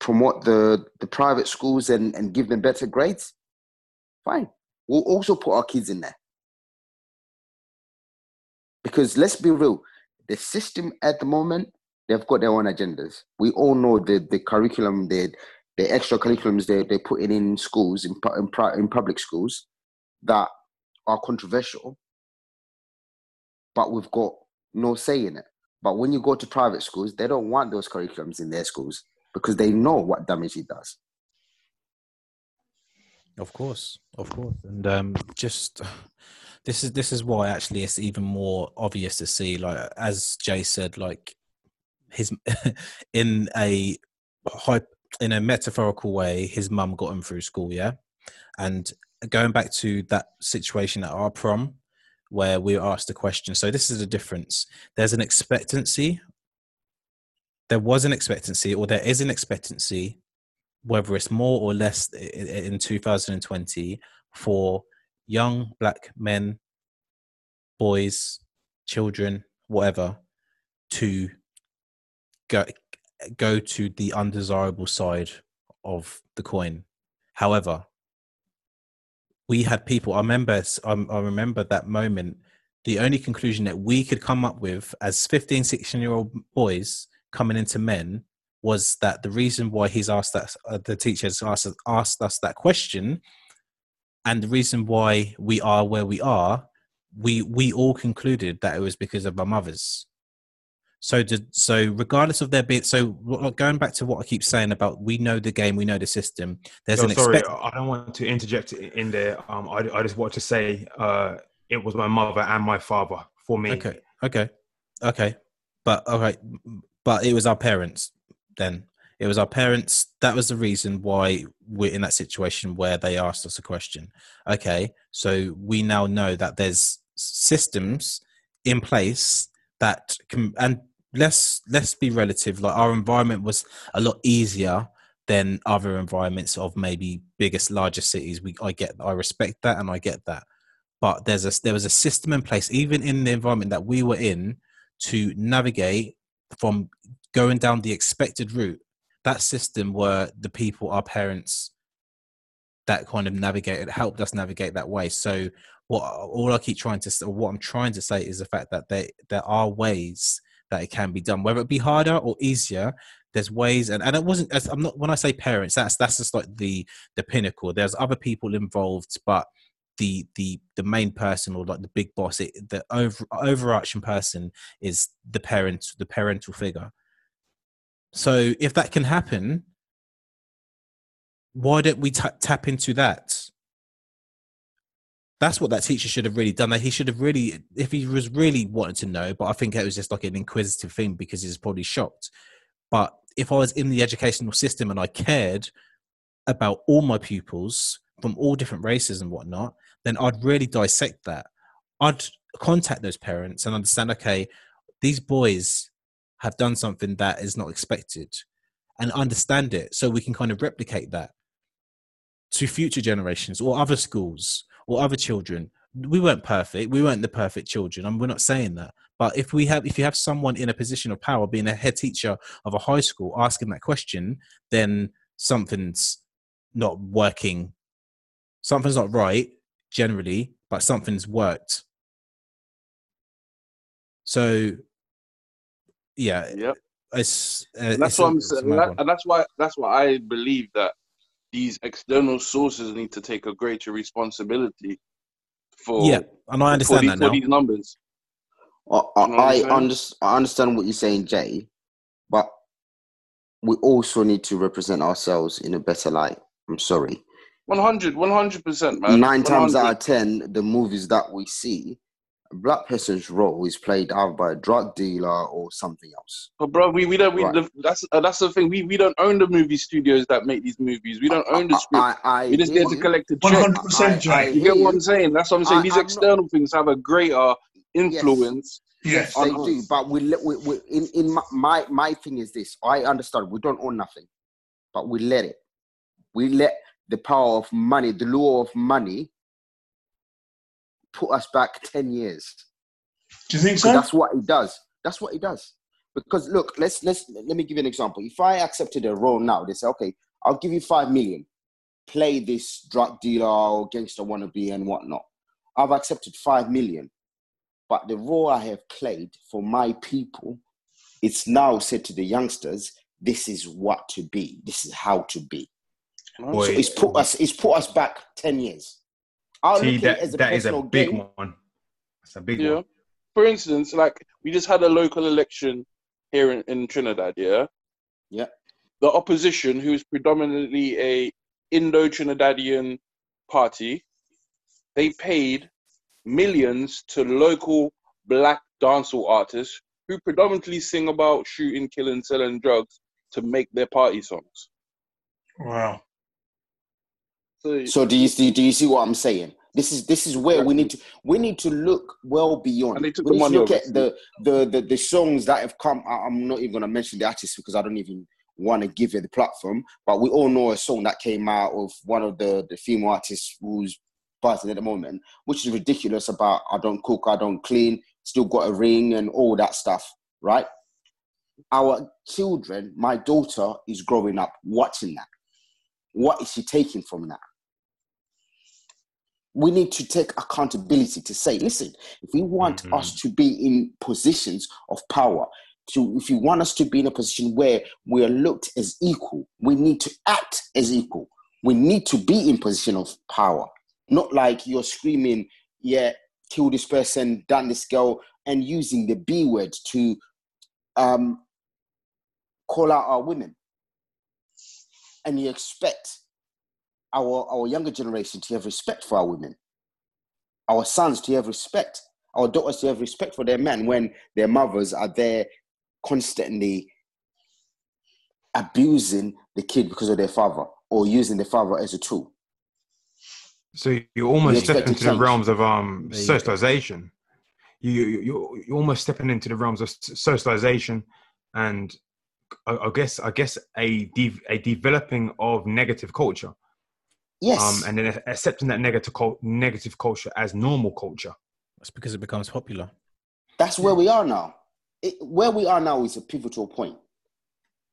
E: promote the, the private schools and, and give them better grades. Fine. We'll also put our kids in there. Because let's be real, the system at the moment, they've got their own agendas. We all know the, the curriculum, the, the extra curriculums they, they're putting in schools, in, in, in public schools, that are controversial, but we've got no say in it. But when you go to private schools, they don't want those curriculums in their schools because they know what damage it does.
B: Of course, of course, and um, just this is this is why actually it's even more obvious to see. Like as Jay said, like his in a high in a metaphorical way, his mum got him through school, yeah. And going back to that situation at our prom, where we were asked a question. So this is the difference. There's an expectancy. There was an expectancy, or there is an expectancy, whether it's more or less in 2020 for young black men, boys, children, whatever, to go go to the undesirable side of the coin. However, we had people. I remember. I remember that moment. The only conclusion that we could come up with as 15, 16 year old boys coming into men was that the reason why he's asked that uh, the teachers asked, asked us that question and the reason why we are where we are we we all concluded that it was because of our mothers so, did, so regardless of their bit, so going back to what I keep saying about we know the game, we know the system. There's
D: no,
B: an
D: sorry,
B: expect-
D: I don't want to interject in there. Um, I, I just want to say uh, it was my mother and my father for me.
B: Okay, okay, okay, but okay, but it was our parents then. It was our parents. That was the reason why we're in that situation where they asked us a question. Okay, so we now know that there's systems in place that can and let's let's be relative like our environment was a lot easier than other environments of maybe biggest larger cities we i get i respect that and i get that but there's a there was a system in place even in the environment that we were in to navigate from going down the expected route that system were the people our parents that kind of navigated helped us navigate that way. So what all i keep trying to what i'm trying to say is the fact that there there are ways that it can be done whether it be harder or easier. There's ways and, and it wasn't i'm not when i say parents that's that's just like the the pinnacle. There's other people involved but the the the main person or like the big boss it, the over, overarching person is the parent the parental figure so if that can happen why don't we t- tap into that that's what that teacher should have really done. That he should have really, if he was really wanting to know, but I think it was just like an inquisitive thing because he's probably shocked. But if I was in the educational system and I cared about all my pupils from all different races and whatnot, then I'd really dissect that. I'd contact those parents and understand, okay, these boys have done something that is not expected and understand it so we can kind of replicate that to future generations or other schools or other children. We weren't perfect. We weren't the perfect children. I and we're not saying that. But if we have if you have someone in a position of power being a head teacher of a high school asking that question then something's not working. Something's not right generally but something's worked. So yeah
C: yep
B: it's uh,
C: that's
B: it's
C: what
B: a,
C: i'm saying that, and that's why that's why i believe that these external sources need to take a greater responsibility for
B: Yeah, and I
C: for,
B: understand
C: these,
B: that
C: for
B: now.
C: these numbers.
E: I,
C: You know I'm
E: I, under, I understand what you're saying, Jay, but we also need to represent ourselves in a better light. I'm sorry.
C: 100, 100%, man.
E: Nine times out of ten, the movies that we see, a black person's role is played either by a drug dealer or something else.
C: But bro, we, we don't. We,
E: Right.
C: the, that's uh, that's the thing. We we don't own the movie studios that make these movies. We don't own the script.
E: I, I,
C: we just
E: hear
C: get to collect a
A: One
C: check.
A: hundred percent,
E: I-
C: You get what. I'm saying? That's what I'm saying.
E: I-
C: These
E: I'm not-
C: external things have a greater influence.
A: Yes.
E: They
C: on
E: do,
C: us.
E: but we, let- we, we in in my, my my thing is this. I understand we don't own nothing, but we let it. We let the power of money, the law of money, put us back ten years.
A: Do you think so?
E: that's what he does. That's what he does. Because look, let's let's let me give you an example. If I accepted a role now, they say, okay, I'll give you five million. Play this drug dealer or gangster wannabe and whatnot. I've accepted five million, but the role I have played for my people, it's now said to the youngsters, this is what to be. This is how to be.
D: Boy,
E: So it's put us it's put us back ten years. I
D: see,
E: look at it as
D: that,
E: a
D: that is a big
E: gain.
D: one. That's a big
C: Yeah.
D: one.
C: For instance, like we just had a local election here in, in Trinidad. Yeah.
E: Yeah.
C: The opposition, who is predominantly a Indo-Trinidadian party, they paid millions to local black dancehall artists who predominantly sing about shooting, killing, selling drugs to make their party songs.
A: Wow.
C: So,
E: So do you see? Do you see what I'm saying? This is this is where we need to we need to look well beyond.
C: And they took
E: we
C: the
E: need to
C: money,
E: look at the, the the the songs that have come. I- I'm not even going to mention the artists because I don't even want to give you the platform. But we all know a song that came out of one of the the female artists who's buzzing at the moment, which is ridiculous. About I don't cook, I don't clean, still got a ring and all that stuff, right? Our children, my daughter is growing up watching that. What is she taking from that? We need to take accountability to say, listen, if we want
D: Mhm.
E: us to be in positions of power, to if you want us to be in a position where we are looked as equal, we need to act as equal. We need to be in position of power, not like you're screaming, yeah, kill this person, done this girl, and using the B word to um, call out our women. And you expect our our younger generation to have respect for our women, our sons to have respect, our daughters to have respect for their men when their mothers are there constantly abusing the kid because of their father or using the father as a tool.
D: So you're almost
E: expect
D: step
E: to
D: into the realms of um socialization. You you you you're almost stepping into the realms of socialization, and I, I guess I guess a de- a developing of negative culture,
E: Yes,
D: um, and then accepting that negative cul- negative culture as normal culture.
B: That's because it becomes popular.
E: that's where we are now. It, where we are now is a pivotal point.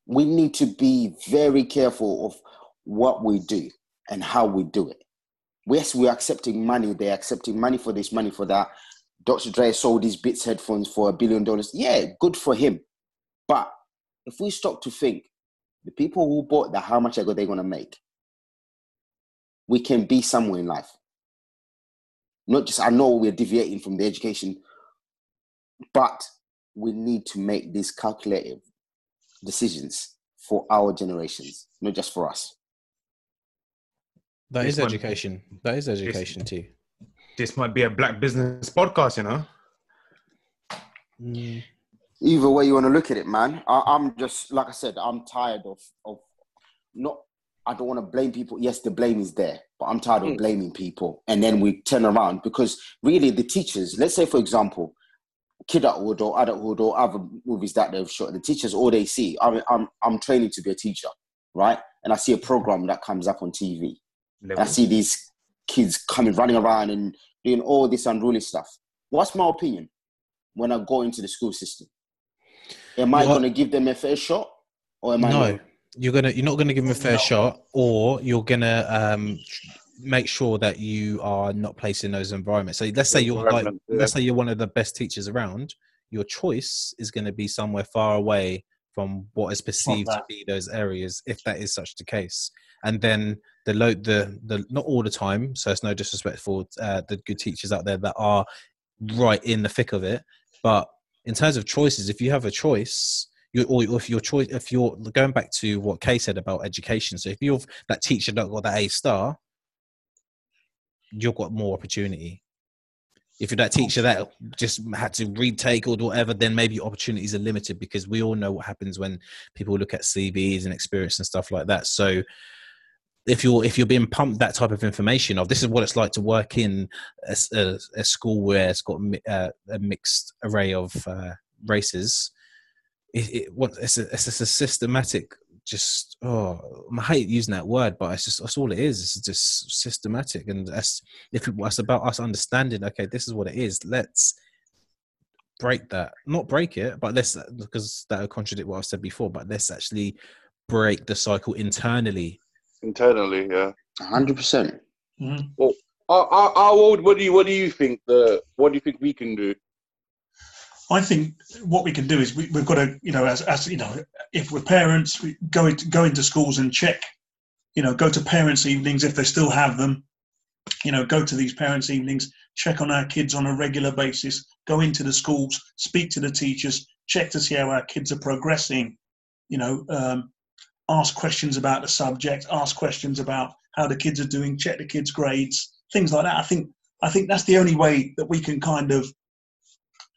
E: We need to be very careful of what we do and how we do it. Yes, we're accepting money. They're accepting money for this, money for that. Dr. Dre sold these Beats headphones for a billion dollars. Yeah, good for him. But if we stop to think, the people who bought that, how much are they going to make? We can be somewhere in life. Not just, I know we're deviating from the education, but we need to make these calculated decisions for our generations, not just for us.
B: That
D: This
B: is
D: one-
B: education. That is education too.
D: This might be a black business podcast, you know.
B: Mm.
E: Either way you want to look at it, man. I, I'm just like I said, I'm tired of of not. I don't want to blame people. Yes, the blame is there, but I'm tired of
C: Mm.
E: blaming people. And then we turn around because really the teachers. Let's say, for example, kidulthood or adulthood or other movies that they've shot. The teachers, all they see. I'm I'm I'm training to be a teacher, right? And I see a program that comes up on TV. And I see these kids coming running around and doing all this unruly stuff. What's my opinion when I go into the school system? Am I going to give them a fair shot, or am I
B: No,
E: not?
B: You're gonna you're not gonna give them a fair shot, or you're gonna um, make sure that you are not placed in those environments. So let's say you're like, let's say you're one of the best teachers around. Your choice is going to be somewhere far away from what is perceived to be those areas, if that is such the case. And then the load, the the not all the time. So it's no disrespect for uh, the good teachers out there that are right in the thick of it. But in terms of choices, if you have a choice, you or if your choice, if you're going back to what Kay said about education. So if you're that teacher that got that A star, you've got more opportunity. If you're that teacher that just had to retake or whatever, then maybe opportunities are limited because we all know what happens when people look at CVs and experience and stuff like that. So if you're if you're being pumped that type of information of this is what it's like to work in a school where it's got a uh, a mixed array of uh, races, it, it what it's a, it's just a systematic just oh I hate using that word, but it's just that's all it is. It's just systematic, and that's if it was about us understanding. Okay, this is what it is. Let's break that, not break it, but let's because that would contradict what I said before. But let's actually break the cycle internally.
C: internally. Yeah.
E: hundred percent.
A: Mhm.
C: How, how, how old? What do you What do you think? The What do you think we can do?
A: I think what we can do is we, we've got to, you know, as, as you know, if we're parents, we go into, go into schools and check, you know, go to parents' evenings if they still have them. You know, go to these parents' evenings, check on our kids on a regular basis, go into the schools, speak to the teachers, check to see how our kids are progressing. You know, um, ask questions about the subject, ask questions about how the kids are doing, check the kids' grades, things like that. I think I think that's the only way that we can kind of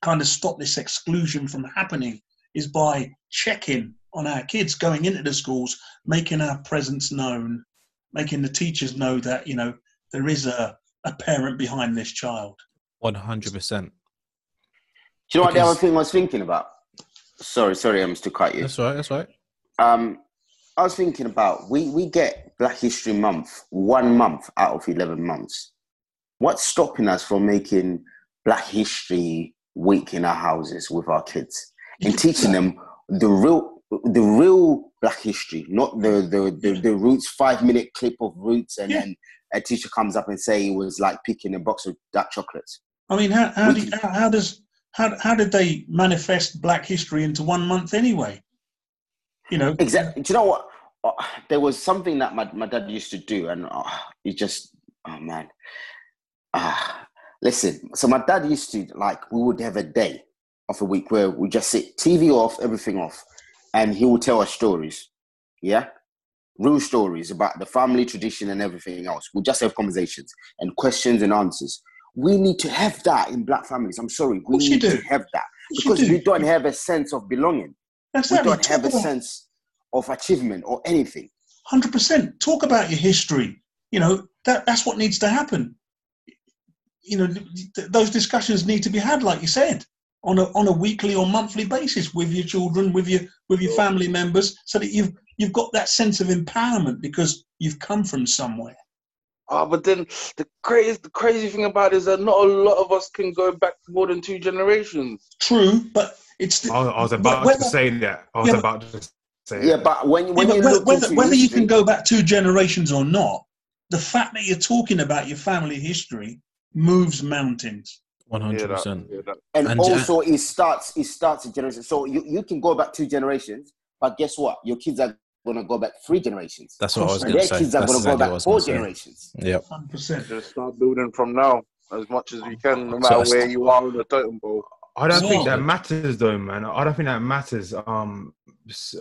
A: kind of stop this exclusion from happening is by checking on our kids going into the schools, making our presence known, making the teachers know that you know there is a, a parent behind this child.
B: One hundred percent.
E: Do you know what the other thing I was thinking about? Sorry, sorry, I'm to cut you.
B: That's right. That's right.
E: Um, I was thinking about we we get Black History Month one month out of eleven months. What's stopping us from making Black History Week in our houses with our kids and teaching them the real the real Black history, not the the the, the roots five minute clip of roots, and then a teacher comes up and say it was like picking a box of dark chocolates.
A: I mean, how how, you, how, how does how how did they manifest Black history into one month anyway? You know,
E: Exactly. Do you know what? Uh, There was something that my, my dad used to do, and uh, it just, oh man. Ah, listen. So my dad used to like we would have a day of a week where we just sit TV off, everything off, and he would tell us stories. Yeah, real stories about the family tradition and everything else. We just have conversations and questions and answers. We need to have that in black families. I'm sorry, we need to have that
A: Of course you
E: because
A: do.
E: we don't have a sense of belonging
A: exactly.
E: we don't have a sense of achievement or anything.
A: Hundred percent. Talk about your history. You know that that's what needs to happen. You know th- th- those discussions need to be had, like you said, on a on a weekly or monthly basis with your children, with your with your family members, so that you've you've got that sense of empowerment because you've come from somewhere.
C: Ah, but then the crazy the crazy thing about it is that not a lot of us can go back more than two generations.
A: True, but it's
D: I, I was about
A: whether-
D: to say that. I was
A: Yeah, but-
D: about to say
E: Yeah,
D: that.
E: but when
A: Yeah,
E: when
A: but
E: you
A: whe-
E: look
A: whether,
E: into
A: whether you can go back two generations or not, the fact that you're talking about your family history moves mountains.
B: One hundred percent.
E: and,
B: and,
E: also it starts it starts a generation. So you, you can go back two generations, but guess what? Your kids are gonna go back three generations.
B: That's what I was going to say.
E: Their kids are gonna go
B: exactly what I
E: back four
B: going to say.
E: generations.
B: Yep.
A: Hundred percent.
C: Just start building from now as much as we can, no matter
B: it's-
C: where you are in the totem pole.
D: I don't think that matters though, man. I don't think that matters. Um, s-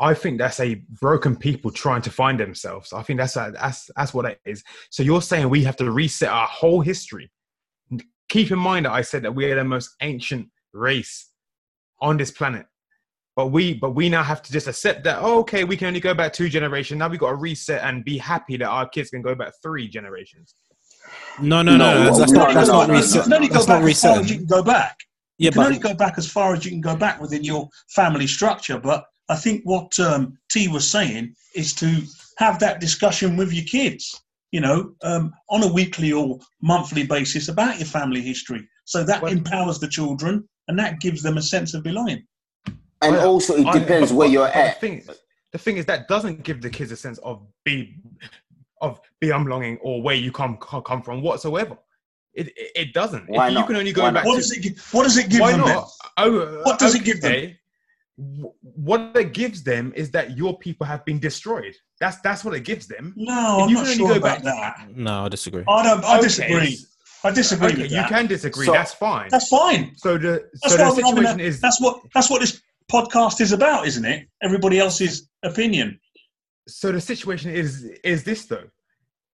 D: I think that's a broken people trying to find themselves. I think that's a, that's that's what it is. So you're saying we have to reset our whole history. Keep in mind that I said that we are the most ancient race on this planet, but we but we now have to just accept that. Oh, okay, we can only go back two generations. Now we got to reset and be happy that our kids can go back three generations.
B: No, no, no,
E: No,
B: no.
E: well,
B: That's not. That's not
E: no, no,
B: reset.
A: You can only go
B: That's not
A: back as far as you can go back.
B: Yeah,
A: you can only go back as far as you can go back within your family structure. But I think what um, T was saying is to have that discussion with your kids, you know, um, on a weekly or monthly basis about your family history. So that
D: Well-
A: empowers the children and that gives them a sense of belonging.
E: And
D: I-
E: also it
D: I-
E: depends
D: but-
E: where
D: but-
E: you're
D: but
E: at.
D: The thing, the thing is that doesn't give the kids a sense of be of be belonging or where you come come from whatsoever. It it, it doesn't.
E: Why
D: if
E: not?
D: you can only go
E: Why
D: back?
A: What
D: to
A: does it? What does it give
D: why
A: them? then?
D: not? Oh,
A: What does it give them?
D: Okay. wh- what it gives them is that your people have been destroyed. That's that's what it gives them.
A: No,
D: If
A: I'm
D: you
A: not sure
D: go
A: about
D: back-
A: that.
B: No, I disagree.
A: I don't. I
D: Okay,
A: disagree. I disagree
D: Okay,
A: with
D: you
A: that.
D: can disagree.
E: So-
D: that's fine.
A: That's fine.
D: so the
A: That's
D: so the
A: why we're
D: situation
A: a-
D: is
A: That's what. That's what this podcast is about, isn't it? Everybody else's opinion.
D: so the situation is is this though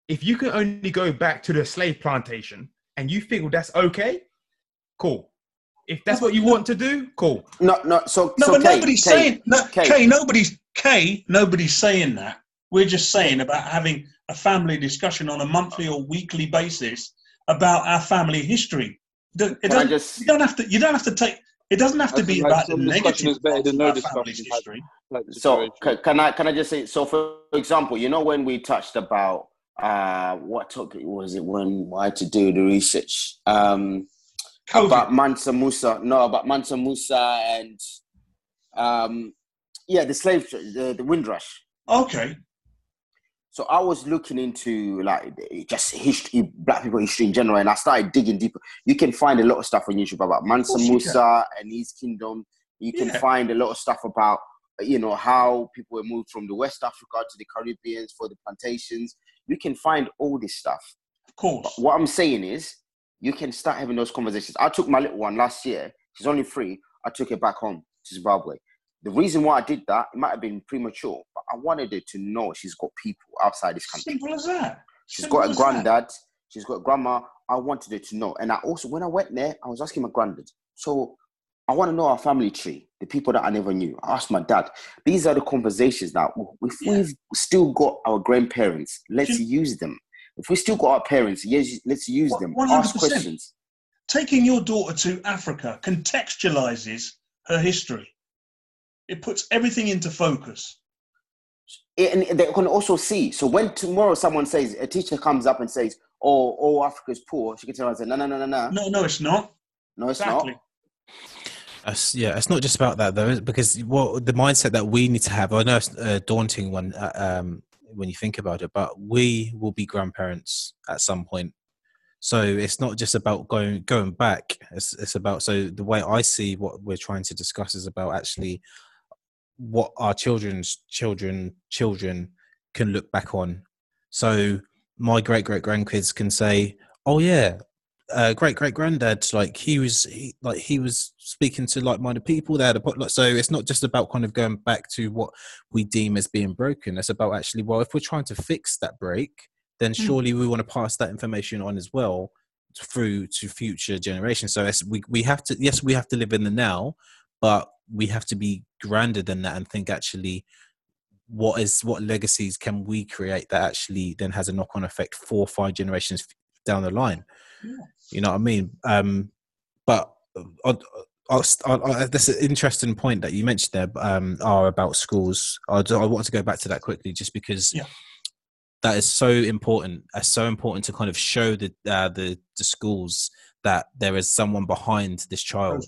D: if you can only go back to the slave plantation and you feel that's okay cool if that's what you want to do cool
E: No, no. So,
A: No,
E: so
A: but
E: Kay,
A: nobody's
E: Kay,
A: saying. No,
E: Kay.
A: Kay, nobody's. Kay, nobody's saying that. We're just saying about having a family discussion on a monthly or weekly basis about our family history. Don't- It
E: Can I
A: doesn't,
E: just
A: you don't have to. You don't have to take. It doesn't have to
C: I
A: be
C: think,
A: about the
C: discussion
A: negative
C: is better than no
A: our
C: discussion.
A: family's history.
C: like
E: so can, can I can I just say so for example, you know when we touched about uh what topic was it when why to do the research um About Mansa Musa no about Mansa Musa and um yeah the slave the, the Windrush
A: Okay.
E: so I was looking into like just history, black people history in general, and I started digging deeper. You can find a lot of stuff on YouTube about Mansa Musa and his kingdom. You can
A: Yeah.
E: find a lot of stuff about you know how people were moved from the West Africa to the Caribbeans for the plantations. You can find all this stuff.
A: Of course.
E: What I'm saying is, you can start having those conversations. I took my little one last year. She's only three. I took her back home to Zimbabwe. The reason why I did that, it might have been premature, but I wanted her to know she's got people outside this country.
A: Simple as that.
E: She's
A: Simple
E: got a
A: as that.
E: granddad. She's got a grandma. I wanted her to know. And I also, when I went there, I was asking my granddad. So I want to know our family tree, the people that I never knew. I asked my dad. These are the conversations now. If
A: Yeah.
E: we've still got our grandparents, let's use them. If we still got our parents, yes, let's use them.
A: 100%.
E: Ask questions.
A: Taking your daughter to Africa contextualizes her history. It puts everything into focus.
E: And they can also see. So when tomorrow someone says, a teacher comes up and says, oh, oh, Africa's poor, she can tell her, no, no, no, no, no.
A: No, no, it's not.
E: No, it's
A: Exactly.
E: not.
B: It's, yeah, it's not just about that though, because what the mindset that we need to have. I know it's a daunting one uh, um, when you think about it, but we will be grandparents at some point. So it's not just about going going back. It's it's about so the way I see what we're trying to discuss is about actually what our children's children children can look back on. So my great great grandkids can say, "Oh yeah, uh, great great granddad like he was he, like he was speaking to like-minded people there like so it's not just about kind of going back to what we deem as being broken it's about actually well if we're trying to fix that break then
A: Hmm.
B: surely we want to pass that information on as well through to future generations so it's, we, we have to yes we have to live in the now but we have to be grander than that and think actually what is what legacies can we create that actually then has a knock-on effect four or five generations down the line
A: Yeah.
B: You know what I mean? Um, but I, I, I, that's an interesting point that you mentioned there, um, are about schools. I, do- I want to go back to that quickly, just because
A: Yeah.
B: that is so important. It's so important to kind of show the uh, the the schools that there is someone behind this child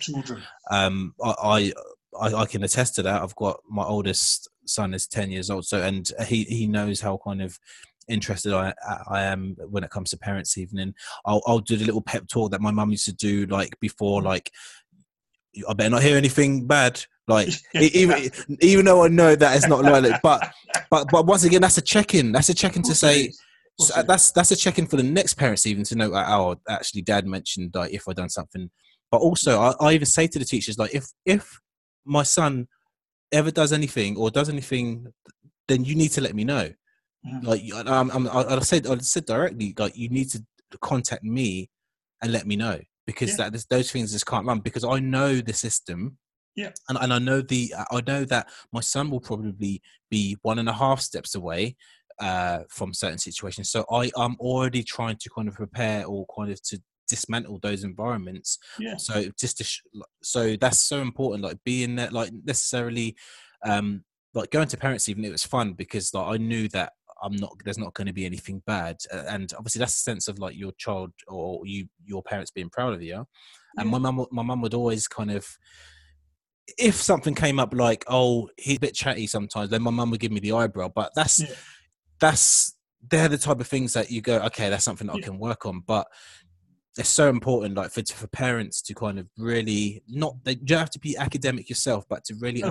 B: um I, I i can attest to that i've got my oldest son is 10 years old so and he he knows how kind of interested i i am when it comes to parents evening. I'll i'll do the little pep talk that my mum used to do like before like i better not hear anything bad. Like even even though i know that it's not like but but but once again that's a check-in. That's a check-in to say so that's that's a check-in for the next parents even to know oh actually dad mentioned like if i done something. But also I, I even say to the teachers like if if my son ever does anything or does anything then you need to let me know
A: Mhm.
B: like you- um, um, I, said i said directly like you need to contact me and let me know because
A: Yeah.
B: that this, those things just can't run because i know the system
A: Yeah.
B: and, and i know the i know that my son will probably be one and a half steps away uh, from certain situations. So I am already trying to kind of prepare or kind of to dismantle those environments.
A: Yeah.
B: So just to sh- so that's so important. Like being there, like necessarily, um, like going to parents even it was fun because like I knew that I'm not there's not going to be anything bad, and obviously that's a sense of like your child or you your parents being proud of you. And my mum my mum would always kind of if something came up like oh he's a bit chatty sometimes then my mum would give me the eyebrow but that's
A: Yeah.
B: that's they're the type of things that you go okay that's something that i can work on but it's so important like for for parents to kind of really not they you don't have to be academic yourself but to really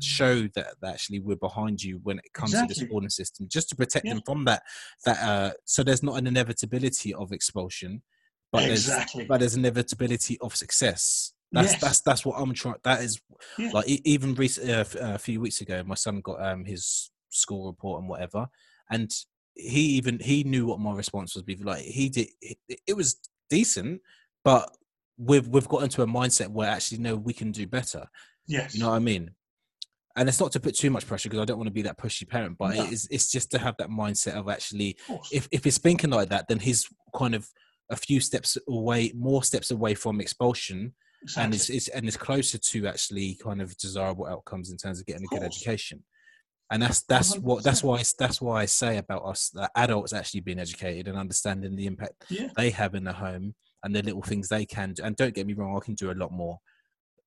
B: show that, that actually we're behind you when it comes to the
A: Exactly.
B: schooling system just to protect
A: Yeah.
B: them from that that uh so there's not an inevitability of expulsion but
A: exactly.
B: there's but there's an inevitability of success that's
A: Yes.
B: that's that's what i'm trying that is
A: Yeah.
B: like even recent, uh, uh, a few weeks ago my son got um his school report and whatever and he even he knew what my response was be like he did it, it was decent but we've we've got into a mindset where actually no we can do better
A: yes.
B: you know what i mean and it's not to put too much pressure because i don't want to be that pushy parent but
A: No.
B: it is it's just to have that mindset of actually
A: Of
B: if if he's thinking like that then he's kind of a few steps away more steps away from expulsion
A: exactly.
B: and it's, it's and it's closer to actually kind of desirable outcomes in terms of getting a good education and that's that's what that's why that's why i say about us that adults actually being educated and understanding the impact
A: yeah.
B: they have in the home and the little things they can do. And don't get me wrong i can do a lot more.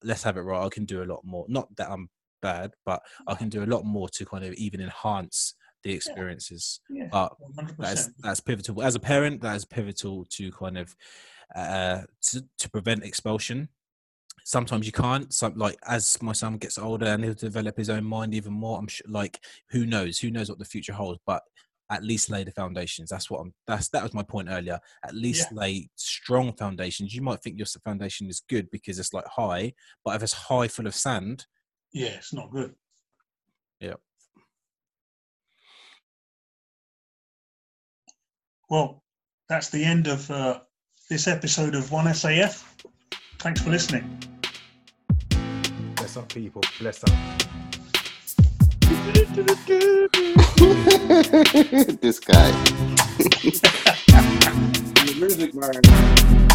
B: Let's have it right i can do a lot more. Not that i'm bad but i can do a lot more to kind of even enhance the experiences.
A: Yeah.
B: but that's that's pivotal. As a parent that is pivotal to kind of uh to, to prevent expulsion sometimes you can't some like as my son gets older and he'll develop his own mind even more i'm sure like who knows who knows what the future holds but at least lay the foundations that's what i'm that's that was my point earlier at least lay strong foundations you might think your foundation is good because it's like high but if it's high full of sand
A: yeah, it's not good.
B: Yeah.
A: Well, that's the end of uh, this episode of 1SAF. Thanks for listening.
D: Bless up, people. Bless up.
E: this guy.
C: music, man.